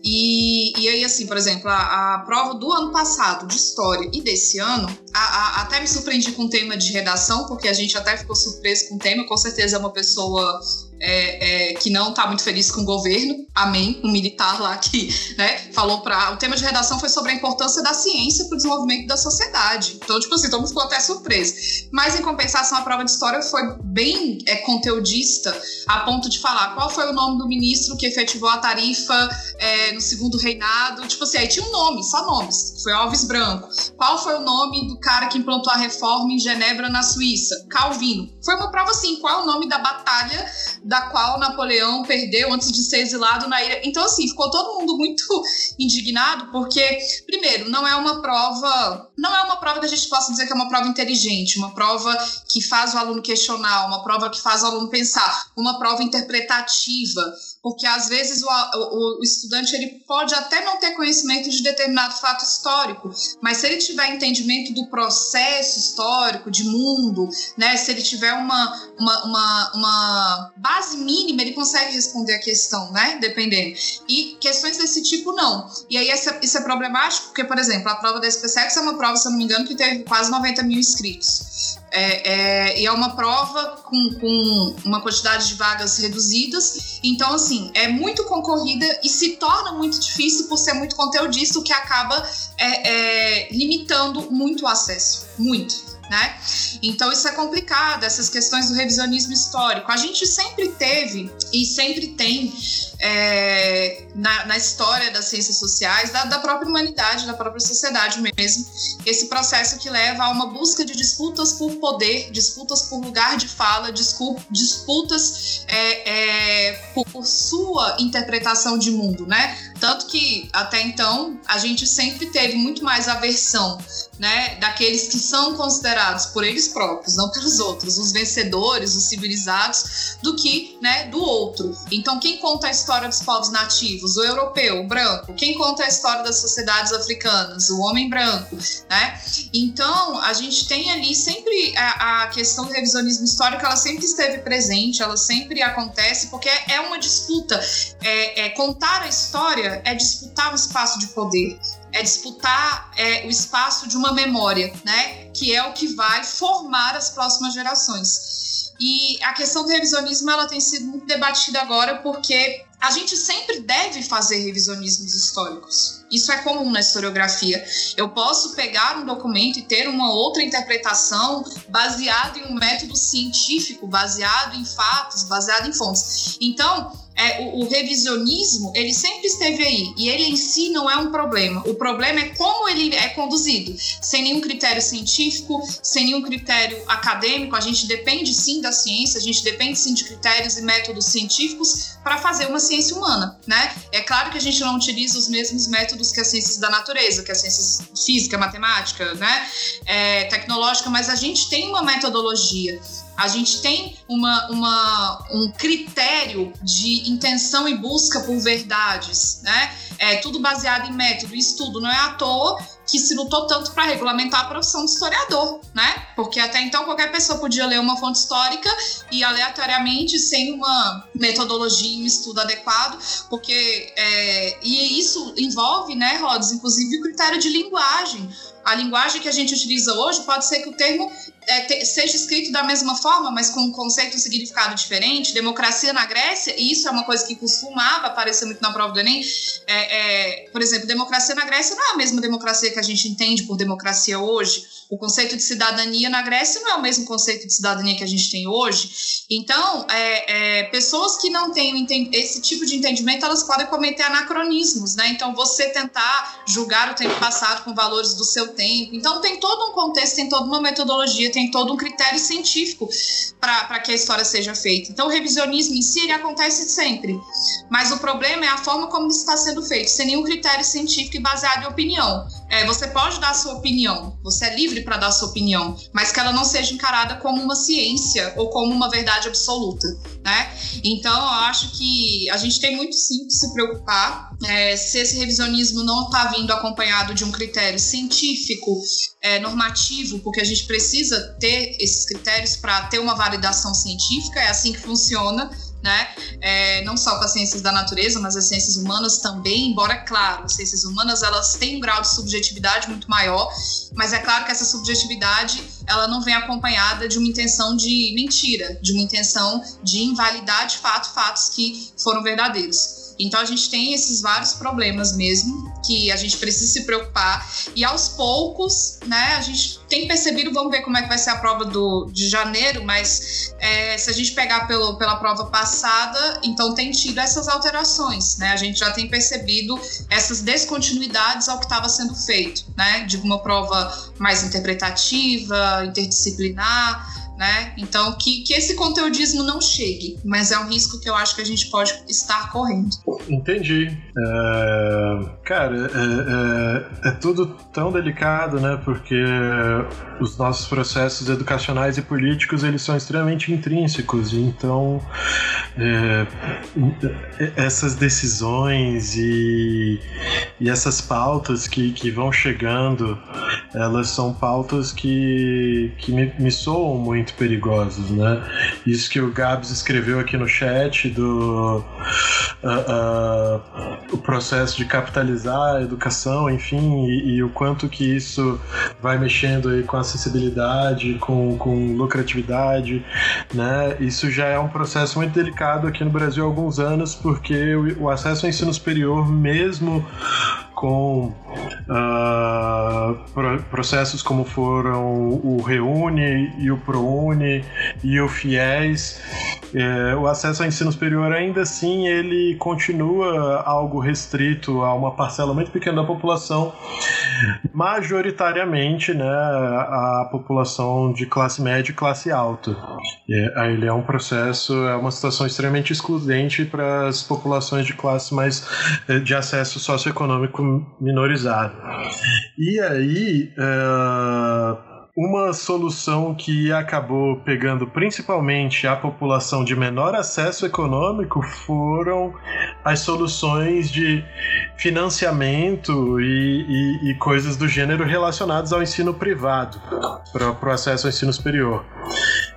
E, e aí, assim, por exemplo, a, a, prova do ano passado de história e desse ano, a, a, até me surpreendi com o tema de redação, porque a gente até ficou surpreso com o tema. Com certeza é uma pessoa é, é, que não está muito feliz com o governo. Amém, um militar lá que né, falou para. O tema de redação foi sobre a importância da ciência para o desenvolvimento da sociedade. Então, tipo assim, todo mundo ficou até surpreso. Mas, em compensação, a prova de história foi bem é, conteudista, a ponto de falar qual foi o nome do ministro que efetivou a tarifa é, no segundo reinado. Tipo assim, aí tinha um nome, só nomes. Foi Alves Branco. Qual foi o nome do cara que implantou a reforma em Genebra, na Suíça? Calvino. Foi uma prova assim, qual é o nome da batalha da qual Napoleão perdeu antes de ser exilado na ilha. Então, assim, ficou todo mundo muito indignado, porque, primeiro, não é uma prova. Não é uma prova que a gente possa dizer que é uma prova inteligente, uma prova que faz o aluno questionar, uma prova que faz o aluno pensar, uma prova interpretativa porque às vezes o, o, o, estudante ele pode até não ter conhecimento de determinado fato histórico, mas se ele tiver entendimento do processo histórico, de mundo, né, se ele tiver uma, uma, uma, uma base mínima, ele consegue responder a questão, né, dependendo. E questões desse tipo, não. E aí essa, isso é problemático, porque, por exemplo, a prova da SPSEX é uma prova, se eu não me engano, que teve quase 90 mil inscritos. É, é, e é uma prova com, com uma quantidade de vagas reduzidas. Então, assim, é muito concorrida e se torna muito difícil por ser muito conteudista, o que acaba é, é limitando muito o acesso. Muito. Né? Então isso é complicado, essas questões do revisionismo histórico. A gente sempre teve e sempre tem é, na, na, história das ciências sociais, da, da, própria humanidade, da própria sociedade mesmo, esse processo que leva a uma busca de disputas por poder, disputas por lugar de fala, disputas é, é, por, sua interpretação de mundo, né? Tanto que até então a gente sempre teve muito mais aversão né, daqueles que são considerados por eles próprios, não pelos outros, os vencedores, os civilizados, do que né, do outro. Então, quem conta a história dos povos nativos? O europeu, o branco. Quem conta a história das sociedades africanas? O homem branco. Né? Então, a gente tem ali sempre a, a questão do revisionismo histórico, ela sempre esteve presente, ela sempre acontece, porque é uma disputa. É, é, contar a história é disputar um espaço de poder é disputar é, o espaço de uma memória, né? Que é o que vai formar as próximas gerações. E a questão do revisionismo ela tem sido muito debatida agora porque a gente sempre deve fazer revisionismos históricos. Isso é comum na historiografia. Eu posso pegar um documento e ter uma outra interpretação baseada em um método científico, baseado em fatos, baseado em fontes. Então, é, o, o, revisionismo, ele sempre esteve aí. E ele em si não é um problema. O problema é como ele é conduzido. Sem nenhum critério científico, sem nenhum critério acadêmico. A gente depende sim da ciência, a gente depende sim de critérios e métodos científicos para fazer uma ciência humana, né? É claro que a gente não utiliza os mesmos métodos que as ciências da natureza, que as ciências física, matemática, né? É, tecnológica, mas a gente tem uma metodologia. A gente tem uma, uma, um critério de intenção e busca por verdades, né? É tudo baseado em método e estudo. Não é à toa que se lutou tanto para regulamentar a profissão de historiador, né? Porque até então qualquer pessoa podia ler uma fonte histórica e aleatoriamente, sem uma metodologia e um estudo adequado, porque é, e isso envolve, né, Rods, inclusive o critério de linguagem. A linguagem que a gente utiliza hoje pode ser que o termo é, te, seja escrito da mesma forma, mas com um conceito e um significado diferente. Democracia na Grécia, e isso é uma coisa que costumava aparecer muito na prova do Enem. É, é, por exemplo, democracia na Grécia não é a mesma democracia que a gente entende por democracia hoje. O conceito de cidadania na Grécia não é o mesmo conceito de cidadania que a gente tem hoje. Então, é, é, pessoas que não têm esse tipo de entendimento, elas podem cometer anacronismos, né? Então, você tentar julgar o tempo passado com valores do seu tempo. Então, tem todo um contexto, tem toda uma metodologia, tem todo um critério científico para que a história seja feita. Então, o revisionismo em si, ele acontece sempre. Mas o problema é a forma como isso está sendo feito, sem nenhum critério científico e baseado em opinião. É, você pode dar sua opinião, você é livre para dar sua opinião, mas que ela não seja encarada como uma ciência ou como uma verdade absoluta, né? Então, eu acho que a gente tem muito sim que se preocupar é, se esse revisionismo não está vindo acompanhado de um critério científico, é, normativo, porque a gente precisa ter esses critérios para ter uma validação científica, é assim que funciona né? É, não só com as ciências da natureza, mas as ciências humanas também, embora, claro, as ciências humanas elas têm um grau de subjetividade muito maior, mas é claro que essa subjetividade ela não vem acompanhada de uma intenção de mentira, de uma intenção de invalidar de fato fatos que foram verdadeiros. Então a gente tem esses vários problemas mesmo que a gente precisa se preocupar e aos poucos, né? A gente tem percebido, vamos ver como é que vai ser a prova do, de janeiro, mas é, se a gente pegar pelo, pela prova passada, então tem tido essas alterações, né? A gente já tem percebido essas descontinuidades ao que estava sendo feito, né? De uma prova mais interpretativa, interdisciplinar né? Então, que, que esse conteudismo não chegue, mas é um risco que eu acho que a gente pode estar correndo. Entendi. É, cara, é, é, é tudo tão delicado, né? Porque os nossos processos educacionais e políticos, eles são extremamente intrínsecos, então é, essas decisões e, e essas pautas que, que vão chegando, elas são pautas que, que me, me soam muito muito perigosos, né? Isso que o Gabs escreveu aqui no chat do uh, uh, o processo de capitalizar a educação, enfim, e, e, o quanto que isso vai mexendo aí com acessibilidade, com, com lucratividade, né? Isso já é um processo muito delicado aqui no Brasil há alguns anos, porque o, o acesso ao ensino superior, mesmo com uh, processos como foram o Reúne e o ProUni e o FIES, é, o acesso ao ensino superior ainda assim ele continua algo restrito a uma parcela muito pequena da população, majoritariamente né, a população de classe média e classe alta. É, ele é um processo, é uma situação extremamente excludente para as populações de classe mais eh, de acesso socioeconômico minorizado. E aí, uh, uma solução que acabou pegando principalmente a população de menor acesso econômico foram as soluções de financiamento e, e, e coisas do gênero relacionadas ao ensino privado para o acesso ao ensino superior.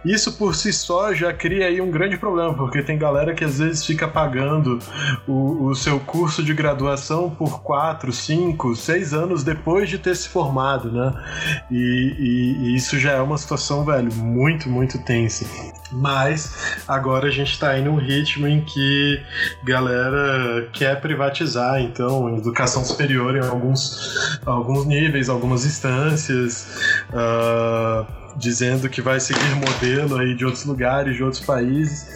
Isso por si só já cria aí um grande problema, porque tem galera que às vezes fica pagando o, o seu curso de graduação por 4, 5, 6 anos depois de ter se formado, né? E, e, e, isso já é uma situação, velho, muito, muito tensa. Mas agora a gente está em um ritmo em que galera quer privatizar, então, educação superior em alguns, alguns níveis, algumas instâncias, uh, dizendo que vai seguir modelo aí de outros lugares, de outros países.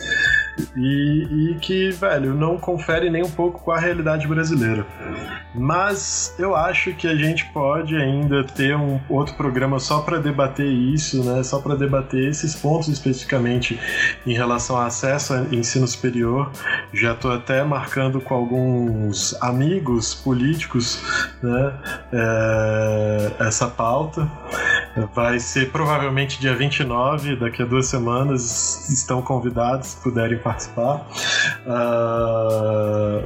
E, e, que, velho, não confere nem um pouco com a realidade brasileira. Mas eu acho que a gente pode ainda ter um outro programa só para debater isso, né? Só para debater esses pontos especificamente em relação ao acesso ao ensino superior. Já estou até marcando com alguns amigos políticos, né? É, essa pauta. Vai ser provavelmente dia 29, daqui a duas semanas. Estão convidados, se puderem participar. Uh,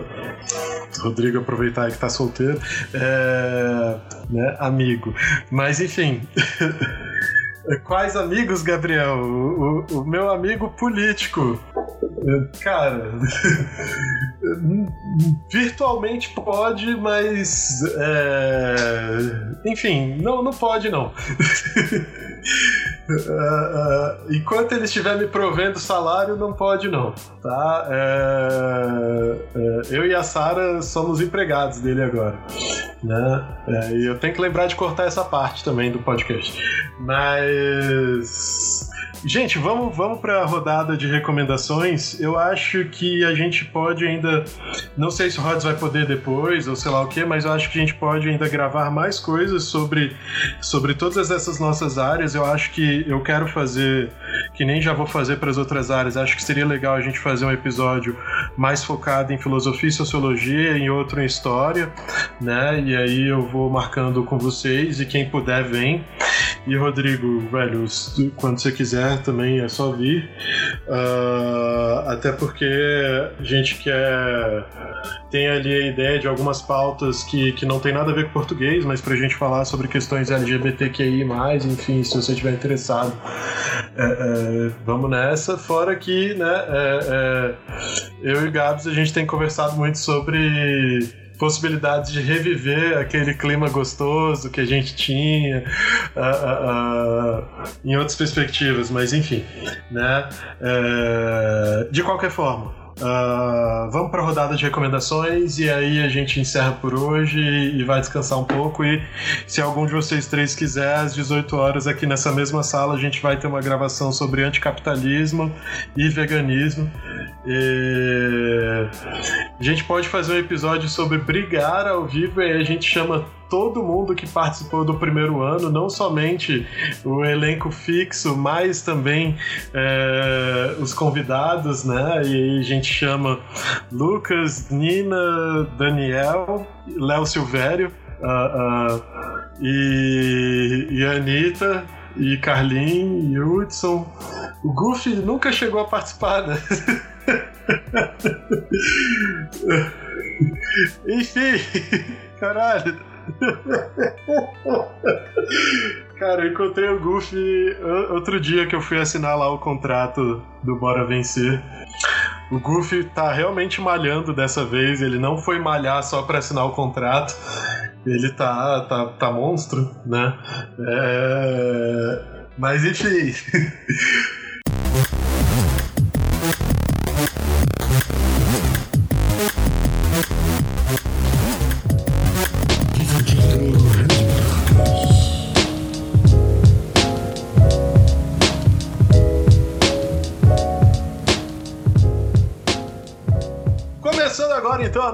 Rodrigo aproveitar que está solteiro. É, né, amigo. Mas enfim. Quais amigos, Gabriel? O, o, o meu amigo político. Cara, virtualmente pode, mas. É... Enfim, não, não pode não. Uh, uh, enquanto ele estiver me provendo salário, não pode não, tá? É, eu e a Sara somos empregados dele agora, né? E eu tenho que lembrar de cortar essa parte também do podcast. Mas Gente, vamos, vamos para a rodada de recomendações. Eu acho que a gente pode ainda. Não sei se o Rods vai poder depois, ou sei lá o que, mas eu acho que a gente pode ainda gravar mais coisas sobre, sobre todas essas nossas áreas. Eu acho que eu quero fazer, que nem já vou fazer para as outras áreas, acho que seria legal a gente fazer um episódio mais focado em filosofia e sociologia, em outro em história, né? E aí eu vou marcando com vocês e quem puder vem. E Rodrigo, velho, quando você quiser também é só vir. Uh, até porque a gente quer. Tem ali a ideia de algumas pautas que, que não tem nada a ver com português, mas pra gente falar sobre questões LGBTQI, enfim, se você estiver interessado, é, é, vamos nessa. Fora que, né, é, é eu e Gabs, a gente tem conversado muito sobre possibilidades de reviver aquele clima gostoso que a gente tinha uh, uh, uh, em outras perspectivas, mas enfim, né? É, de qualquer forma, Uh, vamos para a rodada de recomendações e aí a gente encerra por hoje e vai descansar um pouco. E se algum de vocês três quiser, às 18 horas, aqui nessa mesma sala, a gente vai ter uma gravação sobre anticapitalismo e veganismo. E... A gente pode fazer um episódio sobre brigar ao vivo e a gente chama todo mundo que participou do primeiro ano, não somente o elenco fixo, mas também é, os convidados, né? E aí a gente chama Lucas, Nina, Daniel, Léo Silvério uh, uh, e, e Anitta e Carlin e Hudson. O Goofy nunca chegou a participar, né? Enfim, caralho. Cara, eu encontrei o Goofy outro dia que eu fui assinar lá o contrato do Bora Vencer. O Goofy tá realmente malhando dessa vez, ele não foi malhar só para assinar o contrato. Ele tá, tá, tá monstro, né? É... Mas enfim.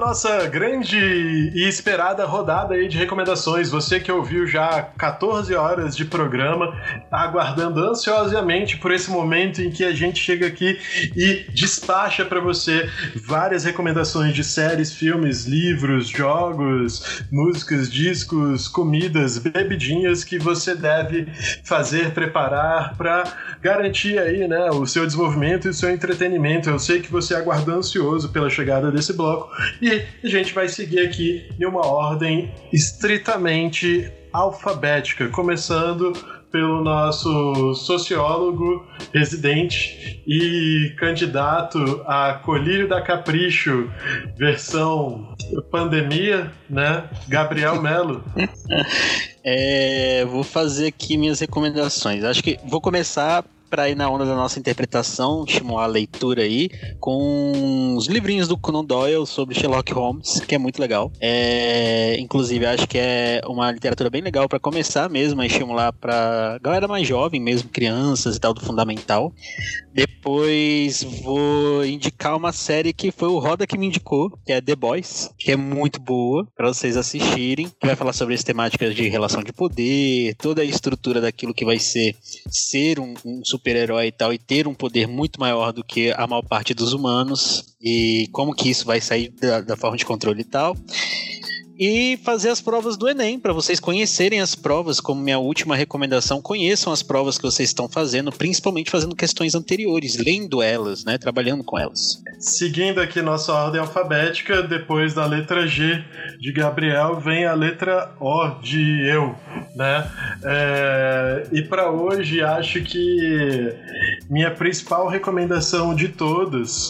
nossa grande e esperada rodada aí de recomendações. Você que ouviu já 14 horas de programa, aguardando ansiosamente por esse momento em que a gente chega aqui e despacha para você várias recomendações de séries, filmes, livros, jogos, músicas, discos, comidas, bebidinhas que você deve fazer, preparar para garantir aí, né, o seu desenvolvimento e o seu entretenimento. Eu sei que você aguarda ansioso pela chegada desse bloco e a gente vai seguir aqui em uma ordem estritamente alfabética, começando pelo nosso sociólogo residente e candidato a Colírio da Capricho, versão pandemia, né? Gabriel Melo. É, vou fazer aqui minhas recomendações. Acho que vou começar pra ir na onda da nossa interpretação, estimular a leitura aí, com os livrinhos do Conan Doyle sobre Sherlock Holmes, que é muito legal. É, inclusive, acho que é uma literatura bem legal para começar mesmo a estimular pra galera mais jovem, mesmo crianças e tal, do fundamental. Depois vou indicar uma série que foi o Roda que me indicou, que é The Boys, que é muito boa para vocês assistirem, que vai falar sobre as temáticas de relação de poder, toda a estrutura daquilo que vai ser ser um, um super-herói e tal, e ter um poder muito maior do que a maior parte dos humanos, e como que isso vai sair da, da forma de controle e tal e fazer as provas do Enem, para vocês conhecerem as provas, como minha última recomendação, conheçam as provas que vocês estão fazendo, principalmente fazendo questões anteriores, lendo elas, né, trabalhando com elas. Seguindo aqui nossa ordem alfabética, depois da letra G de Gabriel, vem a letra O de eu, né? É, e para hoje, acho que minha principal recomendação de todas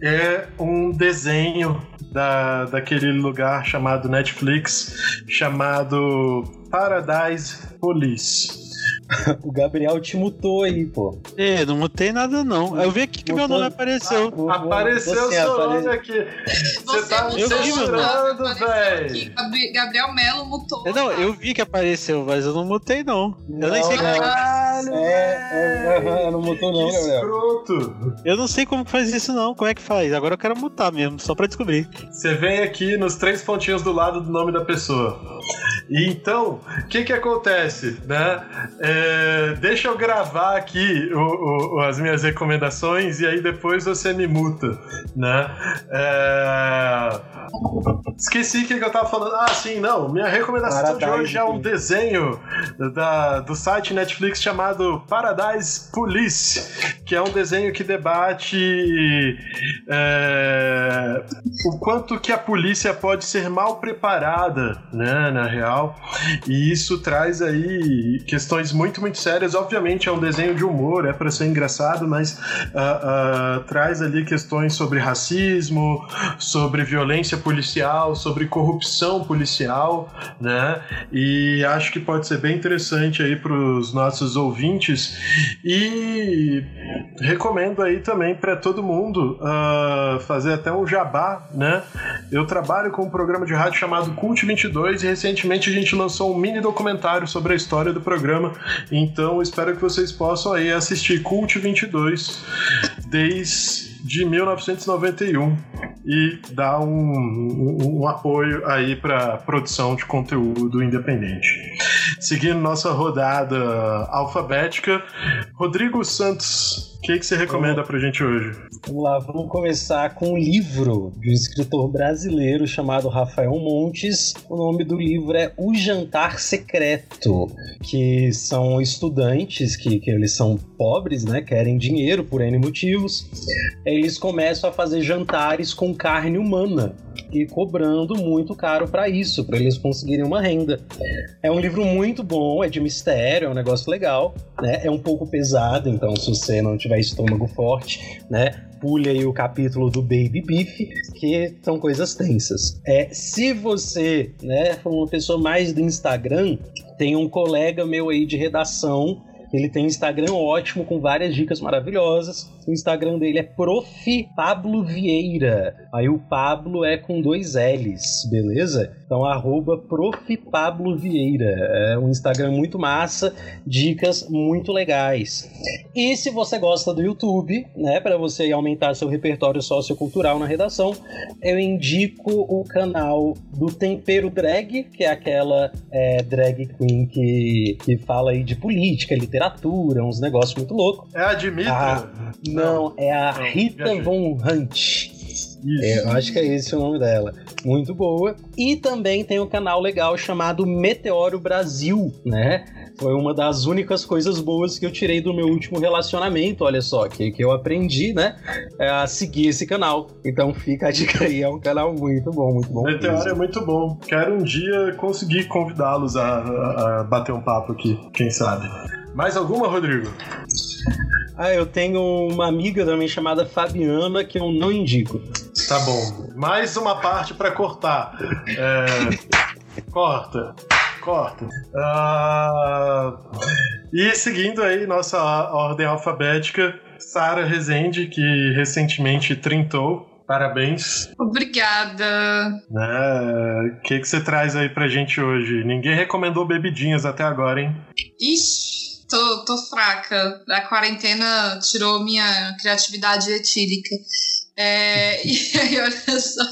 é um desenho da, daquele lugar chamado Netflix, chamado Paradise Police. o Gabriel te mutou aí, pô. É, não mutei nada não. Eu vi aqui que mutou. meu nome apareceu. Ah, apareceu o seu nome aqui. Você tá me censurando, velho. Gabriel Melo mutou. É, não, eu vi que apareceu, mas eu não mutei não. Eu nem sei como é Caralho, é, é, é, não mutou não, Gabriel. Escroto. Eu não sei como faz isso não. Como é que faz? Agora eu quero mutar mesmo, só pra descobrir. Você vem aqui nos três pontinhos do lado do nome da pessoa. E então, o que que acontece, né? É, deixa eu gravar aqui o, o, as minhas recomendações e aí depois você me muta, né? É... Esqueci o que, que eu tava falando. Ah, sim, não. Minha recomendação de hoje é um desenho da, do site Netflix chamado Paradise Police, que é um desenho que debate é, o quanto que a polícia pode ser mal preparada, né, na real. E isso traz aí questões muito, muito sérias. Obviamente é um desenho de humor, é para ser engraçado, mas uh, uh, traz ali questões sobre racismo, sobre violência policial, sobre corrupção policial, né? E acho que pode ser bem interessante aí para os nossos ouvintes. E recomendo aí também para todo mundo uh, fazer até um jabá, né? Eu trabalho com um programa de rádio chamado Cult 22 e recentemente a gente lançou um mini documentário sobre a história do programa. Então espero que vocês possam aí assistir Cult 22 desde de 1991 e dar um, um, um apoio aí para produção de conteúdo independente. Seguindo nossa rodada alfabética, Rodrigo Santos, o que, que você recomenda pra gente hoje? Vamos lá, vamos começar com um livro de um escritor brasileiro chamado Rafael Montes. O nome do livro é O Jantar Secreto, que são estudantes que, que eles são pobres, né? Querem dinheiro por N motivos. Eles começam a fazer jantares com carne humana e cobrando muito caro para isso, para eles conseguirem uma renda. É um livro muito bom, é de mistério, é um negócio legal, né? É um pouco pesado, então se você não tiver estômago forte, né? Pule aí o capítulo do Baby Beef, que são coisas tensas. É, se você, né, for uma pessoa mais do Instagram, tem um colega meu aí de redação ele tem Instagram ótimo com várias dicas maravilhosas. O Instagram dele é Prof. Pablo Vieira. Aí o Pablo é com dois L's, beleza? Então, arroba Prof. Pablo Vieira. É um Instagram muito massa, dicas muito legais. E se você gosta do YouTube, né, para você aumentar seu repertório sociocultural na redação, eu indico o canal do Tempero Drag, que é aquela é, drag queen que, que fala aí de política, literatura, uns negócios muito loucos. É a Dimitra? Ah, não, é a não, Rita Von Hunt. É, eu acho que é esse o nome dela. Muito boa. E também tem um canal legal chamado Meteoro Brasil, né? Foi uma das únicas coisas boas que eu tirei do meu último relacionamento, olha só, que, que eu aprendi, né? É a seguir esse canal. Então fica a dica aí, é um canal muito bom, muito bom. Meteoro é muito bom. Quero um dia conseguir convidá-los a, a, a bater um papo aqui, quem sabe. Mais alguma, Rodrigo? Ah, eu tenho uma amiga também chamada Fabiana que eu não indico. Tá bom. Mais uma parte para cortar. É... Corta. corta. Uh, e seguindo aí nossa ordem alfabética, Sara Rezende, que recentemente trintou. Parabéns. Obrigada. Né, o que, que você traz aí pra gente hoje? Ninguém recomendou bebidinhas até agora, hein? Ixi, tô, tô fraca. A quarentena tirou minha criatividade etílica. É, e aí, olha só.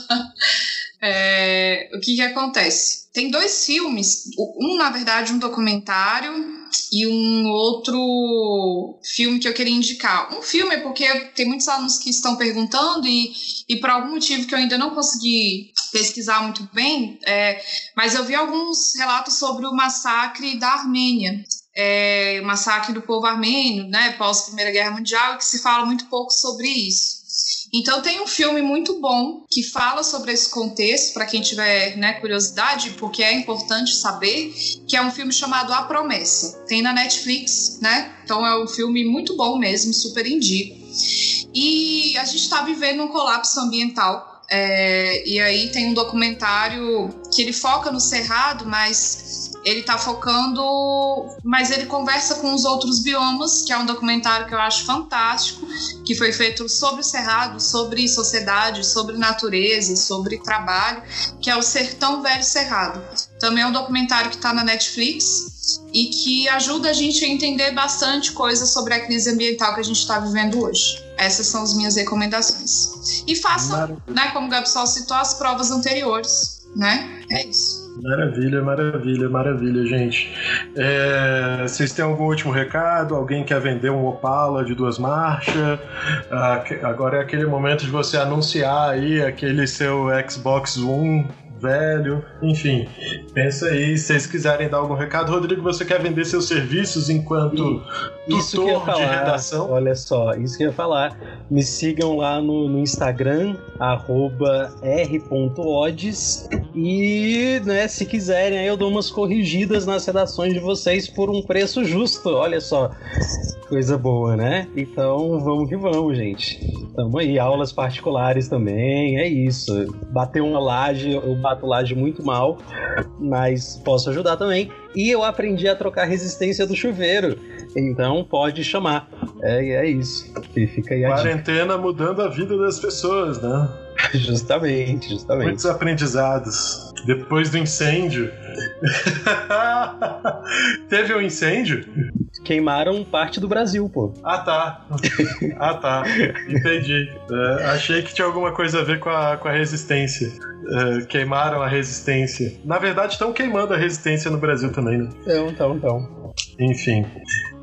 É, o que que acontece? Tem dois filmes, um na verdade um documentário e um outro filme que eu queria indicar. Um filme é porque tem muitos alunos que estão perguntando e, e por algum motivo que eu ainda não consegui pesquisar muito bem, é, mas eu vi alguns relatos sobre o massacre da Armênia. É, o massacre do povo armênio, né, pós Primeira Guerra Mundial, e que se fala muito pouco sobre isso. Então tem um filme muito bom que fala sobre esse contexto, para quem tiver né, curiosidade, porque é importante saber, que é um filme chamado A Promessa. Tem na Netflix, né? Então é um filme muito bom mesmo, super indico. E a gente está vivendo um colapso ambiental. É, e aí tem um documentário que ele foca no Cerrado, mas ele tá focando, mas ele conversa com os outros biomas, que é um documentário que eu acho fantástico, que foi feito sobre o Cerrado, sobre sociedade, sobre natureza, sobre trabalho, que é o Sertão Velho Cerrado. Também é um documentário que está na Netflix e que ajuda a gente a entender bastante coisas sobre a crise ambiental que a gente está vivendo hoje. Essas são as minhas recomendações. E façam, né, como o Gabsol citou, as provas anteriores, né? É isso. Maravilha, maravilha, maravilha, gente. É, vocês têm algum último recado? Alguém quer vender um Opala de duas marchas? Ah, agora é aquele momento de você anunciar aí aquele seu Xbox One velho, enfim. Pensa aí, se vocês quiserem dar algum recado. Rodrigo, você quer vender seus serviços enquanto isso tutor falar, de redação? Olha só, isso que eu ia falar. Me sigam lá no, no Instagram, r.odds. E, né, se quiserem, aí eu dou umas corrigidas nas redações de vocês por um preço justo. Olha só, coisa boa, né? Então, vamos que vamos, gente. Tamo aí, aulas particulares também, é isso. Bater uma laje, eu bato laje muito mal, mas posso ajudar também. E eu aprendi a trocar resistência do chuveiro. Então pode chamar. É, é isso. E fica aí Quarentena mudando a vida das pessoas, né? justamente, justamente. Muitos aprendizados. Depois do incêndio. Teve um incêndio? Queimaram parte do Brasil, pô. Ah, tá. Ah, tá. Entendi. É, achei que tinha alguma coisa a ver com a, com a resistência. É, queimaram a resistência. Na verdade, estão queimando a resistência no Brasil também, né? Então, então, então. Enfim.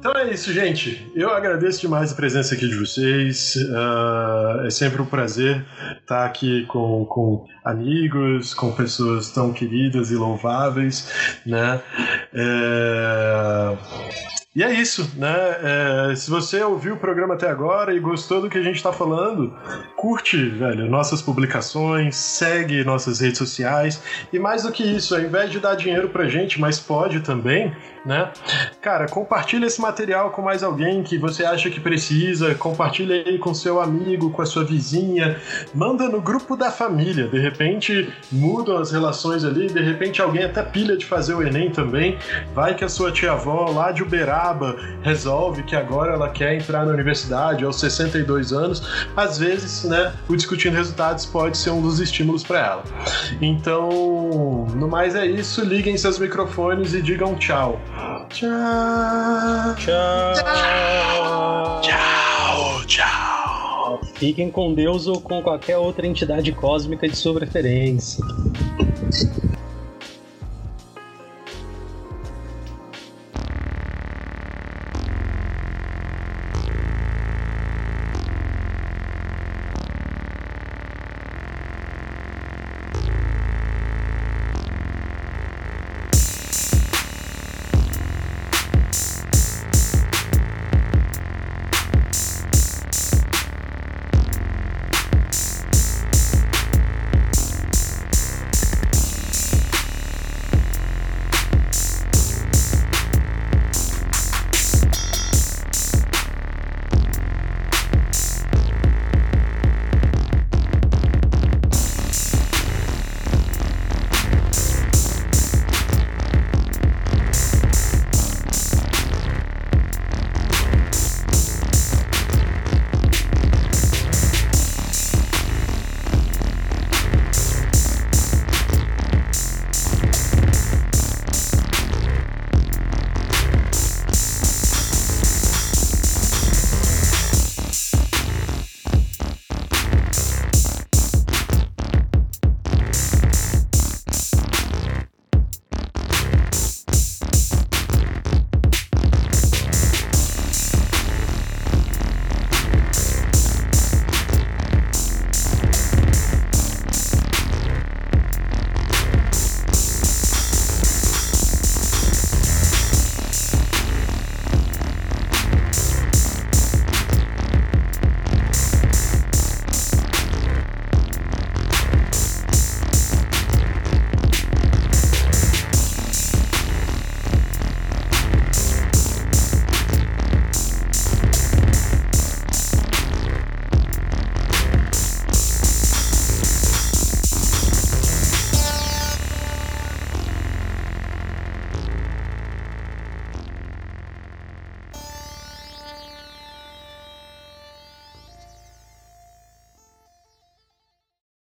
Então é isso, gente. Eu agradeço demais a presença aqui de vocês. Uh, é sempre um prazer estar aqui com, com amigos, com pessoas tão queridas e louváveis, né? É... E é isso, né? É, se você ouviu o programa até agora e gostou do que a gente está falando, curte, velho, nossas publicações, segue nossas redes sociais e mais do que isso, ao invés de dar dinheiro pra gente, mas pode também, né? Cara, compartilha esse material com mais alguém que você acha que precisa, compartilha aí com seu amigo, com a sua vizinha, manda no grupo da família, de repente mudam as relações ali, de repente alguém até pilha de fazer o Enem também, vai que a sua tia-avó lá de Uberaba resolve que agora ela quer entrar na universidade aos 62 anos, às vezes, né, o discutindo resultados pode ser um dos estímulos para ela. Então, no mais é isso, liguem seus microfones e digam tchau. Tchau. Tchau. Tchau. Tchau. Fiquem com Deus ou com qualquer outra entidade cósmica de sua preferência.